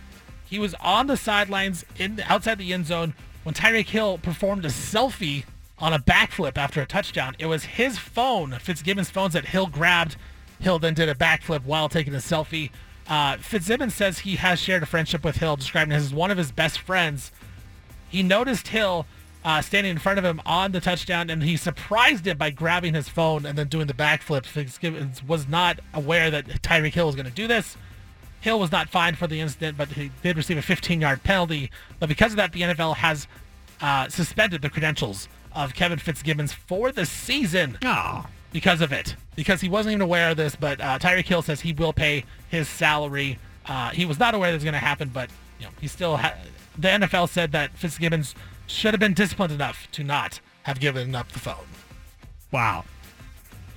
he was on the sidelines in outside the end zone when Tyreek Hill performed a selfie on a backflip after a touchdown. It was his phone, Fitzgibbons' phone, that Hill grabbed. Hill then did a backflip while taking a selfie. Uh, Fitzgibbons says he has shared a friendship with Hill, describing him as one of his best friends. He noticed Hill uh, standing in front of him on the touchdown, and he surprised him by grabbing his phone and then doing the backflip. Fitzgibbons was not aware that Tyreek Hill was going to do this. Hill was not fined for the incident, but he did receive a 15-yard penalty. But because of that, the NFL has uh, suspended the credentials of Kevin Fitzgibbons for the season. Oh. Because of it. Because he wasn't even aware of this, but uh, Tyreek Hill says he will pay his salary. Uh, he was not aware this was going to happen, but you know he still. Ha- the NFL said that Fitzgibbons should have been disciplined enough to not have given up the phone. Wow.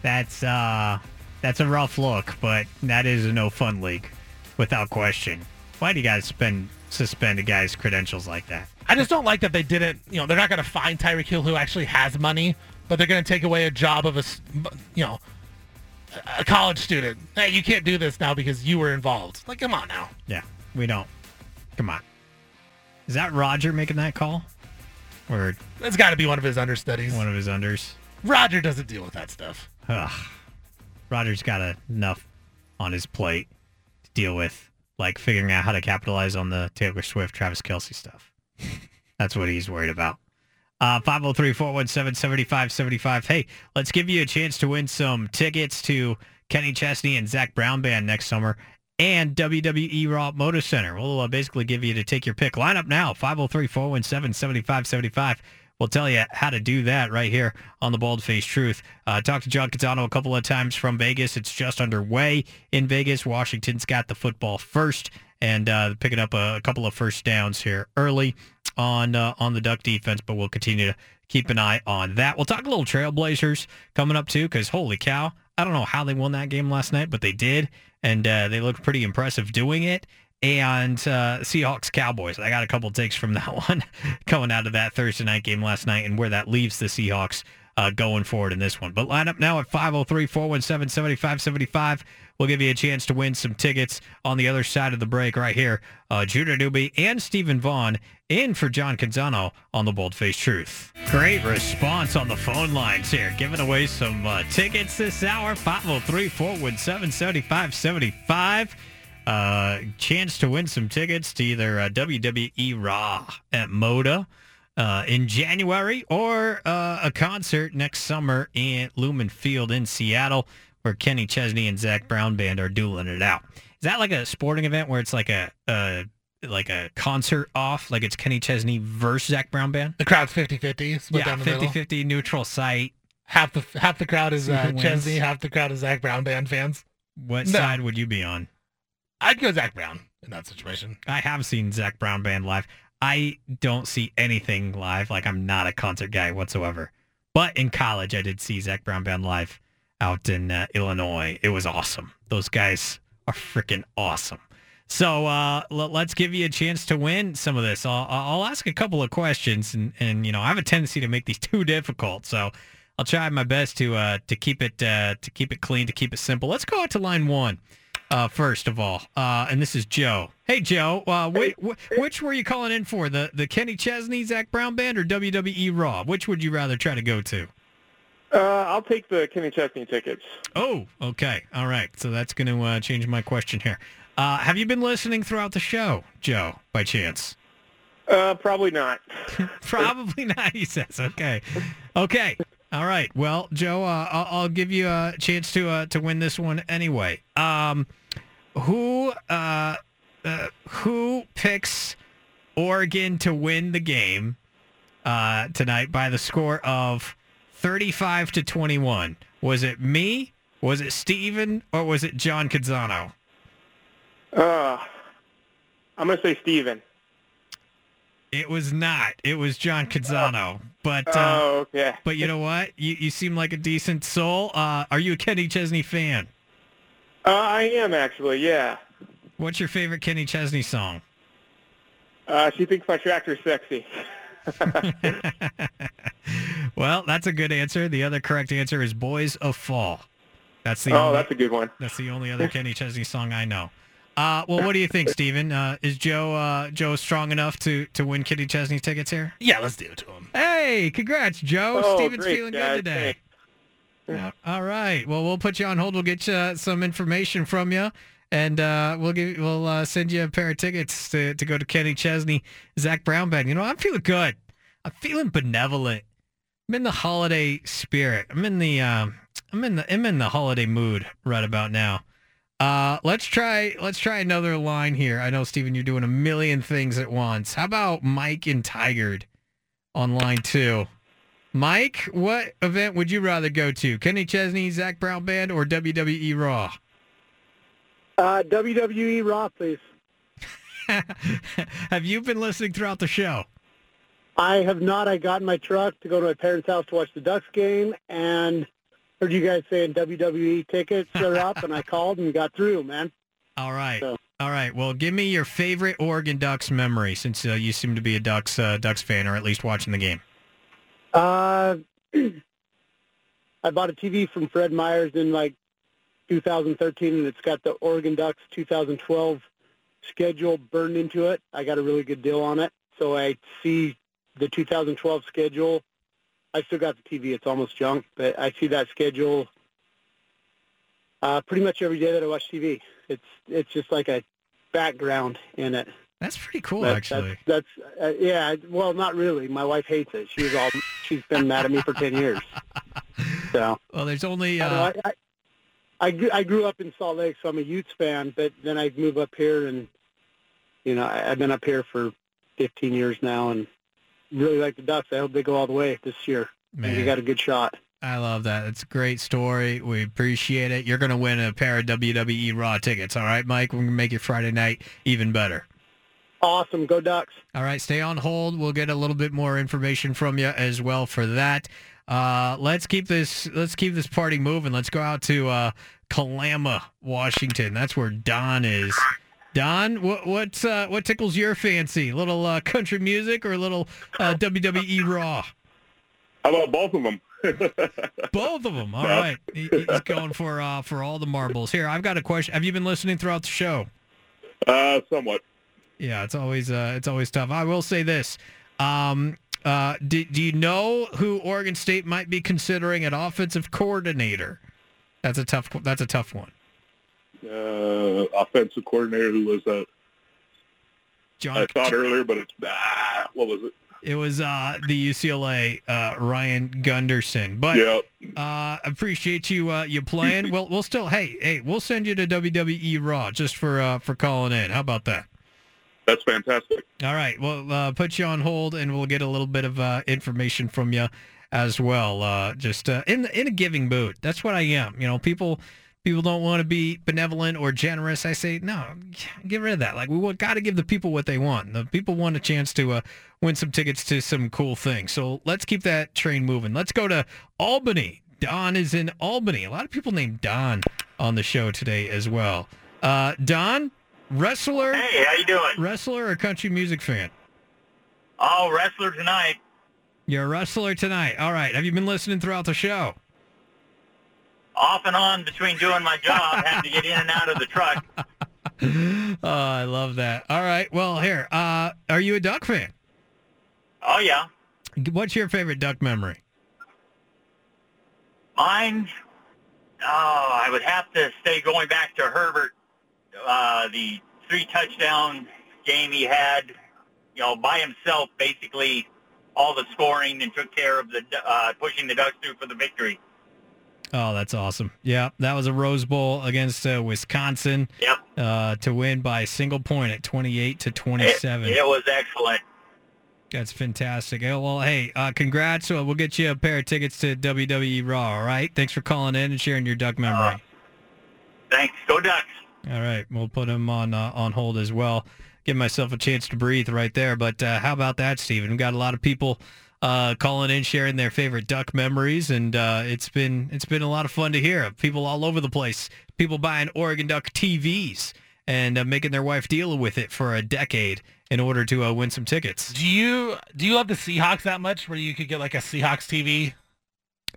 That's uh that's a rough look, but that is a no fun league without question. Why do you guys spend suspend a guy's credentials like that? I just don't like that they didn't. You know, they're not going to find Tyreek Hill who actually has money, but they're going to take away a job of a, you know, a college student. Hey, you can't do this now because you were involved. Like, come on now. Yeah, we don't. Come on. Is that Roger making that call? Or That's got to be one of his understudies. one of his unders? Roger doesn't deal with that stuff. Ugh. Roger's got enough on his plate to deal with, like figuring out how to capitalize on the Taylor Swift, Travis Kelce stuff. That's what he's worried about. Uh, 503-417-7575. Hey, let's give you a chance to win some tickets to Kenny Chesney and Zac Brown Band next summer and WWE Raw Moda Center. We'll uh, basically give you to take your pick. Line up now, 503-417-7575. We'll tell you how to do that right here on the Bald Face Truth. Uh, talked to John Canzano a couple of times from Vegas. It's just underway in Vegas. Washington's got the football first and uh, picking up a, a couple of first downs here early on uh, on the Duck defense, but we'll continue to keep an eye on that. We'll talk a little Trailblazers coming up too, because holy cow, I don't know how they won that game last night, but they did, and uh, they looked pretty impressive doing it. And uh, Seahawks Cowboys, I got a couple takes from that one coming out of that Thursday night game last night, and where that leaves the Seahawks uh, going forward in this one. But line up now at 503-417-7575. We'll give you a chance to win some tickets on the other side of the break right here. Uh, Judah Newby and Stephen Vaughn in for John Canzano on the Boldface Truth. Great response on the phone lines here. Giving away some uh, tickets this hour. 503-417-7575. Uh, chance to win some tickets to either uh, WWE Raw at Moda uh, in January or uh, a concert next summer in Lumen Field in Seattle where Kenny Chesney and Zac Brown Band are dueling it out. Is that like a sporting event where it's like a, a like a concert off, like it's Kenny Chesney versus Zac Brown Band? The crowd's 50-50. Split Yeah, down the middle. 50-50 neutral site. Half the half the crowd is uh. Chesney, half the crowd is Zac Brown band fans. What No. side would you be on? I'd go Zac Brown in that situation. I have seen Zac Brown Band live. I don't see anything live. Like I'm not a concert guy whatsoever. But in college, I did see Zac Brown Band live out in uh, Illinois. It was awesome. Those guys are freaking awesome. So uh, l- let's give you a chance to win some of this. I'll, I'll ask a couple of questions, and, and you know I have a tendency to make these too difficult. So I'll try my best to uh, to keep it uh, to keep it clean, to keep it simple. Let's go out to line one uh, first of all, uh, and this is Joe. Hey Joe, uh, whi- wh- which were you calling in for? The the Kenny Chesney, Zac Brown band, or WWE Raw? Which would you rather try to go to? Uh, I'll take the Kenny Chesney tickets. Oh, okay, all right. So that's going to uh, change my question here. Uh, have you been listening throughout the show, Joe, by chance? Uh, probably not. Probably not, he says. Okay. Okay. All right. Well, Joe, uh, I'll, I'll give you a chance to uh, to win this one anyway. Um, who uh, uh, who picks Oregon to win the game uh, tonight by the score of 35 to 21? Was it me? Was it Steven? Or was it John Canzano? Uh, I'm going to say Steven. It was not. It was John Canzano. But uh, Oh, okay. But you know what? You you seem like a decent soul. Uh, are you a Kenny Chesney fan? Uh, I am actually, yeah. What's your favorite Kenny Chesney song? Uh, she thinks my tractor's sexy. Well, that's a good answer. The other correct answer is "Boys of Fall." That's the Oh, only, that's a good one. That's the only other Kenny Chesney song I know. Uh, well, what do you think, Steven? Uh, is Joe uh, Joe strong enough to to win Kenny Chesney tickets here? Yeah, let's do it to him. Hey, congrats, Joe. Oh, Steven's great, feeling guys. good today. Yeah. All right. Well, we'll put you on hold. We'll get you some information from you, and uh, we'll give we'll uh, send you a pair of tickets to, to go to Kenny Chesney, Zac Brown band. You know, I'm feeling good. I'm feeling benevolent. I'm in the holiday spirit. I'm in the um, I'm in the I'm in the holiday mood right about now. Uh, let's try let's try another line here. I know Steven, you're doing a million things at once. How about Mike and Tigard on line two? Mike, what event would you rather go to? Kenny Chesney, Zac Brown Band, or WWE Raw? Uh, WWE Raw, please. Have you been listening throughout the show? I have not. I got in my truck to go to my parents' house to watch the Ducks game, and heard you guys saying WWE tickets are up, and I called and got through, man. All right. All right. Well, give me your favorite Oregon Ducks memory, since uh, you seem to be a Ducks uh, Ducks fan, or at least watching the game. Uh, I bought a TV from Fred Meyers in like 2013, and it's got the Oregon Ducks 2012 schedule burned into it. I got a really good deal on it, so I see the 2012 schedule. I still got the TV; it's almost junk, but I see that schedule uh, pretty much every day that I watch TV. It's it's just like a background in it. That's pretty cool, That- actually. That's, that's uh, yeah. Well, not really. My wife hates it. She's all she's been mad at me for ten years. So Well, there's only. Uh, I, I, I grew, I grew up in Salt Lake, so I'm a Utes fan. But then I move up here, and you know I, I've been up here for 15 years now, and really like the Ducks. I hope they go all the way this year. Think they got a good shot. I love that. It's a great story. We appreciate it. You're going to win a pair of WWE Raw tickets. All right, Mike. We're going to make your Friday night even better. Awesome, go Ducks. All right, stay on hold. We'll get a little bit more information from you as well for that. Uh, let's keep this let's keep this party moving. Let's go out to uh, Kalama, Washington. That's where Don is. Don, what what uh, what tickles your fancy? A little uh, country music or a little uh, WWE Raw? How about both of them? Both of them. All right. He- He's going for uh, for all the marbles. Here, I've got a question. Have you been listening throughout the show? Uh, somewhat. Yeah, it's always uh, it's always tough. I will say this. Um, uh, do, do you know who Oregon State might be considering an offensive coordinator? That's a tough. That's a tough one. Uh, offensive coordinator who was uh, John. I thought earlier, but it's ah, what was it? It was uh, the UCLA uh, Ryan Gunderson. But Yep. uh, appreciate you uh, you playing. we'll we'll still hey hey we'll send you to WWE Raw just for uh, for calling in. How about that? That's fantastic. All right. Well, uh, put you on hold, and we'll get a little bit of uh, information from you as well. Uh, just uh, in in a giving mood. That's what I am. You know, people people don't want to be benevolent or generous. I say no, get rid of that. Like we got to give the people what they want. The people want a chance to uh, win some tickets to some cool things. So let's keep that train moving. Let's go to Albany. Don is in Albany. A lot of people named Don on the show today as well. Uh, Don, wrestler. Hey, how you doing? Wrestler or country music fan? Oh, wrestler tonight. You're a wrestler tonight. All right. Have you been listening throughout the show? Off and on between doing my job, having to get in and out of the truck. oh, I love that. All right. Well, here. Uh, are you a Duck fan? Oh yeah, What's your favorite Duck memory? mine. Oh, I would have to stay going back to Herbert, uh, the three touchdown game he had. You know, by himself, basically all the scoring and took care of the uh, pushing the Ducks through for the victory. Oh, that's awesome. Yeah, that was a Rose Bowl against uh, Wisconsin. Yep. Uh, to win by a single point at 28 to 27. it was excellent. That's fantastic. Well, hey, uh, congrats. Uh, we'll get you a pair of tickets to WWE Raw. All right. Thanks for calling in and sharing your Duck memory. Thanks. Go Ducks. All right, we'll put him on uh, on hold as well. Give myself a chance to breathe right there. But uh, how about that, Steven? We've got a lot of people uh, calling in, sharing their favorite duck memories, and uh, it's been it's been a lot of fun to hear. People all over the place. People buying Oregon Duck TVs and uh, making their wife deal with it for a decade in order to uh, win some tickets. Do you do you love the Seahawks that much where you could get like a Seahawks TV?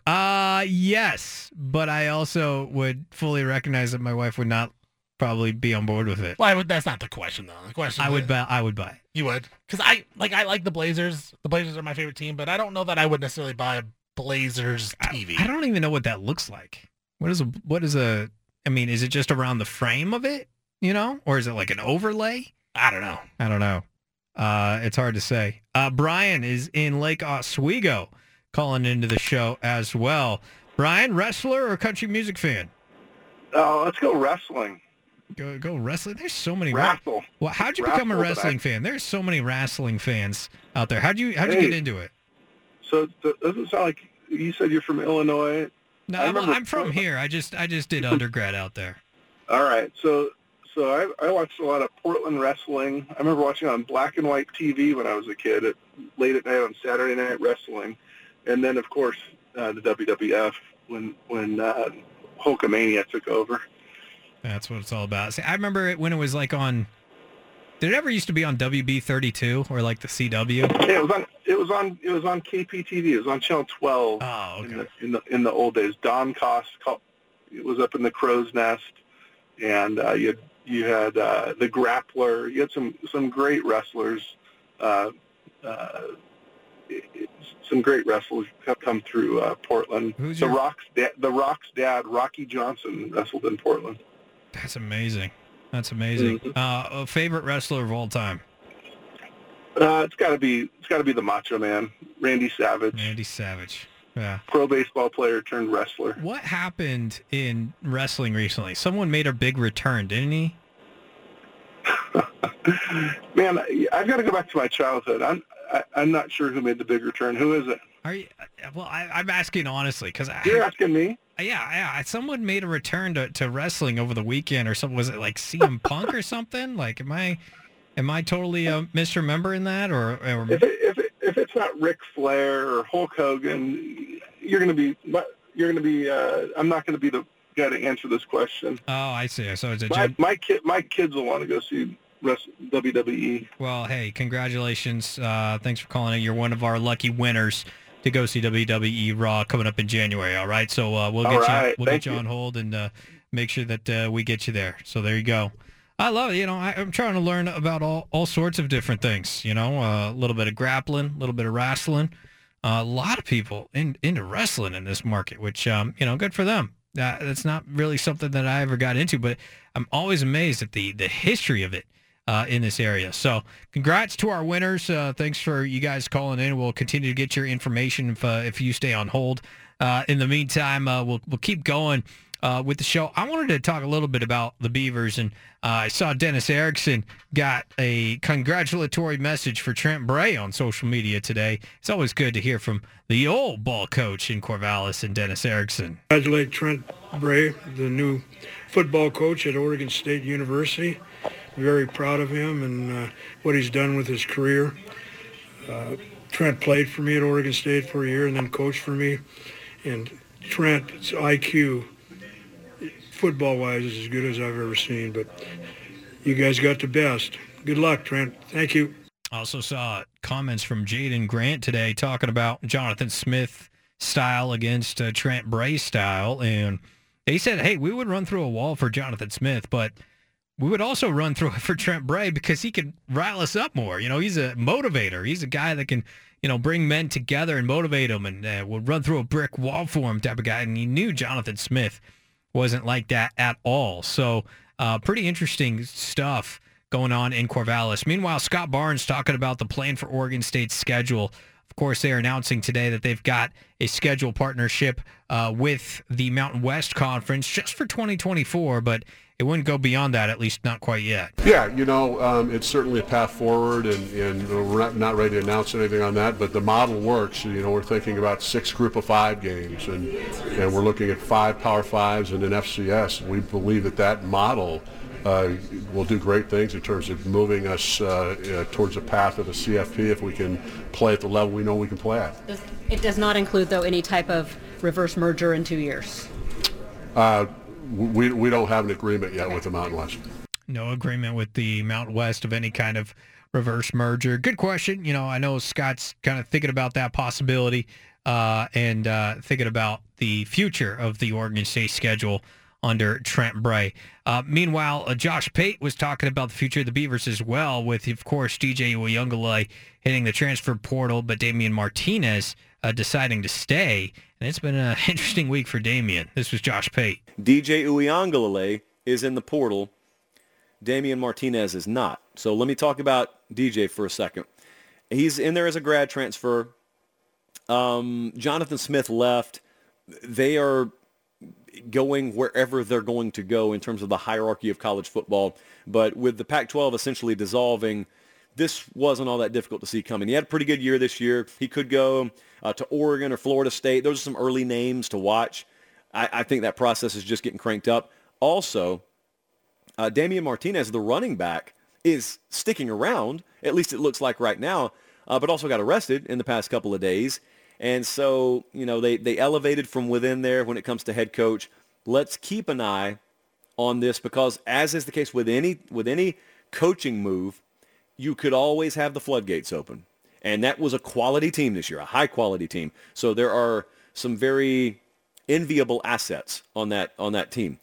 Uh yes, but I also would fully recognize that my wife would not probably be on board with it. Well, I would, that's not the question though. The question I would is- buy. I would buy. it. You would, because I like I like the Blazers. The Blazers are my favorite team, but I don't know that I would necessarily buy a Blazers TV. I don't even know what that looks like. What is a what is a? I mean, is it just around the frame of it? You know, or is it like an overlay? I don't know. I don't know. Uh, it's hard to say. Uh, Brian is in Lake Oswego, calling into the show as well. Brian, wrestler or country music fan? Oh, let's go wrestling. Go, go wrestling. There's so many. Wrestle. Well, how'd you become a wrestling fan? There's so many wrestling fans out there. How'd you how'd you Hey. get into it? So it doesn't sound like you said you're from Illinois. No, I I'm, remember- I'm from here. I just I just did undergrad out there. All right. So so I, I watched a lot of Portland wrestling. I remember watching on black and white TV when I was a kid, at, late at night on Saturday Night Wrestling, and then of course uh, the WWF when when uh, Hulkamania took over. That's what it's all about. See, I remember it when it was like on. Did it ever used to be on WB32 or like the CW? Yeah, it was on. It was on. It was on KPTV. It was on Channel 12. Oh, okay. In the in the, in the old days, Don Coss. called- It was up in the Crow's Nest, and uh, you had, you had uh, the Grappler. You had some some great wrestlers. Uh, uh, some great wrestlers have come through uh, Portland. Who's the your- Rock's dad, the Rock's dad, Rocky Johnson, wrestled in Portland. That's amazing. That's amazing. Mm-hmm. Uh, a favorite wrestler of all time? Uh, it's got to be it's got to be the Macho Man, Randy Savage. Randy Savage. Yeah. Pro baseball player turned wrestler. What happened in wrestling recently? Someone made a big return, didn't he? Man, I- I've got to go back to my childhood. I'm I, I'm not sure who made the big return. Who is it? Are you? Well, I, I'm asking honestly because You're asking me. Yeah, yeah. Someone made a return to, to wrestling over the weekend or something. Was it like CM Punk or something? Like, am I, am I totally uh, misremembering that or? or If it, if it, if it's not Ric Flair or Hulk Hogan, you're going to be you're going to be. Uh, I'm not going to be the guy to answer this question. oh, I see. So it's a My my kid my kids will want to go see. WWE. Well, hey, congratulations. Uh, thanks for calling in. You're one of our lucky winners to go see WWE Raw coming up in January. All right, so uh, we'll All get you we'll thank get you, you. on hold and uh, make sure that uh, we get you there. So there you go. I love it. You know, I, I'm trying to learn about all, all sorts of different things. You know, uh, a little bit of grappling, a little bit of wrestling. Uh, a lot of people in, into wrestling in this market, which um, you know, good for them. Uh, that's not really something that I ever got into, but I'm always amazed at the the history of it uh, in this area. So, congrats to our winners. Uh, thanks for you guys calling in. We'll continue to get your information if uh, if you stay on hold. Uh, in the meantime, uh, we'll we'll keep going. Uh, with the show, I wanted to talk a little bit about the Beavers, and I saw Dennis Erickson got a congratulatory message for Trent Bray on social media today. It's always good to hear from the old ball coach in Corvallis and Dennis Erickson. Congratulate Trent Bray, the new football coach at Oregon State University. Very proud of him and uh, what he's done with his career. Uh, Trent played for me at Oregon State for a year and then coached for me. And Trent's IQ, football-wise, is as good as I've ever seen. But you guys got the best. Good luck, Trent. Thank you. I also saw comments from Jaydon Grant today talking about Jonathan Smith style against uh, Trent Bray style, and they said, "Hey, we would run through a wall for Jonathan Smith, but we would also run through it for Trent Bray because he could rile us up more. You know, he's a motivator. He's a guy that can." You know, bring men together and motivate them, and uh, would run through a brick wall for him, type of guy. And he knew Jonathan Smith wasn't like that at all. So, uh, pretty interesting stuff going on in Corvallis. Meanwhile, Scott Barnes talking about the plan for Oregon State's schedule. Of course, they are announcing today that they've got a schedule partnership uh, with the Mountain West Conference just for 2024, but it wouldn't go beyond that, at least not quite yet. Yeah, you know, um, it's certainly a path forward, and, and we're not, not ready to announce anything on that, but the model works. You know, we're thinking about six group of five games, and, and we're looking at five Power Fives and an FCS. We believe that that model will do great things in terms of moving us uh, uh, towards the path of a CFP if we can play at the level we know we can play at. It does not include, though, any type of reverse merger in two years. Uh, we, we don't have an agreement yet with the Mountain West. No agreement with the Mountain West of any kind of reverse merger. Good question. You know, I know Scott's kind of thinking about that possibility uh, and uh, thinking about the future of the Oregon State schedule under Trent Bray. Uh, meanwhile, uh, Josh Pate was talking about the future of the Beavers as well, with, of course, DJ Uiagalelei hitting the transfer portal, but Damien Martinez uh, deciding to stay. And it's been an interesting week for Damien. This was Josh Pate. DJ Uiagalelei is in the portal. Damien Martinez is not. So let me talk about DJ for a second. He's in there as a grad transfer. Um, Jonathan Smith left. They are going wherever they're going to go in terms of the hierarchy of college football. But with the Pac-12 essentially dissolving, this wasn't all that difficult to see coming. He had a pretty good year this year. He could go uh, to Oregon or Florida State. Those are some early names to watch. I, I think that process is just getting cranked up. Also, uh, Damien Martinez, the running back, is sticking around. At least it looks like right now. Uh, but also got arrested in the past couple of days. And so, you know, they, they elevated from within there when it comes to head coach. Let's keep an eye on this because as is the case with any with any coaching move, you could always have the floodgates open. And that was a quality team this year, a high quality team. So there are some very enviable assets on that on that team.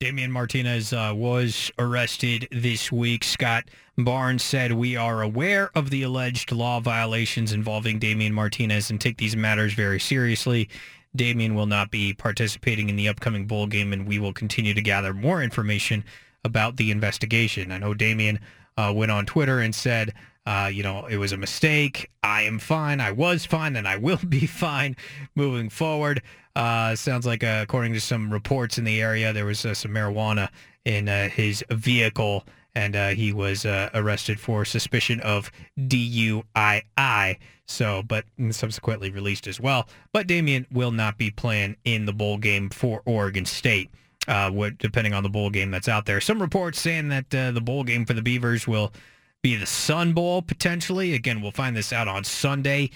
Damien Martinez uh, was arrested this week. Scott Barnes said, We are aware of the alleged law violations involving Damien Martinez and take these matters very seriously. Damien will not be participating in the upcoming bowl game, and we will continue to gather more information about the investigation. I know Damien uh, went on Twitter and said, uh, you know, it was a mistake. I am fine. I was fine, and I will be fine moving forward. Uh, sounds like, uh, according to some reports in the area, there was uh, some marijuana in uh, his vehicle, and uh, he was uh, arrested for suspicion of DUII. So, but subsequently released as well. But Damien will not be playing in the bowl game for Oregon State. What, depending on the bowl game that's out there. Some reports saying that the bowl game for the Beavers will be the Sun Bowl potentially. Again, we'll find this out on Sunday,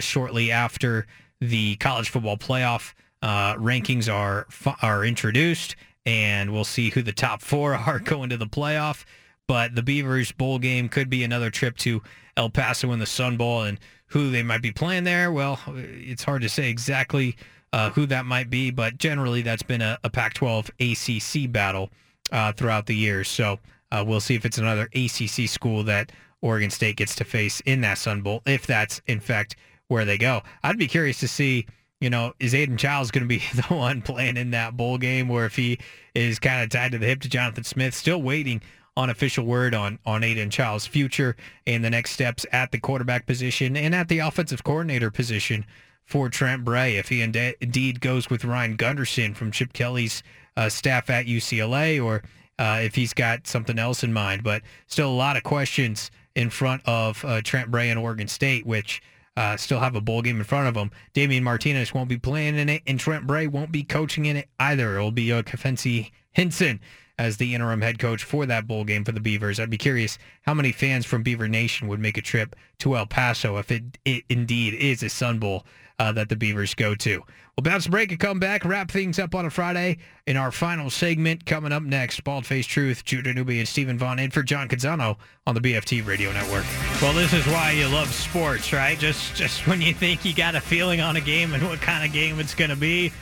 shortly after the college football playoff uh, rankings are are introduced, and we'll see who the top four are going to the playoff. But the Beavers bowl game could be another trip to El Paso in the Sun Bowl, and who they might be playing there. Well, it's hard to say exactly uh, who that might be, but generally that's been a, a Pac-12 ACC battle uh, throughout the years. So uh, we'll see if it's another ACC school that Oregon State gets to face in that Sun Bowl, if that's in fact where they go. I'd be curious to see, you know, is Aidan Chiles going to be the one playing in that bowl game, or if he is kind of tied to the hip to Jonathan Smith, still waiting on official word on on Aidan Chiles' future and the next steps at the quarterback position and at the offensive coordinator position for Trent Bray if he indeed goes with Ryan Gunderson from Chip Kelly's uh, staff at UCLA or uh, if he's got something else in mind. But still a lot of questions in front of uh, Trent Bray and Oregon State, which uh, still have a bowl game in front of them. Damien Martinez won't be playing in it, and Trent Bray won't be coaching in it either. It will be uh, Kefense Hynson as the interim head coach for that bowl game for the Beavers. I'd be curious how many fans from Beaver Nation would make a trip to El Paso if it, it indeed is a Sun Bowl uh, that the Beavers go to. We'll bounce a break and come back, wrap things up on a Friday in our final segment. Coming up next, Bald Face Truth, Judah Newby and Stephen Vaughn in for John Canzano on the BFT Radio Network. Well, this is why you love sports, right? Just just when you think you got a feeling on a game and what kind of game it's going to be,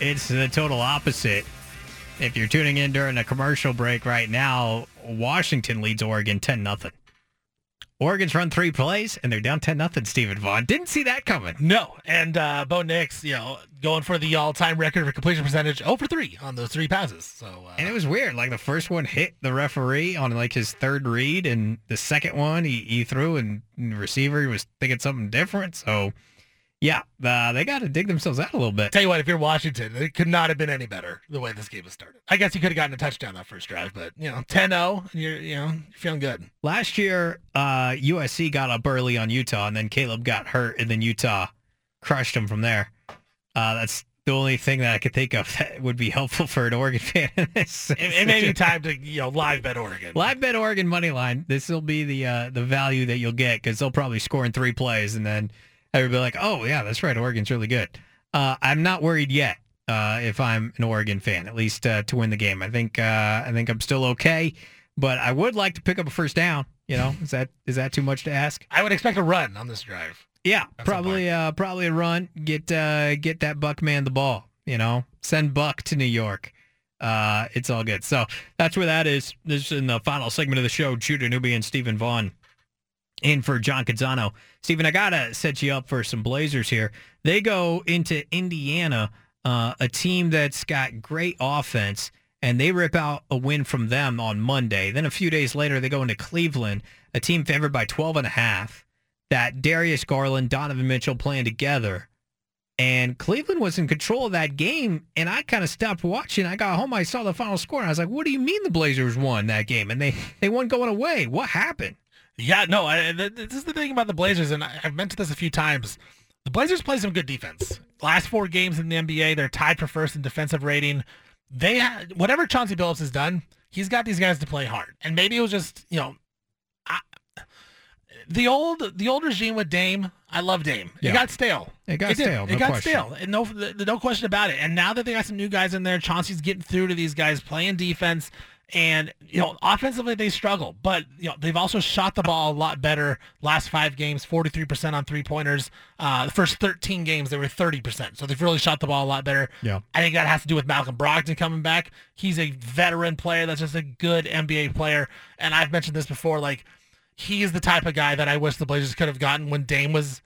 it's the total opposite. If you're tuning in during a commercial break right now, Washington leads Oregon 10 nothing. Oregon's run three plays and they're down 10 nothing. Stephen Vaughn didn't see that coming. No, and uh, Bo Nix, you know, going for the all-time record for completion percentage, 0 for three on those three passes. So, uh, and it was weird. Like the first one hit the referee on like his third read, and the second one he, he threw, and the receiver was thinking something different. So, yeah, uh, they got to dig themselves out a little bit. Tell you what, if you're Washington, it could not have been any better the way this game has started. I guess you could have gotten a touchdown that first drive, but you know, 10-0, you're you know you're feeling good. Last year, uh, USC got up early on Utah, and then Caleb got hurt, and then Utah crushed them from there. Uh, that's the only thing that I could think of that would be helpful for an Oregon fan. it, it may be time to you know live bet Oregon. Live bet Oregon money line. This will be the uh, the value that you'll get because they'll probably score in three plays, and then everybody like, oh yeah, that's right, Oregon's really good. Uh, I'm not worried yet. Uh, if I'm an Oregon fan, at least uh, to win the game, I think uh, I think I'm still okay. But I would like to pick up a first down. You know, is that is that too much to ask? I would expect a run on this drive. Yeah, probably uh, probably a run. Get uh, get that Buck man the ball. You know, send Buck to New York. Uh, it's all good. So that's where that is. This is in the final segment of the show. Judah Newby and Stephen Vaughn in for John Canzano. Stephen, I gotta set you up for some Blazers here. They go into Indiana, uh, a team that's got great offense, and they rip out a win from them on Monday. Then a few days later, they go into Cleveland, a team favored by 12 and a half. That Darius Garland, Donovan Mitchell playing together, And Cleveland was in control of that game, and I kind of stopped watching. I got home, I saw the final score, and I was like, "What do you mean the Blazers won that game?" And they they won going away. What happened? Yeah, no, I, this is the thing about the Blazers, and I- I've mentioned this a few times. The Blazers play some good defense. Last four games in the NBA, they're tied for first in defensive rating. They ha- whatever Chauncey Billups has done, he's got these guys to play hard. And maybe it was just you know, I, the old the old regime with Dame. I love Dame. Yeah. It got stale. It got did. stale, It no got question. stale. And no, no question about it. And now that they got some new guys in there, Chauncey's getting through to these guys playing defense. And you know, offensively they struggle, but you know they've also shot the ball a lot better. Last five games, forty-three percent on three pointers. Uh, the first thirteen games they were thirty percent, so they've really shot the ball a lot better. Yeah. I think that has to do with Malcolm Brogdon coming back. He's a veteran player that's just a good NBA player, and I've mentioned this before. Like he is the type of guy that I wish the Blazers could have gotten when Dame was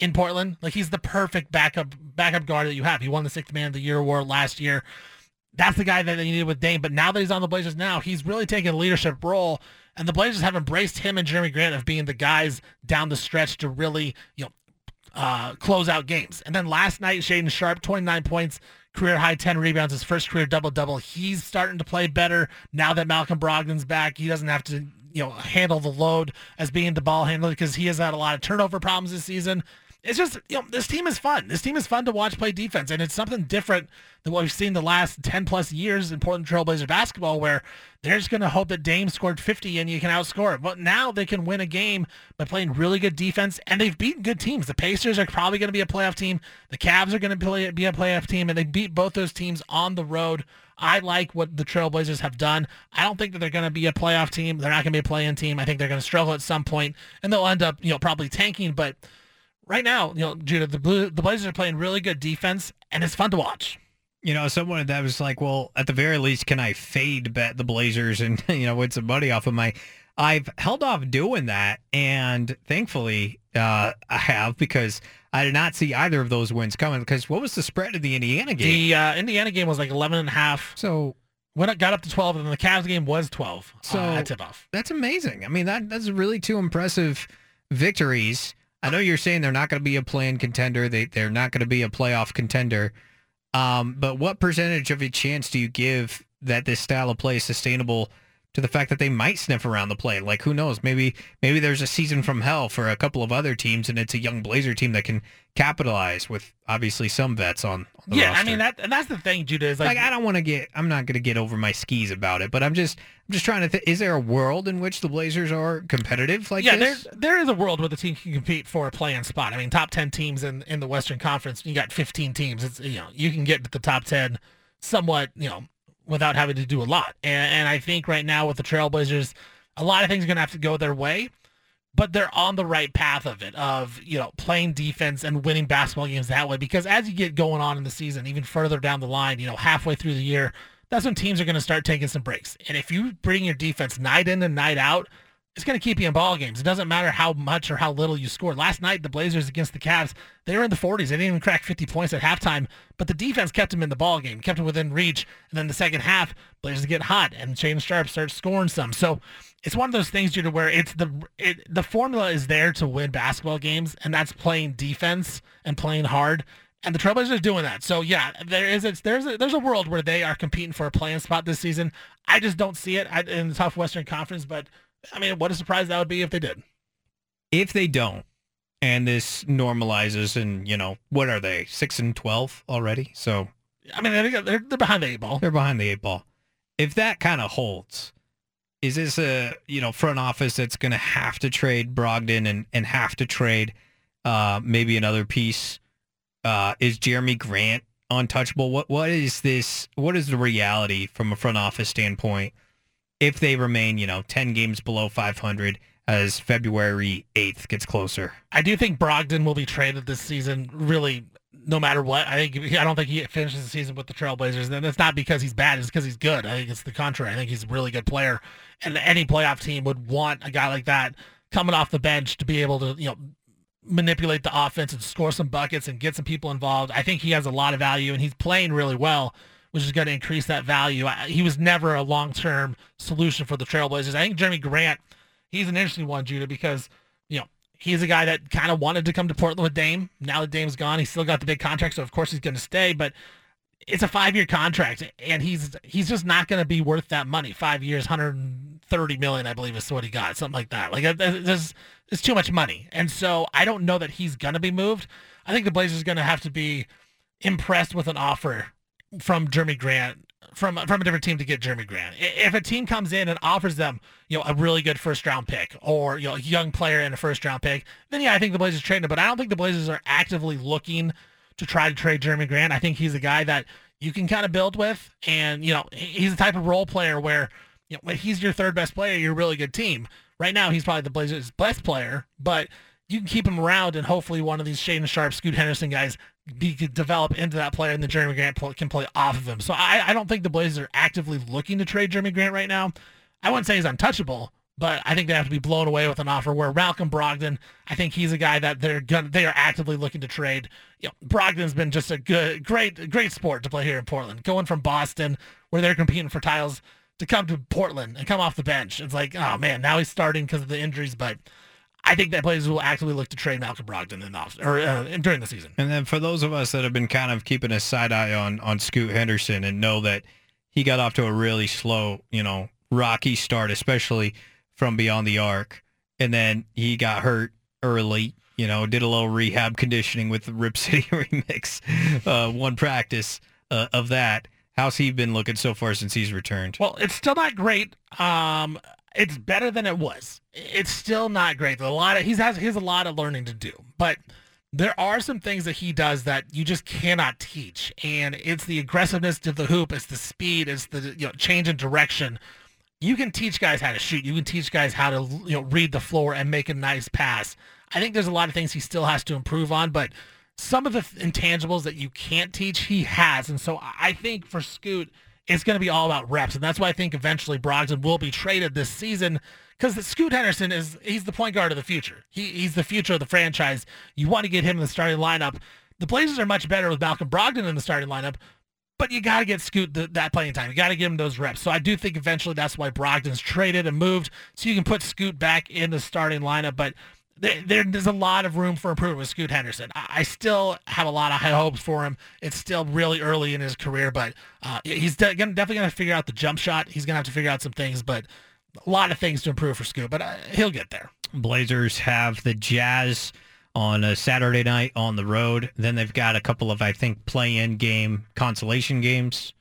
in Portland. Like he's the perfect backup backup guard that you have. He won the Sixth Man of the Year award last year. That's the guy that they needed with Dame. But now that he's on the Blazers now, he's really taken a leadership role. And the Blazers have embraced him and Jerami Grant of being the guys down the stretch to really, you know, uh, close out games. And then last night, Shaedon Sharpe, 29 points, career high 10 rebounds, his first career double-double. He's starting to play better now that Malcolm Brogdon's back. He doesn't have to, you know, handle the load as being the ball handler because he has had a lot of turnover problems this season. It's just, you know, this team is fun. This team is fun to watch play defense, and it's something different than what we've seen the last 10 plus years in Portland Trailblazer basketball where they're just going to hope that Dame scored 50 and you can outscore it. But now they can win a game by playing really good defense, and they've beaten good teams. The Pacers are probably going to be a playoff team. The Cavs are going to be a playoff team, and they beat both those teams on the road. I like what the Trailblazers have done. I don't think that they're going to be a playoff team. They're not going to be a play-in team. I think they're going to struggle at some point, and they'll end up, you know, probably tanking. But right now, you know, Judah, the Blue, the Blazers are playing really good defense, and it's fun to watch. You know, someone that was like, well, at the very least, can I fade bet the Blazers and, you know, win some money off of my. I've held off doing that, and thankfully uh, I have because I did not see either of those wins coming. Because what was the spread of the Indiana game? The uh, Indiana game was like 11 and a half. So when it got up to 12, and then the Cavs game was 12 So uh, at tip-off. That's amazing. I mean, that that's really two impressive victories. I know you're saying they're not going to be a play-in contender. They they're not going to be a playoff contender. Um, but what percentage of a chance do you give that this style of play is sustainable to the fact that they might sniff around the play? Like who knows? Maybe maybe there's a season from hell for a couple of other teams, and it's a young Blazer team that can capitalize with obviously some vets on. on Yeah, I mean that, and that's the thing, Judah. Is like, like, I don't want to get I'm not going to get over my skis about it, but I'm just I'm just trying to th- is there a world in which the Blazers are competitive like yeah, this? there there is a world where the team can compete for a play-in spot. I mean, top ten teams in, in the Western Conference. You got 15 teams. It's you know you can get to the top 10 somewhat you know without having to do a lot. And, and I think right now with the Trailblazers, a lot of things are going to have to go their way. But they're on the right path of it, of you know playing defense and winning basketball games that way. Because as you get going on in the season, even further down the line, you know halfway through the year, that's when teams are going to start taking some breaks. And if you bring your defense night in and night out, it's going to keep you in ball games. It doesn't matter how much or how little you score. Last night, the Blazers against the Cavs, they were in the 40s. They didn't even crack 50 points at halftime, but the defense kept them in the ball game, kept them within reach. And then the second half, Blazers get hot, and Shaedon Sharpe starts scoring some. So it's one of those things, Judah, where it's the it, the formula is there to win basketball games, and that's playing defense and playing hard. And the Trailblazers are doing that. So yeah, there is it's, there's a, there's a world where they are competing for a playing spot this season. I just don't see it in the tough Western Conference, but I mean, what a surprise that would be if they did. if they don't, and this normalizes, and you know what are they six and twelve already? So I mean, they're, they're, they're behind the eight ball. they're behind the eight ball. If that kind of holds, is this a you know front office that's going to have to trade Brogdon and and have to trade uh, maybe another piece? Uh, is Jerami Grant untouchable? What what is this? What is the reality from a front office standpoint? If they remain, you know, ten games below five hundred as February eighth gets closer. I do think Brogdon will be traded this season. Really, no matter what. I think I don't think he finishes the season with the Trailblazers. And it's not because he's bad; it's because he's good. I think it's the contrary. I think he's a really good player, and any playoff team would want a guy like that coming off the bench to be able to, you know, manipulate the offense and score some buckets and get some people involved. I think he has a lot of value, and he's playing really well. Which is going to increase that value. I, he was never a long-term solution for the Trailblazers. I think Jerami Grant, he's an interesting one, Judah, because you know He's a guy that kind of wanted to come to Portland with Dame. Now that Dame's gone, he's still got the big contract, so of course he's going to stay. But it's a five-year contract, and he's he's just not going to be worth that money. Five years, 130 million, I believe, is what he got, something like that. Like there's it's too much money, and so I don't know that he's going to be moved. I think the Blazers are going to have to be impressed with an offer from Jerami Grant from from a different team to get Jerami Grant. If a team comes in and offers them, you know, a really good first round pick or you know a young player and a first round pick, then yeah, I think the Blazers trade him. But I don't think the Blazers are actively looking to try to trade Jerami Grant. I think he's a guy that you can kind of build with, and you know, he's the type of role player where you know when he's your third best player, you're a really good team. Right now, he's probably the Blazers' best player, but you can keep him around, and hopefully one of these Shaedon Sharpe, Scoot Henderson guys be develop into that player, and then Jerami Grant can play off of him. So I, I don't think the Blazers are actively looking to trade Jerami Grant right now. I wouldn't say he's untouchable, but I think they have to be blown away with an offer. Where Malcolm Brogdon, I think he's a guy that they're gonna, they are actively looking to trade. You know, Brogdon's been just a good, great, great sport to play here in Portland. Going from Boston, where they're competing for titles, to come to Portland and come off the bench. It's like, oh man, now he's starting because of the injuries, but I think that players will actively look to trade Malcolm Brogdon in the off or uh, during the season. And then for those of us that have been kind of keeping a side eye on on Scoot Henderson and know that he got off to a really slow, you know, rocky start, especially from beyond the arc, and then he got hurt early. You know, did a little rehab conditioning with the Rip City remix, uh, one practice uh, of that. How's he been looking so far since he's returned? Well, it's still not great. Um, it's better than it was. It's still not great. A lot of he's has he has a lot of learning to do, but there are some things that he does that you just cannot teach, and it's the aggressiveness to the hoop, it's the speed, it's the you know change in direction. You can teach guys how to shoot. You can teach guys how to you know read the floor and make a nice pass. I think there's a lot of things he still has to improve on, but some of the intangibles that you can't teach, he has. And so I think for Scoot, it's going to be all about reps. And that's why I think eventually Brogdon will be traded this season because Scoot Henderson is he's the point guard of the future. He, he's the future of the franchise. You want to get him in the starting lineup. The Blazers are much better with Malcolm Brogdon in the starting lineup, but you got to get Scoot the, that playing time. You got to give him those reps. So I do think eventually that's why Brogdon's traded and moved so you can put Scoot back in the starting lineup. But there, there's a lot of room for improvement with Scoot Henderson. I, I, still have a lot of high hopes for him. It's still really early in his career, but uh, he's de- definitely going to figure out the jump shot. He's going to have to figure out some things, but a lot of things to improve for Scoot, but uh, he'll get there. Blazers have the Jazz on a Saturday night on the road. Then they've got a couple of, I think, play-in game consolation games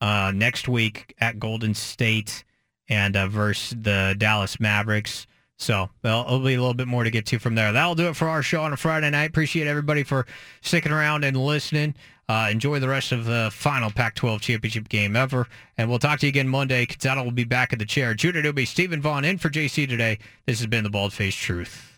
uh, next week at Golden State and uh, versus the Dallas Mavericks. So it'll be a little bit more to get to from there. That'll do it for our show on a Friday night. Appreciate everybody for sticking around and listening. Uh, enjoy the rest of the final Pac-12 championship game ever. And we'll talk to you again Monday. Quetzalcoatl will be back in the chair. Judah Newby, Stephen Vaughn in for JC today. This has been the Bald Faced Truth.